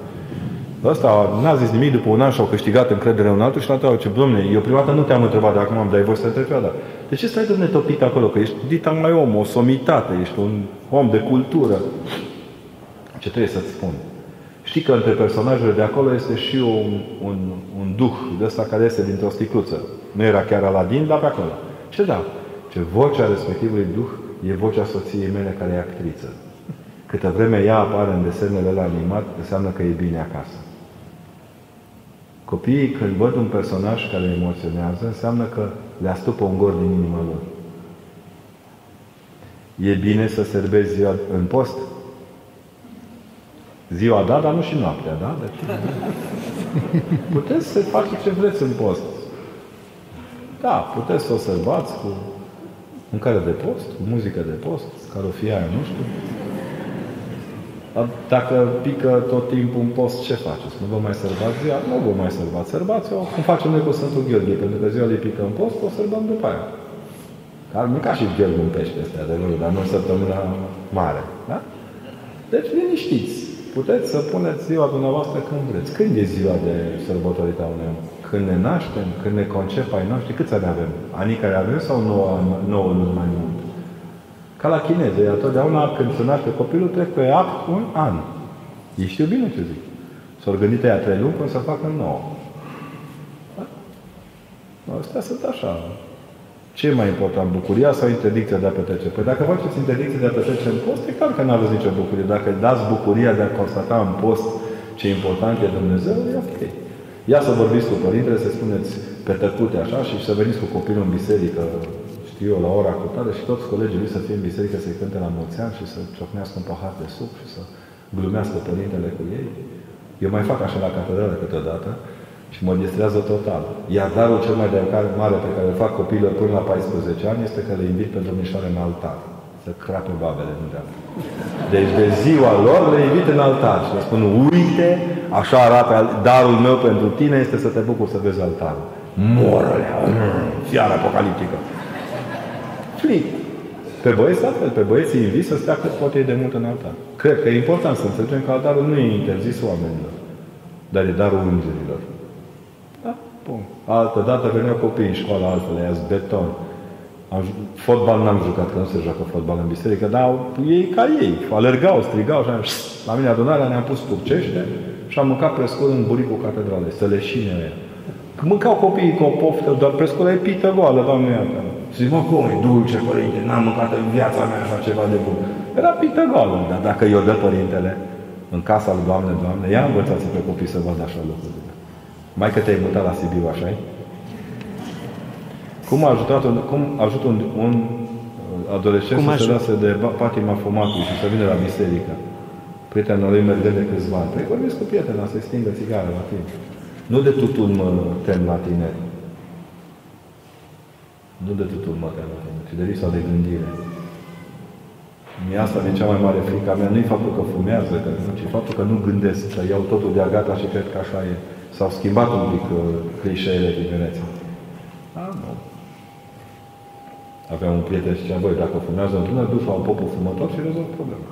Ăsta n-a zis nimic, după un an și-au câștigat încredere în altul și l-a întrebat, ce, domne, eu prima dată nu te-am întrebat de acum, am dai voi să te întreb, dar de ce stai, domne, topit acolo? Că ești dita mai om, o somitate, ești un om de cultură. Ce trebuie să-ți spun? Știi că între personajele de acolo este și un, un, un duh de ăsta care este dintr-o sticluță. Nu era chiar Aladin, dar pe acolo. Ce da? Ce vocea respectivului duh e vocea soției mele care e actriță. Câtă vreme ea apare în desenele la animat, înseamnă că e bine acasă. Copiii, când văd un personaj care îi emoționează, înseamnă că le astupă un gor din inima lor. E bine să servezi ziua în post? Ziua da, dar nu și noaptea, da? Deci, puteți să faceți ce vreți în post. Da, puteți să o sărbați cu mâncare de post, cu muzică de post, care o fie aia, nu știu. Dar Dacă pică tot timpul un post, ce faceți? Nu vă mai sărbați ziua? Nu vă mai sărbați. Sărbați-o cum facem noi cu Sfântul Gheorghe, pentru că ziua lui pică în post, o sărbăm după aia. Ar mânca și Gheorghe un pește este adevărul, dar nu în săptămâna mare. Da? Deci liniștiți. Puteți să puneți ziua dumneavoastră când vreți. Când e ziua de sărbătorită a unui om? Când ne naștem, când ne concep ai noștri, câți ani avem? Anii care avem sau 9, 9 luni mai mult? Ca la chineze, totdeauna când se naște copilul, trec pe act un an. Ei știu bine ce zic. S-au gândit aia trei luni până să facă nouă. Da? Astea sunt așa. Ce e mai important, bucuria sau interdicția de a petrece? Păi dacă faceți interdicție de a petrece în post, e clar că nu aveți nicio bucurie. Dacă dați bucuria de a constata în post ce important e Dumnezeu, e ok. Ia să vorbiți cu părintele, să spuneți pe tăcute așa și să veniți cu copilul în biserică, știu eu, la ora cu tare și toți colegii lui să fie în biserică să-i cânte la mulți ani și să ciocnească un pahar de suc și să glumească părintele cu ei. Eu mai fac așa la catedrală câteodată și mă distrează total. Iar darul cel mai de mare pe care îl fac copiilor până la 14 ani este că le invit pe domnișoare în altar. Să crape babele în dreapta. Deci de ziua lor le invit în altar și le spun, uite, așa arată darul meu pentru tine este să te bucuri să vezi altarul. morăle, fiară apocaliptică. Flic. Pe băieți la fel, pe băieții invit să stea cât poate de mult în altar. Cred că e important să înțelegem că altarul nu e interzis oamenilor, dar e darul îngerilor. Da? Bun. Altă dată veneau copii în școală altfel, ia beton. Am, ju- fotbal n-am jucat, că nu se joacă fotbal în biserică, dar ei ca ei, alergau, strigau și am, la mine adunarea ne-am pus turcește și am mâncat prescol în buricul catedralei, săleșine aia. Că mâncau copiii cu o poftă, dar prescol e pită goală, doamne iată. Și zic, mă, cum e dulce, părinte, n-am mâncat în viața mea așa ceva de bun. Era pită goală, dar dacă i-o dă părintele în casa lui Doamne, Doamne, ia învățați pe copii să vadă așa lucrurile. Mai că te-ai mutat la Sibiu, așa -i? Cum a ajutat un, cum ajută un, un adolescent Cum să se ajută? lase de ba- patima fumatului și să vină la biserică? Prietenul lui mergând de câțiva ani. Păi vorbesc cu prietena să-i stingă țigară la tine. Nu de tutun mă tem la tine. Nu de tutun mă tem la tine, ci de lipsa de gândire. Mie asta e cea mai mare frică a mea. Nu-i faptul că fumează, că, nu, ci faptul că nu gândesc, că iau totul de gata și cred că așa e. S-au schimbat un pic uh, clișeele tinereții. A, nu. Aveam un prieten și zicea, băi, dacă fumează un tânăr, duci la un popul fumător și rezolv problema.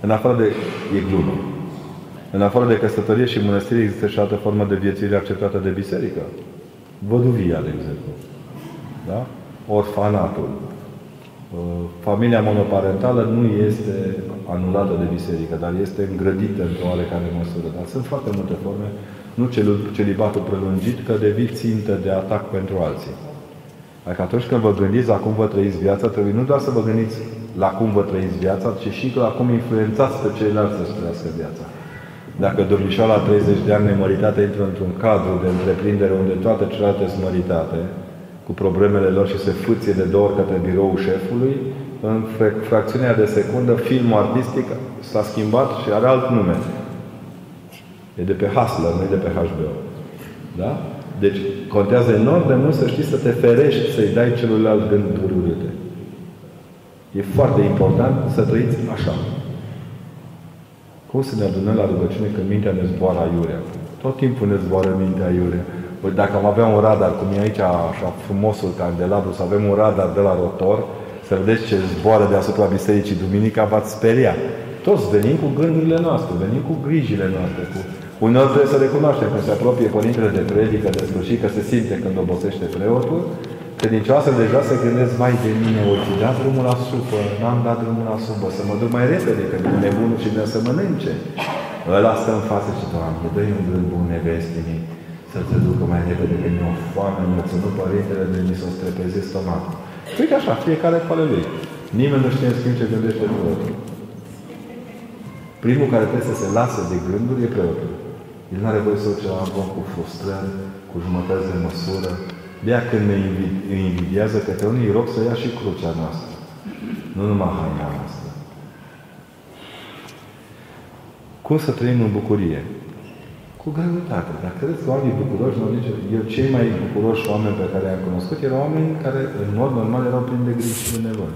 În afară de... e glumă. În afară de căsătorie și mănăstire există și altă formă de viețuire acceptată de biserică. Văduvia, de exemplu. Da? Orfanatul. Uh, Familia monoparentală nu este anulată de biserică, dar este îngrădită într-o oarecare măsură. Dar sunt foarte multe forme. Nu cel- celibatul prelungit, că devii țintă de atac pentru alții. Adică atunci când vă gândiți la cum vă trăiți viața, trebuie nu doar să vă gândiți la cum vă trăiți viața, ci și la cum influențați pe ceilalți să-și trăiască viața. Dacă domnișoara la 30 de ani nemăritată intră într-un cadru de întreprindere unde toate celelalte sunt măritate, cu problemele lor și se fâție de două ori către biroul șefului, în fre- fracțiunea de secundă, filmul artistic s-a schimbat și are alt nume. E de pe Hustler, nu e de pe HBO. Da? Deci contează enorm de mult să știi să te ferești, să-i dai celuilalt gânduri urâte. E foarte important să trăiți așa. Cum să ne adunăm la rugăciune când mintea ne zboară aiurea? Tot timpul ne zboară mintea aiurea. Păi dacă am avea un radar, cum e aici așa frumosul candelabru, să avem un radar de la rotor, să vedeți ce zboară deasupra bisericii duminica, v-ați speria. Toți venim cu gândurile noastre, venim cu grijile noastre, cu Uneori trebuie să recunoaștem că se apropie Părintele de predică, de sfârșit, că se simte când obosește preotul, credincioasă deja se gândesc, mai de mine, o fi dat drumul la supă, n-am dat drumul la supă, să mă duc mai repede, că vine nebunul și vine să mănânce. Ăla stă în față și, Doamne, dă-i un gând bun nevestii să te ducă mai repede, că mi-o foame, mi-o ținut Părintele de mi s-o strepeze stomacul. Uite așa, fiecare cu ale lui. Nimeni nu știe în schimb ce gândește preotul. Primul care trebuie să se lasă de gânduri e preotul. El nu are voie să duce la album cu frustrări, cu jumătăți de măsură. de când ne invi- îi invidiază către unii, îi rog să ia și crucea noastră. Nu numai haina noastră. Cum să trăim în bucurie? Cu greutate. Dacă credeți că oamenii bucuroși, nu zice, eu cei mai bucuroși oameni pe care i-am cunoscut erau oameni care, în mod normal, erau plini de griji și de nevoi.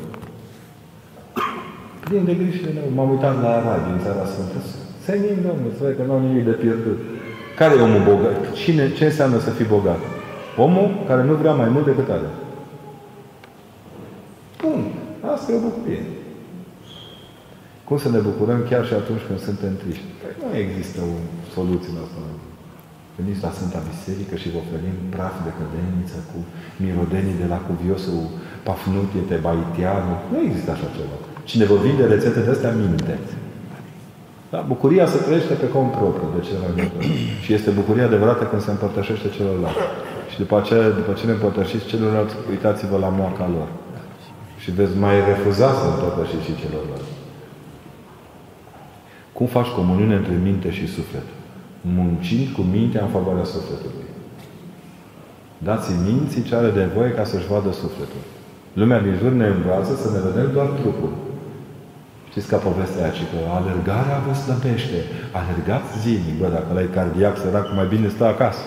Plini de griji și de nevoi. M-am uitat la Arad din Țara Sfântă. Senin, Domnul, să vede că nu au nimic de pierdut. Care e omul bogat? Cine, ce înseamnă să fii bogat? Omul care nu vrea mai mult decât are. Bun. Asta e o bucurie. Cum să ne bucurăm chiar și atunci când suntem triști? Păi nu există o soluție la asta. Veniți la Sfânta Biserică și vă oferim praf de cădeniță cu mirodenii de la cuviosul Pafnutie, Tebaitianu. Nu există așa ceva. Cine vă vinde rețete de astea, minte. Da? Bucuria se trăiește pe cont propriu de cele mai multe ori. Și este bucuria adevărată când se împărtășește celorlalți. Și după aceea, după ce ne împărtășiți celorlalți, uitați-vă la moaca lor. Și veți mai refuza să împărtășiți și celorlalți. Cum faci comuniune între minte și suflet? Muncind cu mintea în favoarea sufletului. Dați minții ce are de voie ca să-și vadă sufletul. Lumea din jur ne învață să ne vedem doar trupul. Știți ca povestea aia, ci că alergarea vă slăbește. Alergați zilnic. Bă, dacă ăla e cardiac, sărac, mai bine stă acasă.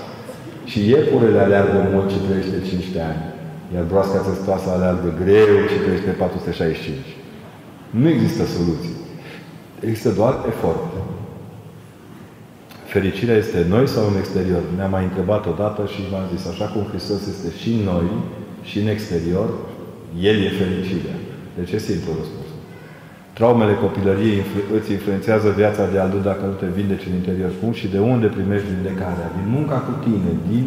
Și iepurele aleargă mult și trăiește 15 ani. Iar broasca testoasă aleargă greu și trăiește 465. Nu există soluții. Există doar efort. Fericirea este în noi sau în exterior? Ne-am mai întrebat odată și v-am zis, așa cum Hristos este și în noi și în exterior, El e fericirea. Deci e simplu răspunsul. Traumele copilăriei influ- îți influențează viața de adult dacă nu te vindeci în interior. Cum și de unde primești vindecarea? Din munca cu tine, din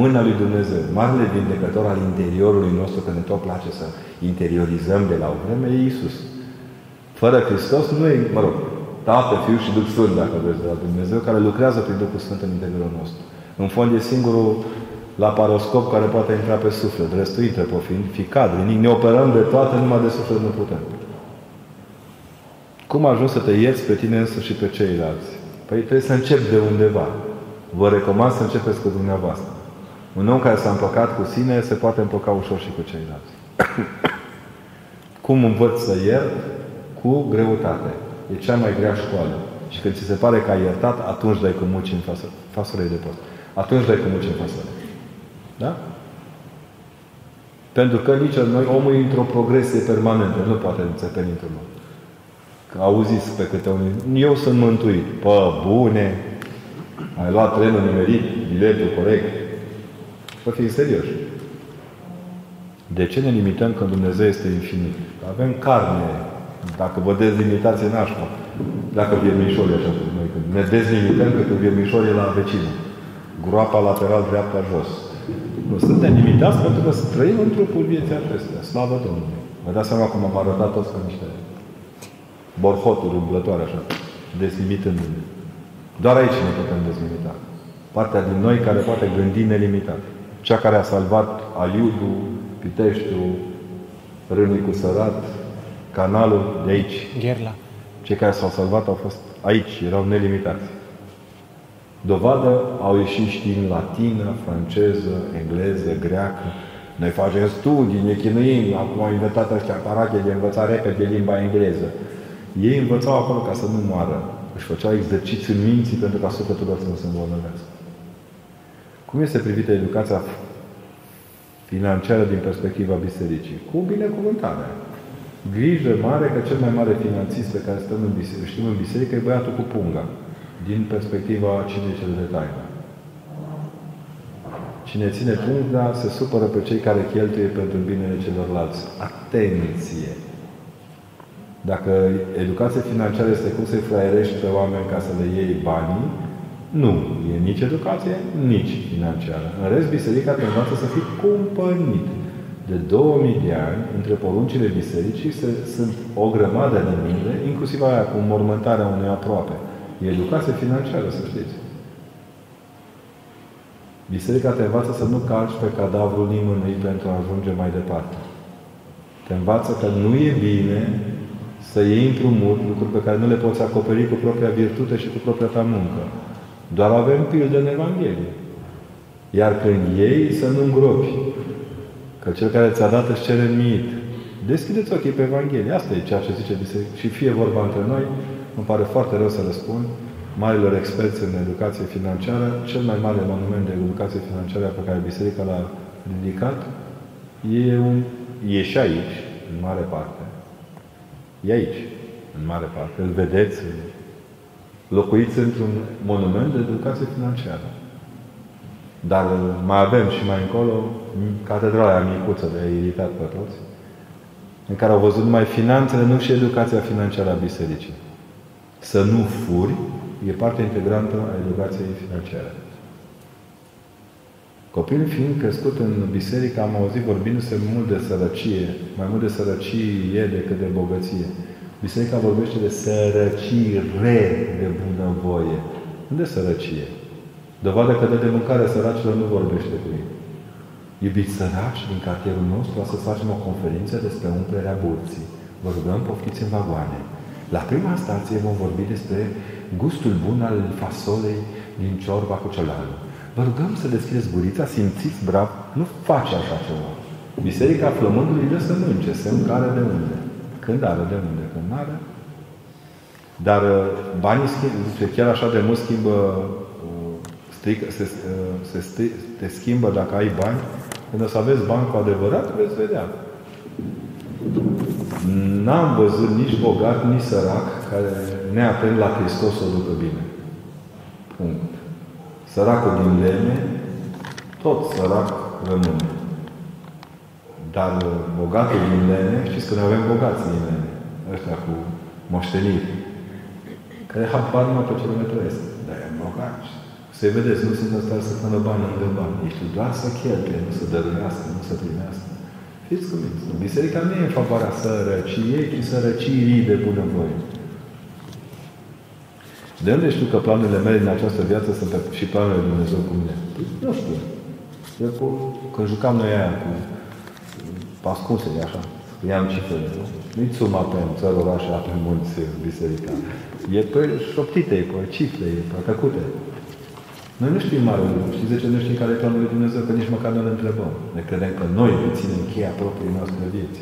mâna lui Dumnezeu. Marele vindecător al interiorului nostru, că ne tot place să interiorizăm de la o vreme, e Iisus. Fără Hristos nu e, mă rog, Tată, Fiu și Duh Sfânt, dacă vreți, de la Dumnezeu, care lucrează prin Duhul Sfânt în interiorul nostru. În fond e singurul laparoscop care poate intra pe suflet. Restul intră pe ficat, nimic. Ne operăm de toate, numai de suflet nu putem. Cum ajungi să te ierți pe tine însă și pe ceilalți? Păi trebuie să începi de undeva. Vă recomand să începeți cu dumneavoastră. Un om care s-a împăcat cu sine se poate împăca ușor și cu ceilalți. Cum învăț să iert? Cu greutate. E cea mai grea școală. Și când ți se pare că ai iertat, atunci dai cu muci în față, fasolei de post. Atunci dai cu muci în fasole. Da? Pentru că nici noi, omul e într-o progresie permanentă. Nu poate înțepeni într-un loc. Că auziți pe câte unul. Eu sunt mântuit. Pă, bune. Ai luat trenul nimerit, biletul corect. Să fii serios. De ce ne limităm când Dumnezeu este infinit? Avem carne. Dacă vă dezlimitați în nașpa. Dacă viermișorii așa cum noi. Când ne dezlimităm că viermișor e la vecină. Groapa lateral dreapta jos. Nu suntem limitați pentru că trăim în trupul vieții acestea. Slavă Domnului. Vă dați seama cum am arătat toți ca niște borhoturi umblătoare așa, dezlimitându-ne. Doar aici ne putem dezlimita. Partea din noi care poate gândi nelimitat. Cea care a salvat Aiudul, Piteștiul, Râului cu Sărat, canalul de aici. Gherla. Cei care s-au salvat au fost aici, erau nelimitați. Dovadă au ieșit știind latină, franceză, engleză, greacă. Noi facem studii, ne chinuim, acum au inventat ăștia aparate de învățare repede limba engleză. Ei învățau acolo ca să nu moară. Își făceau exercițiul minții pentru ca sufletul lor să nu se îmbolnăvească. Cum este privită educația financiară din perspectiva bisericii? Cu binecuvântare. Grijă mare că cel mai mare finanțist pe care stăm în biserică, știm în biserică e băiatul cu punga. Din perspectiva cine cel de taină. Cine ține punga se supără pe cei care cheltuie pentru binele celorlalți. Atenție! Dacă educația financiară este cum să-i fraierești pe oameni ca să le iei banii, nu e nici educație, nici financiară. În rest, biserica te învață să fii cumpănit. De 2000 de ani, între poruncile bisericii se, sunt o grămadă de mile, inclusiv aia cu mormântarea unui aproape. E educație financiară, să știți. Biserica te învață să nu calci pe cadavrul nimănui pentru a ajunge mai departe. Te învață că nu e bine să iei împrumut lucruri pe care nu le poți acoperi cu propria virtute și cu propria ta muncă. Doar avem pildă în Evanghelie. Iar când iei, să nu îngropi. Că cel care ți-a dat își cere mit. Deschideți ochii pe Evanghelie. Asta e ceea ce zice Biserica. Și fie vorba între noi, îmi pare foarte rău să răspund, marilor experți în educație financiară, cel mai mare monument de educație financiară pe care Biserica l-a ridicat, e, un, e și aici, în mare parte. E aici, în mare parte. Îl vedeți, locuiți într-un monument de educație financiară. Dar mai avem și mai încolo catedrala aia micuță de iritat pe toți, în care au văzut numai finanțele, nu și educația financiară a bisericii. Să nu furi e parte integrantă a educației financiare. Copilul fiind crescut în biserică, am auzit vorbindu-se mult de sărăcie, mai mult de sărăcie decât de bogăție. Biserica vorbește de sărăcire de bunăvoie, nu de sărăcie. Dovadă că dă de mâncare săracilor nu vorbește cu ei. Iubiți săraci din cartierul nostru, o să facem o conferință despre umplerea burții. Vă rugăm, poftiți în vagoane. La prima stație vom vorbi despre gustul bun al fasolei din ciorba cu ciolanul. Vă rugăm să deschideți gurița, simțiți brav, nu face așa ceva. Biserica flămândului dă să mânce, semn care de unde. Când are de unde, când nu are. Dar uh, banii schimbă, zice, chiar așa de mult schimbă, uh, strică, se, uh, se stri, te schimbă dacă ai bani. Când o să aveți bani cu adevărat, veți vedea. N-am văzut nici bogat, nici sărac care neatent la Hristos o ducă bine. Punct. Săracul din lemne, tot sărac rămâne. Dar bogatul din lemne, știți că noi avem bogați din lemne, ăștia cu moșteniri, care habar nu pe ce lume trăiesc. Dar e bogat. Să vedeți, nu sunt în stare să pună bani lângă bani. Ești doar să cheltuie, nu să dăruiască, nu să primească. Fiți cuminți. Biserica nu e în favoarea sărăciei, ci sărăcirii de bunăvoie. De unde știu că planurile mele în această viață sunt pe, și planurile lui Dumnezeu cu mine? Păi, nu știu. Eu cu, când jucam noi aia cu pascunsele, așa, i-am cifrele, nu? Nu-i suma pe țări, orașe, pe munți, biserica. E pe șoptite, e pe cifre, e pe tăcute. Noi nu știm mare lucru. Știți de ce nu știm care e planul lui Dumnezeu? Că nici măcar nu ne întrebăm. Ne credem că noi ținem cheia proprii noastre vieți.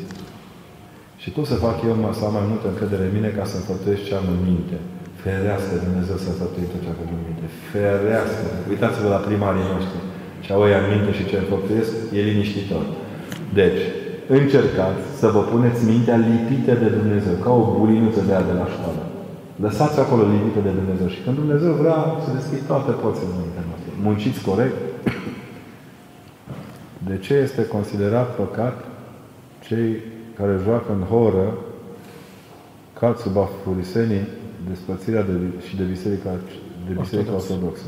Și cum să fac eu să am mai multă încredere în mine ca să înfăptuiesc ce am în minte? Ferească Dumnezeu să înfăptuie tot ce avem în minte. Ferească. Uitați-vă la primarii noștri. Ce au ei în minte și ce înfăptuiesc, e liniștitor. Deci, încercați să vă puneți mintea lipită de Dumnezeu, ca o bulinuță de aia de la școală. Lăsați acolo limită de Dumnezeu. Și când Dumnezeu vrea să deschid toate porțile în mintea noastră. Munciți corect. De ce este considerat păcat cei care joacă în horă cad sub afurisenii despărțirea de, și de biserica, de biserica ortodoxă.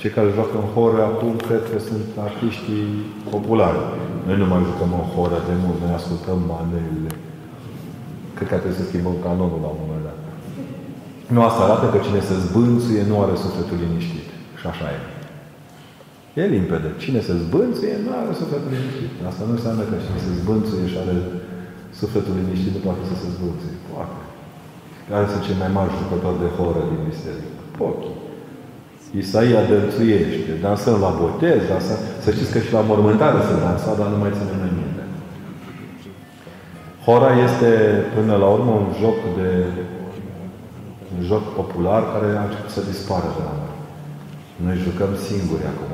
Cei care joacă în horă acum cred că sunt artiștii populari. Noi nu mai jucăm în horă de mult, noi ascultăm manelele. Cred că trebuie să schimbăm canonul la un moment dat. Nu asta arată că cine se zbânțuie nu are sufletul liniștit. Și așa e. E limpede. Cine se zbânțuie nu are sufletul liniștit. Asta nu înseamnă că cine se zbânțuie și are sufletul liniștit nu poate să se zbânțuie. Poate. Care sunt cei mai mari jucători de horă din biserică? Pochi. Isaia dălțuiește, dansăm la botez, dansăm... Să știți că și la mormântare se dansa, dar nu mai ținem în minte. Hora este, până la urmă, un joc de un joc popular care a început să dispară de la noi. Noi jucăm singuri acum.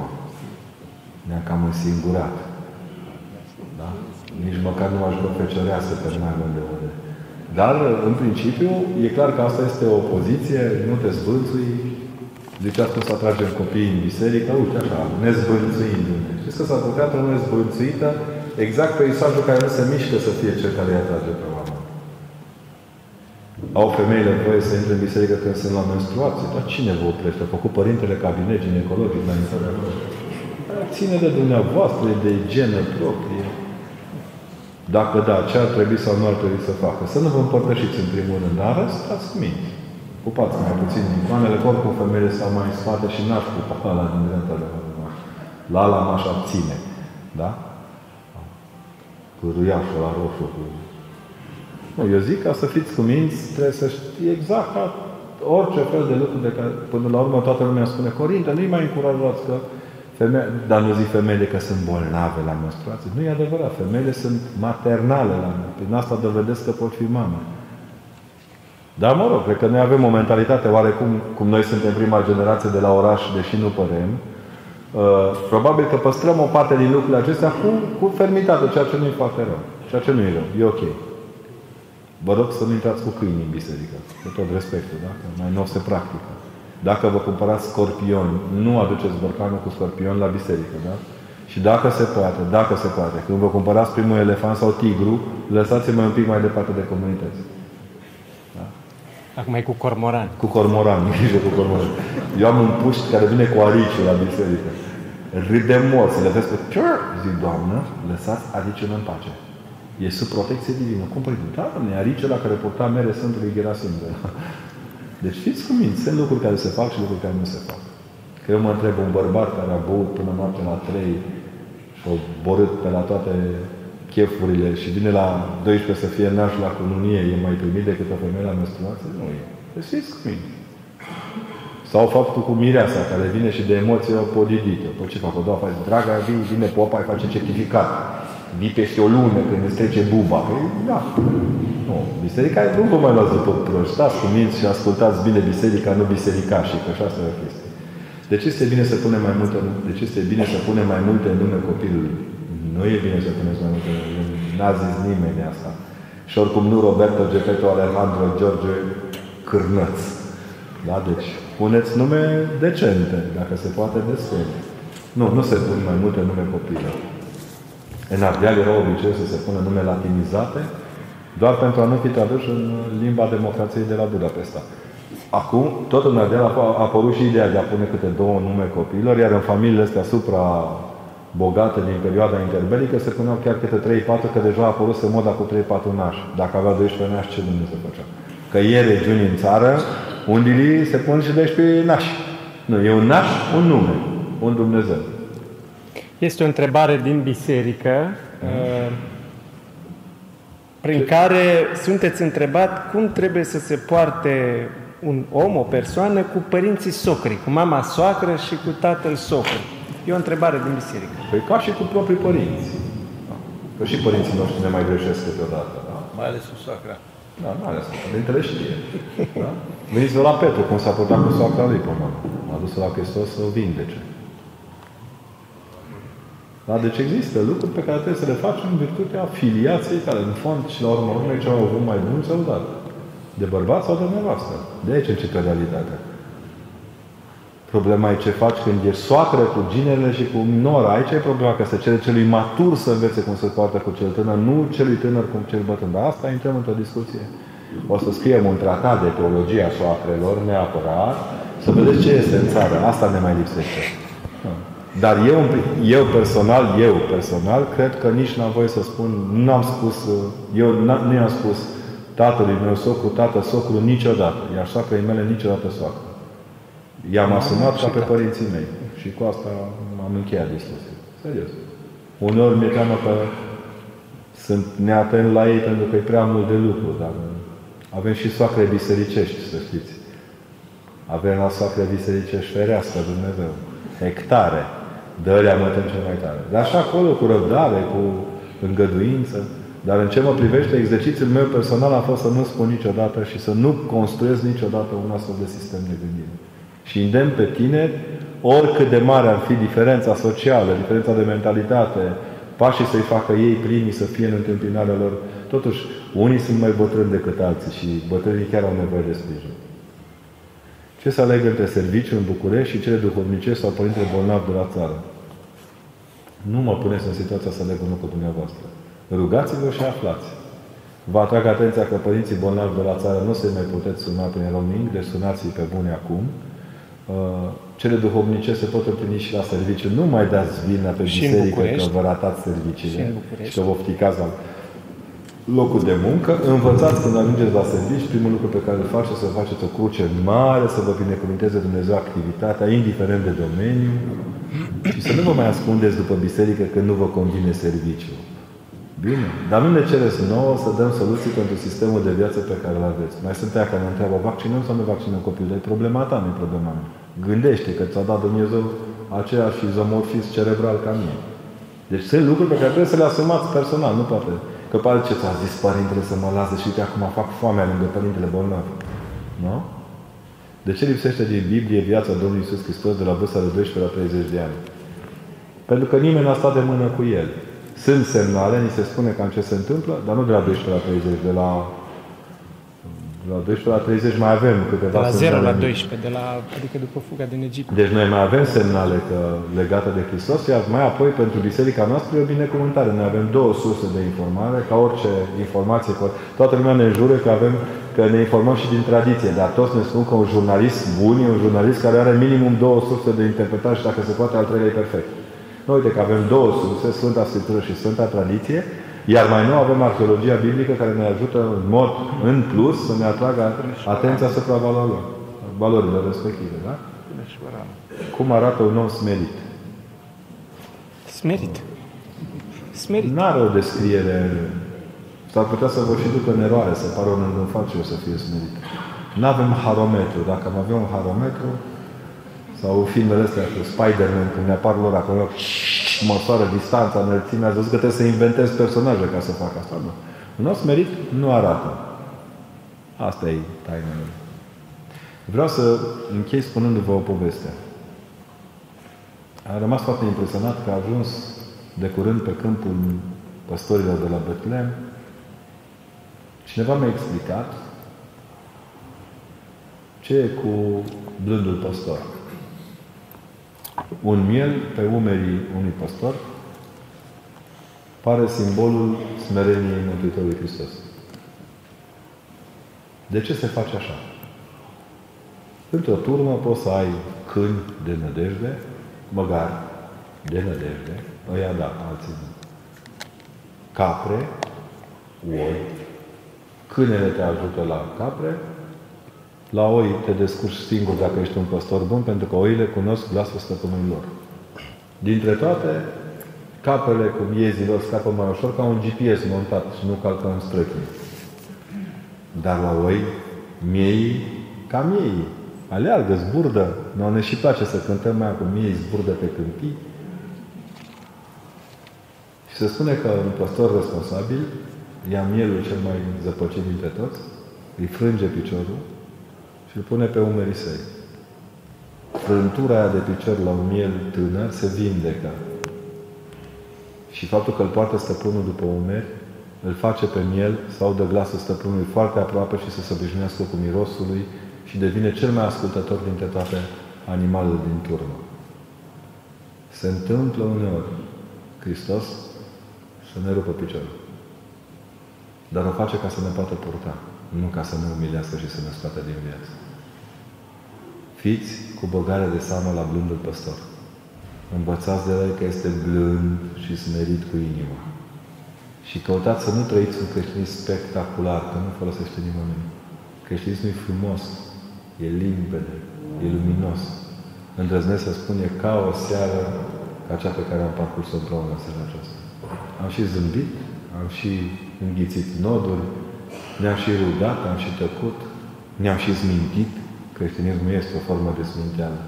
Ne-am cam însingurat. Da? Nici măcar nu aș feciorească pe mai mult de ore. Dar, în principiu, e clar că asta este o poziție, nu te zbânțui. Deci asta să atragem copiii în biserică, uite așa, nezbânțuindu-ne. Știți că s-a putea o nezbânțuită exact peisajul care nu se mișcă să fie cel care îi atrage pe oameni. Au femeile voie să intre în biserică când sunt la menstruație. Dar cine vă oprește? A făcut părintele cabinet ginecologic la intrarea acolo. Ține de dumneavoastră, de igienă proprie. Dacă da, ce ar trebui sau nu ar trebui să facă? Să nu vă împărtășiți în primul rând, dar stați cu minte. Pupați mai puțin icoanele, că oricum femeile stau mai în spate și n-aș pupa la din dreapta de la ala m-aș abține. Da? Cu ruiașul la roșu, cu nu, eu zic, ca să fiți cuminți, trebuie să știi exact ca orice fel de lucru de care, până la urmă, toată lumea spune, Corinte, nu-i mai încurajați că femeie, dar nu zic femeile că sunt bolnave la menstruație. Nu e adevărat. Femeile sunt maternale la Prin asta dovedesc că pot fi mame. Dar mă rog, cred că noi avem o mentalitate oarecum, cum noi suntem prima generație de la oraș, deși nu părem, uh, probabil că păstrăm o parte din lucrurile acestea cu, cu fermitate, ceea ce nu e foarte rău. Ceea ce nu e rău. E ok. Vă rog să nu intrați cu câini în biserică. Cu tot respectul, da? Că mai nou se practică. Dacă vă cumpărați scorpioni, nu aduceți borcanul cu scorpion la biserică, da? Și dacă se poate, dacă se poate, când vă cumpărați primul elefant sau tigru, lăsați-mă un pic mai departe de comunități. Da? Acum e cu cormoran. Cu cormoran, grijă cu cormoran. Eu am un puști care vine cu arici la biserică. Râd de morți, le vezi pe... Zic, Doamnă, lăsați ariciul în pace. E sub protecție divină. Cum păi, da, ne arice la care purta mere Sfântului Gerasim. Deci fiți cu minte. Sunt lucruri care se fac și lucruri care nu se fac. Că eu mă întreb un bărbat care a băut până noapte la 3 și a borât pe la toate chefurile și vine la 12 să fie naș la cununie, e mai primit decât o femeie la menstruație? Nu e. Deci fiți cu minte. Sau faptul cu mireasa, care vine și de emoție o podidită. Păi ce fac? O doua face, draga, vine, vine popa, îi face certificat vii peste o lună când îți trece buba. Păi, da. Nu. Biserica nu vă mai luați după proști. Stați cu minți și ascultați bine biserica, nu biserica și că așa asta e o chestie. De ce este bine să punem mai multe, de ce este bine să punem mai multe în lume copilului? Nu e bine să puneți mai multe în lume. N-a zis nimeni asta. Și oricum nu Roberto, Gepetto, Alejandro, George Cârnăț. Da? Deci, puneți nume decente, dacă se poate destul. Nu, nu se pun mai multe nume copilă. În Ardeal era obicei să se pună nume latinizate, doar pentru a nu fi traduși în limba democrației de la Budapesta. Acum, tot în Ardeal a apărut și ideea de a pune câte două nume copiilor, iar în familiile astea supra bogate din perioada interbelică se puneau chiar câte 3-4, că deja a apărut să moda cu 3-4 nași. Dacă avea 12 nași, ce Dumnezeu făcea? Că e regiuni în țară unde se pun și 12 nași. Nu, e un naș, un nume, un Dumnezeu. Este o întrebare din biserică uh, prin care sunteți întrebat cum trebuie să se poarte un om, o persoană, cu părinții socri, cu mama soacră și cu tatăl socru. E o întrebare din biserică. Păi ca și cu proprii părinți. Că și părinții noștri ne mai greșesc câteodată. Da? Mai ales cu soacra. Da, mai ales cu Părintele știe. Da? Veniți la Petru, cum s-a purtat cu soacra lui, până M-a dus la Hristos să o vindece. Da? Deci există lucruri pe care trebuie să le facem în virtutea filiației care, în fond, și la urmă urmei, ce au avut mai bun sau dat. De bărbat sau de nevastă. De aici începe realitatea. Problema e ce faci când ești soacră cu ginele și cu nora. Aici e problema că se cere celui matur să învețe cum se poartă cu cel tânăr, nu celui tânăr cum cel bătrân. Dar asta intrăm într-o discuție. O să scriem un tratat de teologia soacrelor, neapărat, să vedeți ce este în țară. Asta ne mai lipsește. Dar eu, eu personal, eu personal, cred că nici n-am voie să spun, nu am spus, eu nu i-am spus tatălui meu socru, tată, socru, niciodată. Iar soacrei mele niciodată soacră. I-am asumat ca pe părinții mei. Și cu asta am încheiat discuția. Serios. Uneori mi-e teamă că sunt neatent la ei pentru că e prea mult de lucru, dar avem și soacre bisericești, să știți. Avem la soacre bisericești ferească Dumnezeu. Hectare. De alea mă tem cel mai tare. Dar așa acolo, cu răbdare, cu îngăduință. Dar în ce mă privește, exercițiul meu personal a fost să nu spun niciodată și să nu construiesc niciodată un astfel de sistem de gândire. Și îndemn pe tine, oricât de mare ar fi diferența socială, diferența de mentalitate, pașii să-i facă ei primii să fie în întâmpinarea lor, totuși, unii sunt mai bătrâni decât alții și bătrânii chiar au nevoie de sprijin. Ce să aleg între serviciu în București și cele duhovnicești sau părintele bolnav de la țară? Nu mă puneți în situația să aleg unul cu dumneavoastră. Rugați-vă și aflați. Vă atrag atenția că părinții bolnavi de la țară nu se mai puteți suna prin roaming, deci sunați pe bune acum. Uh, cele duhovnice se pot întâlni și la serviciu. Nu mai dați vina pe Și în biserică București. că vă ratați serviciile Și în București. și că vă ofticați la locul de muncă. Învățați când ajungeți la serviciu, primul lucru pe care îl faceți să faceți o cruce mare, să vă binecuvânteze Dumnezeu activitatea, indiferent de domeniu, și să nu vă mai ascundeți după biserică că nu vă convine serviciu. Bine. Dar nu ne cereți nouă să dăm soluții pentru sistemul de viață pe care îl aveți. Mai sunt aia care ne întreabă, vaccinăm sau nu vaccinăm copilul? E problema ta, nu e problema mea. Gândește că ți-a dat Dumnezeu aceeași izomorfism cerebral ca mine. Deci sunt lucruri pe care trebuie să le asumați personal, nu poate. Că pare ce ți-a zis părintele să mă lase și uite acum fac foamea lângă părintele bolnav. Nu? De ce lipsește din Biblie viața Domnului Iisus Hristos de la vârsta de 12 la 30 de ani? Pentru că nimeni n-a stat de mână cu el. Sunt semnale, ni se spune cam ce se întâmplă, dar nu de la 12 la 30, de la, de la 12 la 30 mai avem câteva De la 0 semnale. la 12, de la, adică după fuga din Egipt. Deci noi mai avem semnale că, legate de Hristos, iar mai apoi pentru biserica noastră e o binecuvântare. Noi avem două surse de informare, ca orice informație. Toată lumea ne jură că avem că ne informăm și din tradiție, dar toți ne spun că un jurnalist bun e un jurnalist care are minimum două surse de interpretare și dacă se poate al treilea e perfect. Noi uite că avem două surse, Sfânta Scriptură și Sfânta Tradiție, iar mai nou avem arheologia biblică care ne ajută în mod în plus să ne atragă atenția asupra valorilor, valorilor respective. Da? Cum arată un om smerit? Smerit. Smerit. Nu are o descriere. S-ar putea să vă și ducă în eroare, să pară un îngânface o să fie smerit. Nu avem harometru. Dacă am avea un harometru, sau filmele astea cu Spider-Man, când ne apar lor acolo, măsoară distanța, înălțimea, ați văzut că trebuie să inventez personaje ca să fac asta. Nu. Un os merit nu arată. Asta e taina lui. Vreau să închei spunându-vă o poveste. Am rămas foarte impresionat că a ajuns de curând pe câmpul păstorilor de la Betlehem. Cineva mi-a explicat Ce e cu blândul păstor? Un miel pe umerii unui păstor pare simbolul smereniei Mântuitorului Hristos. De ce se face așa? Într-o turmă poți să ai câini de nădejde, măgari de nădejde, ăia da, alții nu. Capre, oi, câinele te ajută la capre, la oi te descurci singur dacă ești un păstor bun, pentru că oile cunosc glasul stăpânului lor. Dintre toate, capele cu miezilor scapă mai ușor ca un GPS montat și nu calcă în străchii. Dar la oi, miei, ca miei, aleargă, zburdă. Nu ne și place să cântăm mai acum miei zburdă pe câmpii. Și se spune că un păstor responsabil ia mielul cel mai zăpăcit dintre toți, îi frânge piciorul și îl pune pe umerii săi. Frântura aia de picior la un miel tânăr se vindecă. Și faptul că îl poartă stăpânul după umeri, îl face pe miel sau de glasul stăpânului foarte aproape și să se obișnuiască cu mirosul lui și devine cel mai ascultător dintre toate animalele din turmă. Se întâmplă uneori Hristos să ne rupă piciorul. Dar o face ca să ne poată purta, nu ca să ne umilească și să ne scoată din viață. Fiți cu băgare de seamă la blândul păstor. Învățați de el că este blând și smerit cu inima. Și căutați să nu trăiți un creștinism spectacular, că nu folosește nimeni. Creștinismul e frumos, e limpede, e luminos. Îndrăznesc să spun, e ca o seară ca cea pe care am parcurs-o împreună în seara aceasta. Am și zâmbit, am și înghițit noduri, ne-am și rugat, am și tăcut, ne-am și zmintit. Creștinismul este o formă de sminteală.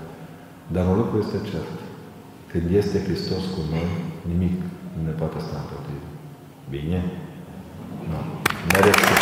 Dar un lucru este cert. Când este Hristos cu noi, nimic nu ne poate sta împotrivă. Bine? Nu. Mereți cu